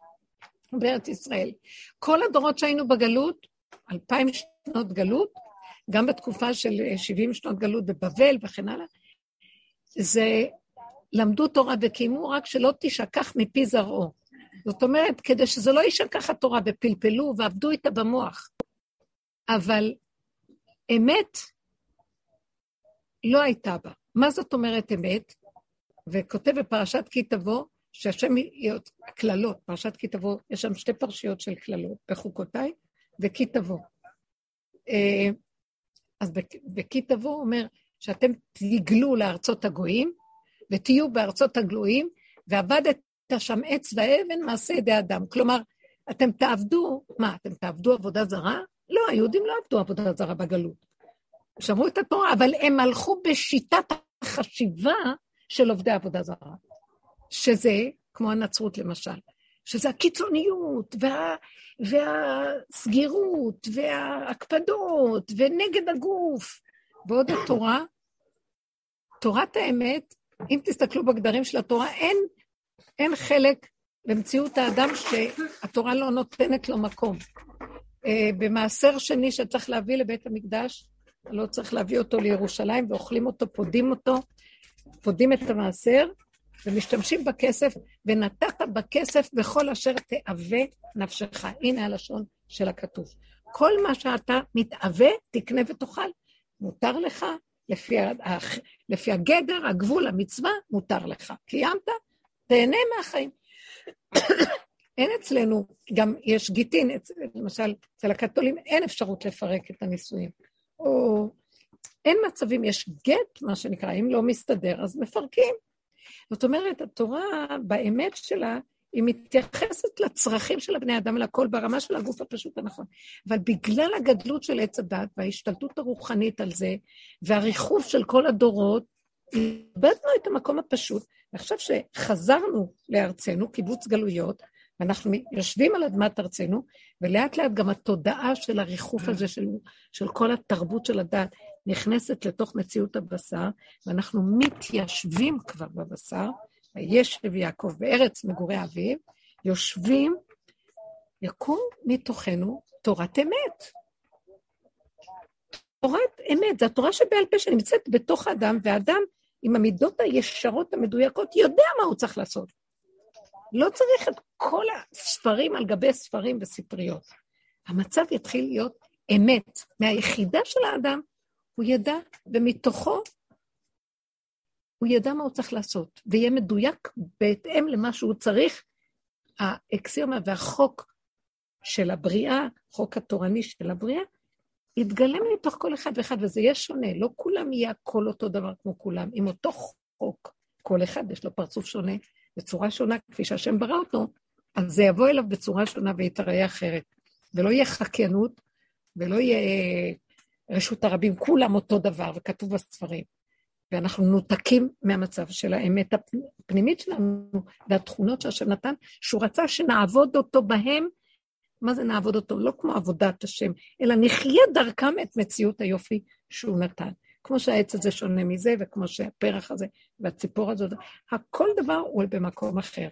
בארץ ישראל. כל הדורות שהיינו בגלות, אלפיים שנות גלות, גם בתקופה של 70 שנות גלות בבבל וכן הלאה, זה למדו תורה וקיימו רק שלא תשכח מפי זרעו. זאת אומרת, כדי שזה לא יישכח התורה, ופלפלו ועבדו איתה במוח. אבל אמת לא הייתה בה. מה זאת אומרת אמת? וכותב בפרשת כי תבוא, שהשם, קללות, פרשת כי תבוא, יש שם שתי פרשיות של קללות, בחוקותיי וכי תבוא. אז בכי תבוא אומר שאתם תגלו לארצות הגויים, ותהיו בארצות הגלויים, ועבדת שם עץ ואבן מעשה ידי אדם. כלומר, אתם תעבדו, מה, אתם תעבדו עבודה זרה? לא, היהודים לא עבדו עבודה זרה בגלות. שמעו את התורה, אבל הם הלכו בשיטת החשיבה של עובדי עבודה זרה. שזה, כמו הנצרות למשל, שזה הקיצוניות, וה, והסגירות, וההקפדות, ונגד הגוף. בעוד התורה, תורת האמת, אם תסתכלו בגדרים של התורה, אין, אין חלק במציאות האדם שהתורה לא נותנת לו מקום. אה, במעשר שני שצריך להביא לבית המקדש, לא צריך להביא אותו לירושלים ואוכלים אותו, פודים אותו, פודים את המעשר ומשתמשים בכסף, ונתת בכסף בכל אשר תאווה נפשך. הנה הלשון של הכתוב. כל מה שאתה מתאווה, תקנה ותאכל. מותר לך, לפי, לפי הגדר, הגבול, המצווה, מותר לך. קיימת, תהנה מהחיים. [coughs] אין אצלנו, גם יש גיטין, למשל, אצל הקתולים אין אפשרות לפרק את הנישואים. או אין מצבים, יש גט, מה שנקרא, אם לא מסתדר, אז מפרקים. זאת אומרת, התורה, באמת שלה, היא מתייחסת לצרכים של הבני אדם ולכל ברמה של הגוף הפשוט הנכון. אבל בגלל הגדלות של עץ הדת וההשתלטות הרוחנית על זה, והריחוף של כל הדורות, איבדנו את המקום הפשוט. ועכשיו שחזרנו לארצנו, קיבוץ גלויות, ואנחנו יושבים על אדמת ארצנו, ולאט לאט גם התודעה של הריחוף הזה, של, של כל התרבות של הדת, נכנסת לתוך מציאות הבשר, ואנחנו מתיישבים כבר בבשר, וישב יעקב בארץ מגורי אביו, יושבים, יקום מתוכנו תורת אמת. תורת אמת, זו התורה שבעל פה שנמצאת בתוך האדם, והאדם עם המידות הישרות המדויקות יודע מה הוא צריך לעשות. לא צריך את כל הספרים על גבי ספרים וספריות. המצב יתחיל להיות אמת. מהיחידה של האדם הוא ידע, ומתוכו הוא ידע מה הוא צריך לעשות, ויהיה מדויק בהתאם למה שהוא צריך. האקסיומה והחוק של הבריאה, חוק התורני של הבריאה, יתגלם מתוך כל אחד ואחד, וזה יהיה שונה. לא כולם יהיה הכל אותו דבר כמו כולם, עם אותו חוק. כל אחד יש לו פרצוף שונה, בצורה שונה, כפי שהשם ברא אותו, אז זה יבוא אליו בצורה שונה ויתראה אחרת. ולא יהיה חקיינות, ולא יהיה רשות הרבים, כולם אותו דבר, וכתוב בספרים. ואנחנו נותקים מהמצב של האמת הפנימית שלנו, והתכונות שהשם נתן, שהוא רצה שנעבוד אותו בהם. מה זה נעבוד אותו? לא כמו עבודת השם, אלא נחיה דרכם את מציאות היופי שהוא נתן. כמו שהעץ הזה שונה מזה, וכמו שהפרח הזה והציפור הזאת, הכל דבר הוא במקום אחר.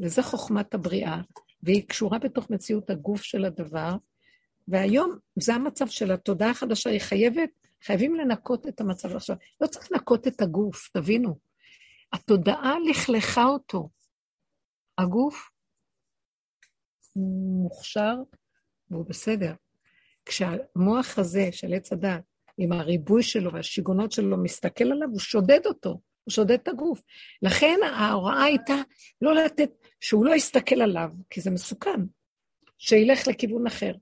וזה חוכמת הבריאה, והיא קשורה בתוך מציאות הגוף של הדבר, והיום זה המצב של התודעה החדשה, היא חייבת, חייבים לנקות את המצב עכשיו. לא צריך לנקות את הגוף, תבינו. התודעה לכלכה אותו. הגוף מוכשר והוא בסדר. כשהמוח הזה של עץ הדת, עם הריבוי שלו והשיגונות שלו מסתכל עליו, הוא שודד אותו, הוא שודד את הגוף. לכן ההוראה הייתה לא לתת, שהוא לא יסתכל עליו, כי זה מסוכן, שילך לכיוון אחר.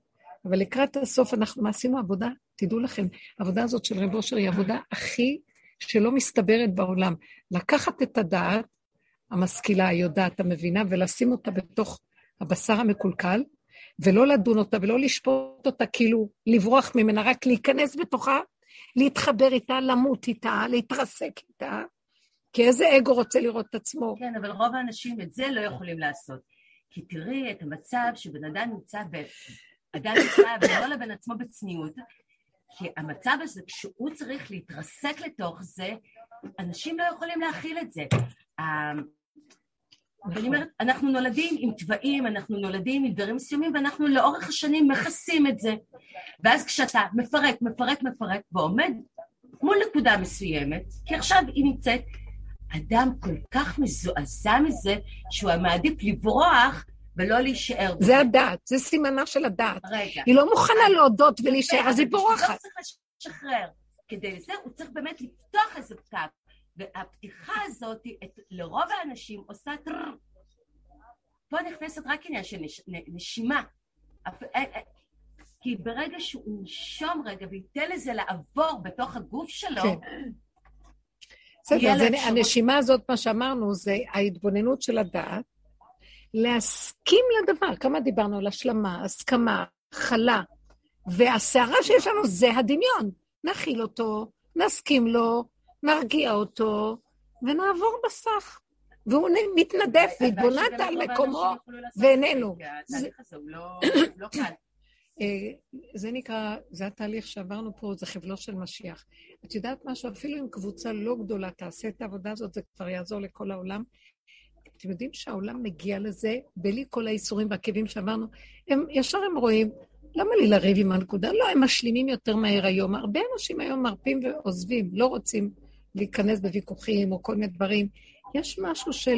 אבל לקראת הסוף אנחנו עשינו עבודה, תדעו לכם, העבודה הזאת של רב אושר היא עבודה הכי שלא מסתברת בעולם. לקחת את הדעת, המשכילה, היודעת, המבינה, ולשים אותה בתוך הבשר המקולקל, ולא לדון אותה ולא לשפוט אותה, כאילו לברוח ממנה, רק להיכנס בתוכה, להתחבר איתה, למות איתה, להתרסק איתה, כי איזה אגו רוצה לראות את עצמו. כן, אבל רוב האנשים את זה לא יכולים לעשות. כי תראי את המצב שבן אדם נמצא. אדם נמצא בינו לבין עצמו בצניעות, כי המצב הזה, כשהוא צריך להתרסק לתוך זה, אנשים לא יכולים להכיל את זה. נכון. אני אומרת, אנחנו נולדים עם תוואים, אנחנו נולדים עם דברים מסוימים, ואנחנו לאורך השנים מכסים את זה. ואז כשאתה מפרק, מפרק, מפרק, ועומד מול נקודה מסוימת, כי עכשיו היא נמצאת, אדם כל כך מזועזע מזה, שהוא מעדיף לברוח ולא להישאר. בו. זה הדעת, זה סימנה של הדעת. רגע. היא לא מוכנה להודות ולהישאר, אז היא בשביל בורחת. הוא צריך לשחרר. כדי זה הוא צריך באמת לפתוח איזה פתק. והפתיחה הזאת, את- לרוב האנשים עושה טרר. פה נכנסת רק עניין של נש, נשימה. אה, אה, כי ברגע שהוא ינשום רגע וייתן לזה לעבור בתוך הגוף שלו, כן. בסדר, הנשימה הזאת, מה שאמרנו, זה ההתבוננות של הדעת, להסכים לדבר. כמה דיברנו על השלמה, הסכמה, הכלה, והסערה שיש לנו זה הדמיון. נכיל אותו, נסכים לו, נרגיע אותו, ונעבור בסך. והוא מתנדף, והתבוננת על רוב מקומו ואיננו. זה, כי התהליך הזה הוא לא- [coughs] לא קל. אה, זה נקרא, זה התהליך שעברנו פה, זה חבלו של משיח. את יודעת משהו? אפילו אם קבוצה לא גדולה תעשה את העבודה הזאת, זה כבר יעזור לכל העולם. אתם יודעים שהעולם מגיע לזה בלי כל האיסורים והכאבים שאמרנו, הם, ישר הם רואים, למה לי לריב עם הנקודה? לא, הם משלימים יותר מהר היום. הרבה אנשים היום מרפים ועוזבים, לא רוצים להיכנס בוויכוחים או כל מיני דברים. יש משהו של,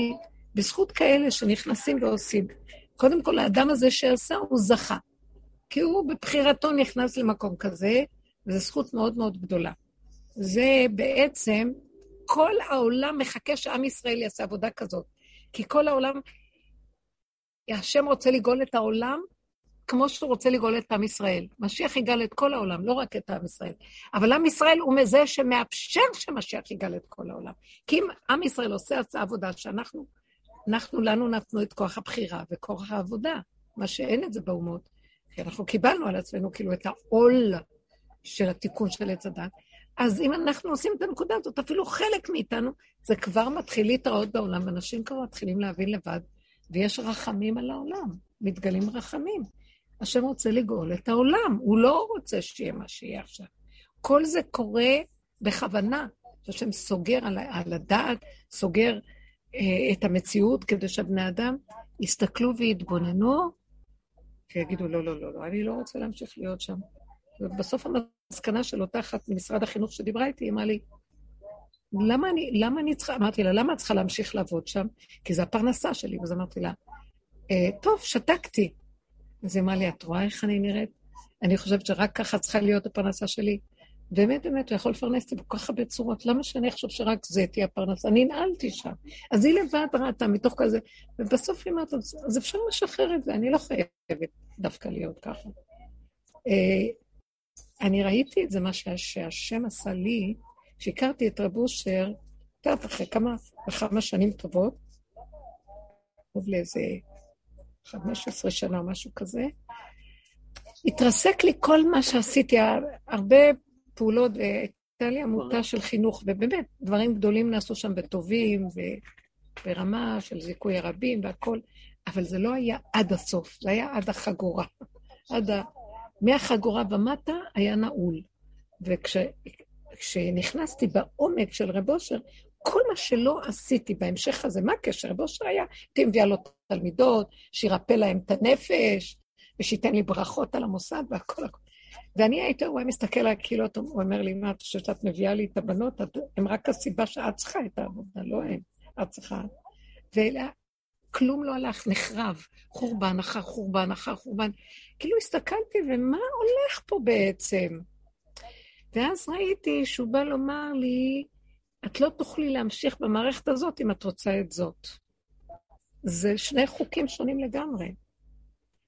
בזכות כאלה שנכנסים ועושים. קודם כל, האדם הזה שעשה, הוא זכה. כי הוא בבחירתו נכנס למקום כזה, וזו זכות מאוד מאוד גדולה. זה בעצם, כל העולם מחכה שעם ישראל יעשה עבודה כזאת. כי כל העולם, השם רוצה לגאול את העולם כמו שהוא רוצה לגאול את עם ישראל. משיח יגאל את כל העולם, לא רק את עם ישראל. אבל עם ישראל הוא מזה שמאפשר שמשיח יגאל את כל העולם. כי אם עם ישראל עושה עבודה שאנחנו, אנחנו, לנו נתנו את כוח הבחירה וכוח העבודה, מה שאין את זה באומות. כי אנחנו קיבלנו על עצמנו כאילו את העול של התיקון של עץ הדת. אז אם אנחנו עושים את הנקודה הזאת, אפילו חלק מאיתנו, זה כבר מתחיל להתראות בעולם, ואנשים כבר מתחילים להבין לבד, ויש רחמים על העולם, מתגלים רחמים. השם רוצה לגאול את העולם, הוא לא רוצה שיהיה מה שיהיה עכשיו. כל זה קורה בכוונה, שהשם סוגר על, הדעת, סוגר אה, את המציאות, כדי שהבני אדם יסתכלו ויתבוננו, ויגידו, לא, לא, לא, לא, אני לא רוצה להמשיך להיות שם. ובסוף המסקנה של אותה אחת ממשרד החינוך שדיברה איתי, היא אמרה לי, למה אני, למה אני צריכה, אמרתי לה, למה את צריכה להמשיך לעבוד שם? כי זו הפרנסה שלי. אז אמרתי לה, אה, טוב, שתקתי. אז היא אמרה לי, את רואה איך אני נראית? אני חושבת שרק ככה צריכה להיות הפרנסה שלי. באמת, באמת, הוא יכול לפרנס אותי בכל כך הרבה צורות. למה שאני אחשוב שרק זה תהיה הפרנסה? אני ננעלתי שם. אז היא לבד ראתה מתוך כזה, ובסוף היא אמרת, אז אפשר לשחרר את זה, אני לא חייבת דווקא להיות ככה. אה, אני ראיתי את זה, מה שהשם עשה לי, כשהכרתי את רב אושר, קצת אחרי כמה וכמה שנים טובות, קרוב לאיזה 15 שנה, משהו כזה, התרסק לי כל מה שעשיתי, הרבה פעולות, הייתה לי עמותה של חינוך, ובאמת, דברים גדולים נעשו שם בטובים, וברמה של זיכוי הרבים והכול, אבל זה לא היה עד הסוף, זה היה עד החגורה. עד ה... מהחגורה ומטה היה נעול. וכשנכנסתי בעומק של רב אושר, כל מה שלא עשיתי בהמשך הזה, מה הקשר? רב אושר היה, הייתי מביאה לו תלמידות, שירפא להם את הנפש, ושייתן לי ברכות על המוסד והכל הכל. ואני הייתי, הוא היה מסתכל עליי כאילו, הוא אומר לי, מה, את חושבת שאת מביאה לי את הבנות? הן רק הסיבה שאת צריכה את העבודה, לא הם, את צריכה. וכלום לא הלך, נחרב, חורבן אחר חורבן אחר חורבן. כאילו הסתכלתי, ומה הולך פה בעצם? ואז ראיתי שהוא בא לומר לי, את לא תוכלי להמשיך במערכת הזאת אם את רוצה את זאת. זה שני חוקים שונים לגמרי.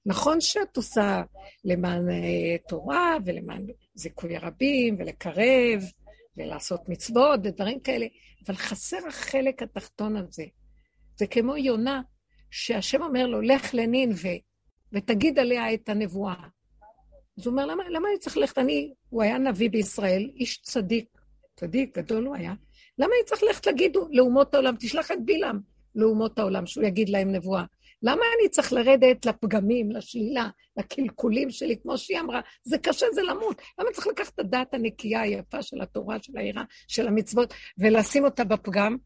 נכון שאת עושה למען אה, תורה ולמען זיכוי הרבים ולקרב ולעשות מצוות ודברים כאלה, אבל חסר החלק התחתון הזה. זה כמו יונה, שהשם אומר לו, לך לנינווה ותגיד עליה את הנבואה. אז הוא אומר, למה, למה אני צריך ללכת? אני, הוא היה נביא בישראל, איש צדיק, צדיק גדול הוא היה. למה אני צריך ללכת להגיד לאומות העולם, תשלח את בלעם לאומות העולם, שהוא יגיד להם נבואה. למה אני צריך לרדת לפגמים, לשלילה, לקלקולים שלי, כמו שהיא אמרה, זה קשה, זה למות. למה צריך לקחת את הדעת הנקייה היפה של התורה, של העירה, של המצוות, ולשים אותה בפגם?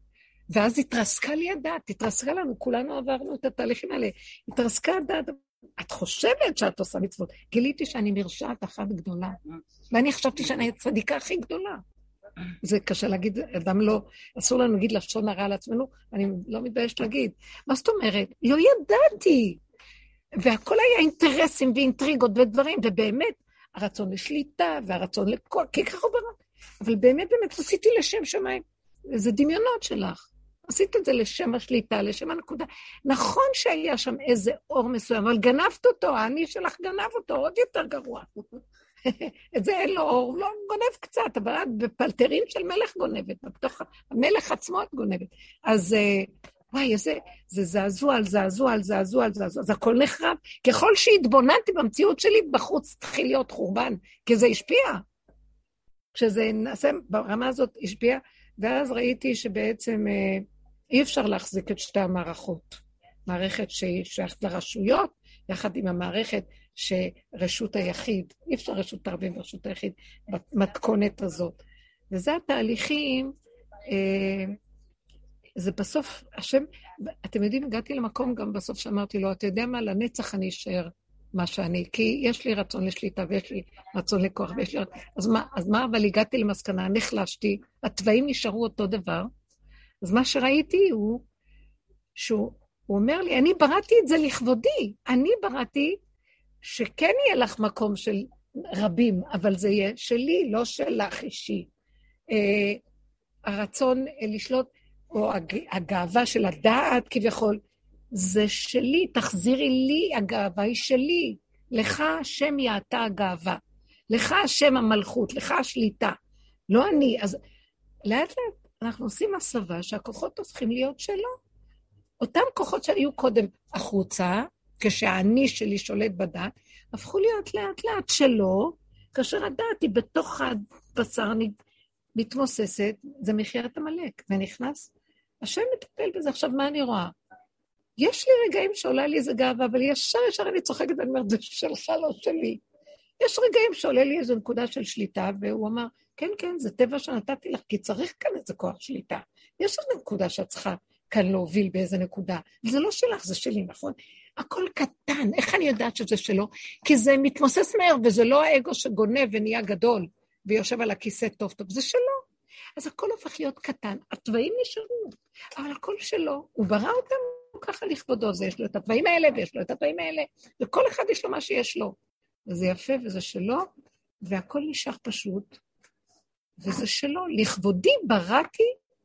ואז התרסקה לי הדעת, התרסקה לנו, כולנו עברנו את התהליכים האלה. התרסקה הדעת, את חושבת שאת עושה מצוות. גיליתי שאני מרשעת אחת גדולה, ואני חשבתי שאני הצדיקה הכי גדולה. זה קשה להגיד, אדם לא, אסור לנו להגיד לשון הרע על עצמנו, אני לא מתביישת להגיד. מה זאת אומרת? לא ידעתי. והכל היה אינטרסים ואינטריגות ודברים, ובאמת, הרצון לשליטה והרצון לכל, כי ככה הוא ברק. אבל באמת, באמת, עשיתי לשם שמיים. זה דמיונות שלך. עשית את זה לשם השליטה, לשם הנקודה. נכון שהיה שם איזה אור מסוים, אבל גנבת אותו, האני שלך גנב אותו, עוד יותר גרוע. [laughs] את זה אין לו אור, לא גונב קצת, אבל את בפלטרים של מלך גונבת, בתוך המלך עצמו את גונבת. אז אה, וואי, איזה, זה זעזוע על זעזוע על זעזוע על זעזוע, אז הכל נחרב. ככל שהתבוננתי במציאות שלי, בחוץ התחיל להיות חורבן, כי זה השפיע. כשזה נעשה, ברמה הזאת השפיע, ואז ראיתי שבעצם אה, אי אפשר להחזיק את שתי המערכות. מערכת שהיא שייכת לרשויות, יחד עם המערכת שרשות היחיד, אי אפשר רשות הרבים ורשות היחיד במתכונת הזאת. וזה התהליכים, אה, זה בסוף, השם, אתם יודעים, הגעתי למקום גם בסוף שאמרתי לו, אתה יודע מה, לנצח אני אשאר מה שאני, כי יש לי רצון לשליטה ויש לי רצון לכוח ויש לי... אז מה, אז מה, אבל הגעתי למסקנה, נחלשתי, התוואים נשארו אותו דבר. אז מה שראיתי הוא שהוא הוא אומר לי, אני בראתי את זה לכבודי, אני בראתי שכן יהיה לך מקום של רבים, אבל זה יהיה שלי, לא שלך אישי. אה, הרצון אה, לשלוט, או הג, הגאווה של הדעת כביכול, זה שלי, תחזירי לי, הגאווה היא שלי. לך השם יעתה הגאווה. לך השם המלכות, לך השליטה. לא אני. אז לאט לאט אנחנו עושים הסבה שהכוחות הופכים להיות שלו. אותם כוחות שהיו קודם החוצה, כשהאני שלי שולט בדת, הפכו להיות לאט לאט שלו, כאשר הדת היא בתוך הבשר מתמוססת, זה מחיית עמלק, ונכנס. השם מטפל בזה. עכשיו, מה אני רואה? יש לי רגעים שעולה לי איזה גאווה, אבל ישר ישר אני צוחקת ואני אומרת, זה שלך, לא שלי. יש רגעים שעולה לי איזו נקודה של שליטה, והוא אמר, כן, כן, זה טבע שנתתי לך, כי צריך כאן איזה כוח שליטה. יש איזו נקודה שאת צריכה כאן להוביל באיזה נקודה. זה לא שלך, זה שלי, נכון? הכל קטן, איך אני יודעת שזה שלו? כי זה מתמוסס מהר, וזה לא האגו שגונב ונהיה גדול ויושב על הכיסא טוב טוב, זה שלו. אז הכל הופך להיות קטן, התוואים נשארו, אבל הכל שלו, הוא ברא אותם ככה לכבודו, זה יש לו את התוואים האלה ויש לו את התוואים האלה, וכל אחד יש לו מה שיש לו. וזה יפה וזה שלו, והכל נשאר פשוט, וזה שלו. לכבודי בראתי,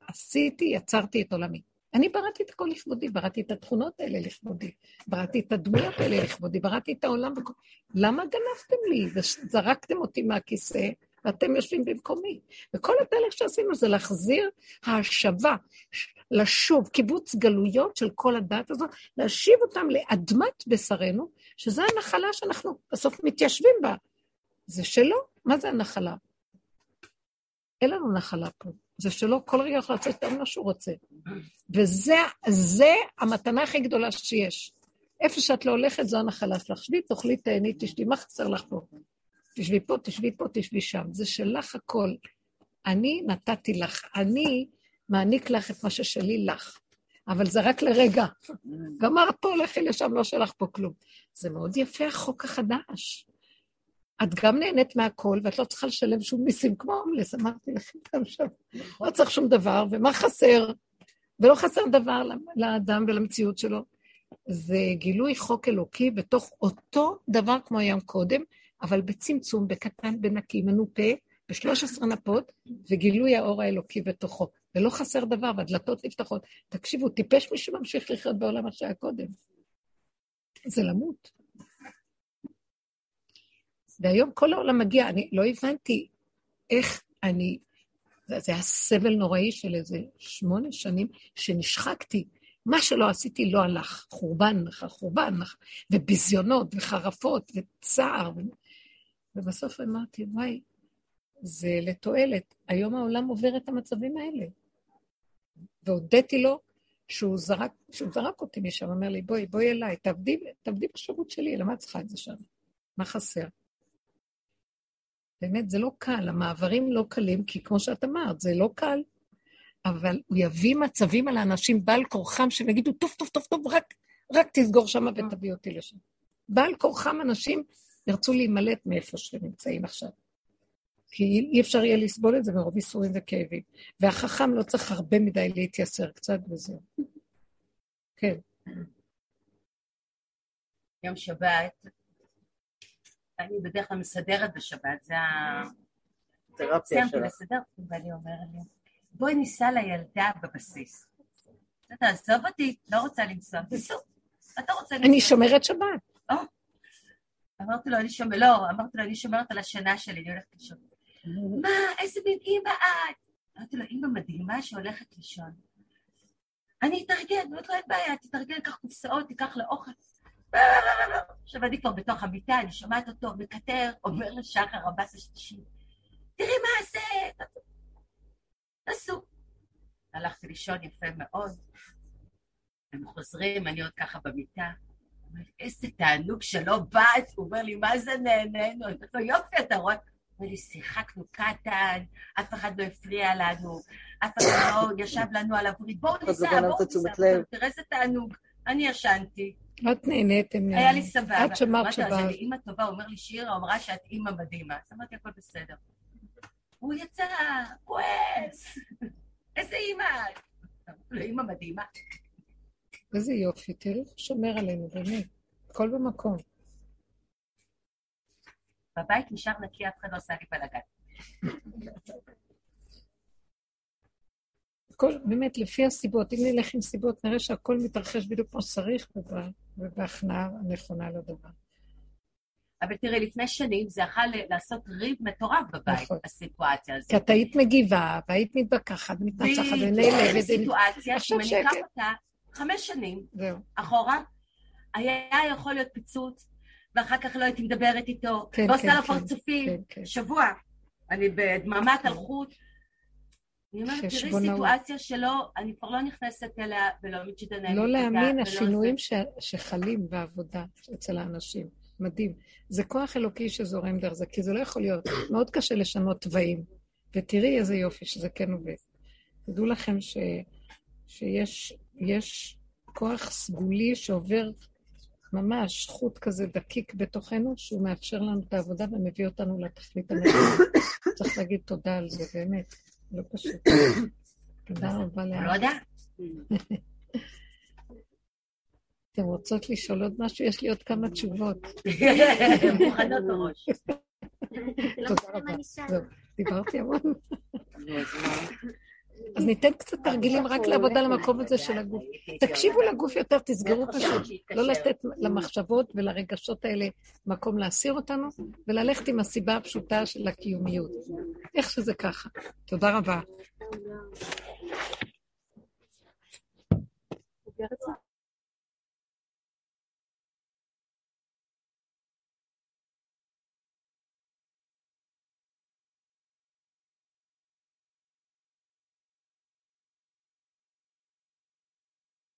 עשיתי, יצרתי את עולמי. אני בראתי את הכל לכבודי, בראתי את התכונות האלה לכבודי, בראתי את הדמויות האלה לכבודי, בראתי את העולם. וכל... למה גנבתם לי וזרקתם אותי מהכיסא ואתם יושבים במקומי? וכל התהליך שעשינו זה להחזיר ההשבה, לשוב, קיבוץ גלויות של כל הדת הזאת, להשיב אותם לאדמת בשרנו, שזו הנחלה שאנחנו בסוף מתיישבים בה. זה שלו, מה זה הנחלה? אין לנו נחלה פה. זה שלו, כל רגע יכול לצאת יותר ממה שהוא רוצה. וזה המתנה הכי גדולה שיש. איפה שאת לא הולכת, זו הנחלה שלך. שבי, תאכלי, תהני, תשבי, מה חסר לך פה? תשבי פה, תשבי פה, תשבי שם. זה שלך הכל. אני נתתי לך, אני מעניק לך את מה ששלי לך. אבל זה רק לרגע. גמרת פה, לכי לשם, לא שלך פה כלום. זה מאוד יפה, החוק החדש. את גם נהנית מהכל, ואת לא צריכה לשלם שום מיסים כמו הומלס, אמרתי לכם גם שם. לא צריך שום דבר, ומה חסר? ולא חסר דבר לאדם ולמציאות שלו. זה גילוי חוק אלוקי בתוך אותו דבר כמו היום קודם, אבל בצמצום, בקטן, בנקי, מנופה, ב-13 נפות, וגילוי האור האלוקי בתוכו. ולא חסר דבר, והדלתות נפתחות. תקשיבו, טיפש מי שממשיך לחיות בעולם מה שהיה קודם. זה למות. והיום כל העולם מגיע, אני לא הבנתי איך אני, זה, היה סבל נוראי של איזה שמונה שנים שנשחקתי. מה שלא עשיתי לא הלך, חורבן לך, חורבן לך, וביזיונות, וחרפות, וצער. ו... ובסוף אמרתי, וואי, זה לתועלת. היום העולם עובר את המצבים האלה. והודיתי לו שהוא זרק, שהוא זרק אותי משם, אומר לי, בואי, בואי אליי, תעבדי, תעבדי בשירות שלי, למה את צריכה את זה שם? מה חסר? באמת, זה לא קל, המעברים לא קלים, כי כמו שאת אמרת, זה לא קל, אבל הוא יביא מצבים על האנשים בעל כורחם, שהם יגידו, טוב, טוב, טוב, טוב, רק, רק תסגור שם ותביא אותי לשם. בעל כורחם אנשים ירצו להימלט מאיפה שהם נמצאים עכשיו. כי אי אפשר יהיה לסבול את זה מרוב ייסורים וכאבים. והחכם לא צריך הרבה מדי להתייסר קצת וזהו. כן. יום שבת, אני בדרך כלל מסדרת בשבת, זה ה... תרפיה סיימתי שלך. לסדר, ואני אומרת לי, בואי ניסע לילדה בבסיס. אתה עזוב אותי, לא רוצה לנסוע, תיסעו. אתה רוצה לנסוע. אני שומרת שבת. אמרתי לו, אני שומרת, לא, אמרתי לו, אני שומרת על השנה שלי, אני הולכת לישון. מה, איזה מין אימא את? אמרתי לו, אימא מדהימה שהולכת לישון. אני אתארגן, אמרתי לו, אין בעיה, תתארגן, קח קופסאות, תיקח לאוכל. עכשיו אני כבר בתוך המיטה, אני שומעת אותו מקטר, אומר לשחר הבת השלישית, תראי מה זה, תעשו. הלכתי לישון יפה מאוד, הם חוזרים, אני עוד ככה במיטה. איזה תענוג שלא באת, הוא אומר לי, מה זה נהנינו? אני אומרת לו, יופי, אתה רואה? הוא אומר לי, שיחקנו קטן, אף אחד לא הפריע לנו, אף אחד לא ישב לנו על הברית, בואו ניסע, לא בואו ניסע. תראה איזה תענוג. אני ישנתי, את נהנית, הם היה לי. סבבה. את שמרת אמרתי לו, אז שבת. אני אימא טובה, אומר לי, שירה אמרה שאת אימא מדהימה. אז אמרתי, הכל בסדר. הוא יצא כועס. איזה אימא? לו, אימא מדהימה. איזה יופי, תראי איך הוא שומר עלינו, באמת. הכל במקום. בבית נשאר נקי, אף אחד לא עשה לי בלאגן. הכל, באמת, לפי הסיבות. אם נלך עם סיבות, נראה שהכל מתרחש בדיוק כמו שצריך, וב- ובהכנעה הנכונה לדבר. אבל תראי, לפני שנים זה יכול לעשות ריב מטורף בבית, נכון. הסיטואציה הזאת. כי את היית מגיבה, והיית מתווכחת, מתנצחת, ונעלבת, ו- סיטואציה שאם אני אקח שקט. אותה חמש שנים זהו. אחורה, היה יכול להיות פיצוץ, ואחר כך לא הייתי מדברת איתו, כן, ועושה כן, לו כן, פרצופים, כן, כן. שבוע. אני בדממת אלחוט. אני אומרת, תראי. סיטואציה שלא, אני כבר לא נכנסת אליה ולא מתשתנה. לא להאמין, השינויים. ש- שחלים בעבודה אצל האנשים. מדהים. זה כוח אלוקי שזורם דרך זה, כי זה לא יכול להיות. מאוד קשה לשנות תוואים. ותראי איזה יופי שזה כן עובד. תדעו לכם ש, שיש יש כוח סגולי שעובר ממש חוט כזה דקיק בתוכנו, שהוא מאפשר לנו את העבודה ומביא אותנו לתכלית הנכונה. [coughs] צריך להגיד תודה על זה, באמת. לא פשוט. [coughs] תודה רבה לאן. לא יודע. אתם רוצות לשאול עוד משהו? יש לי עוד כמה תשובות. [laughs] מוכנות בראש. לא תודה רבה. זהו, דיברתי המון. אז ניתן קצת תרגילים רק לעבודה למקום הזה של הגוף. תקשיבו לגוף יותר, תסגרו פשוט. לא לתת למחשבות ולרגשות האלה מקום להסיר אותנו, וללכת עם הסיבה הפשוטה של הקיומיות. איך שזה ככה. תודה רבה.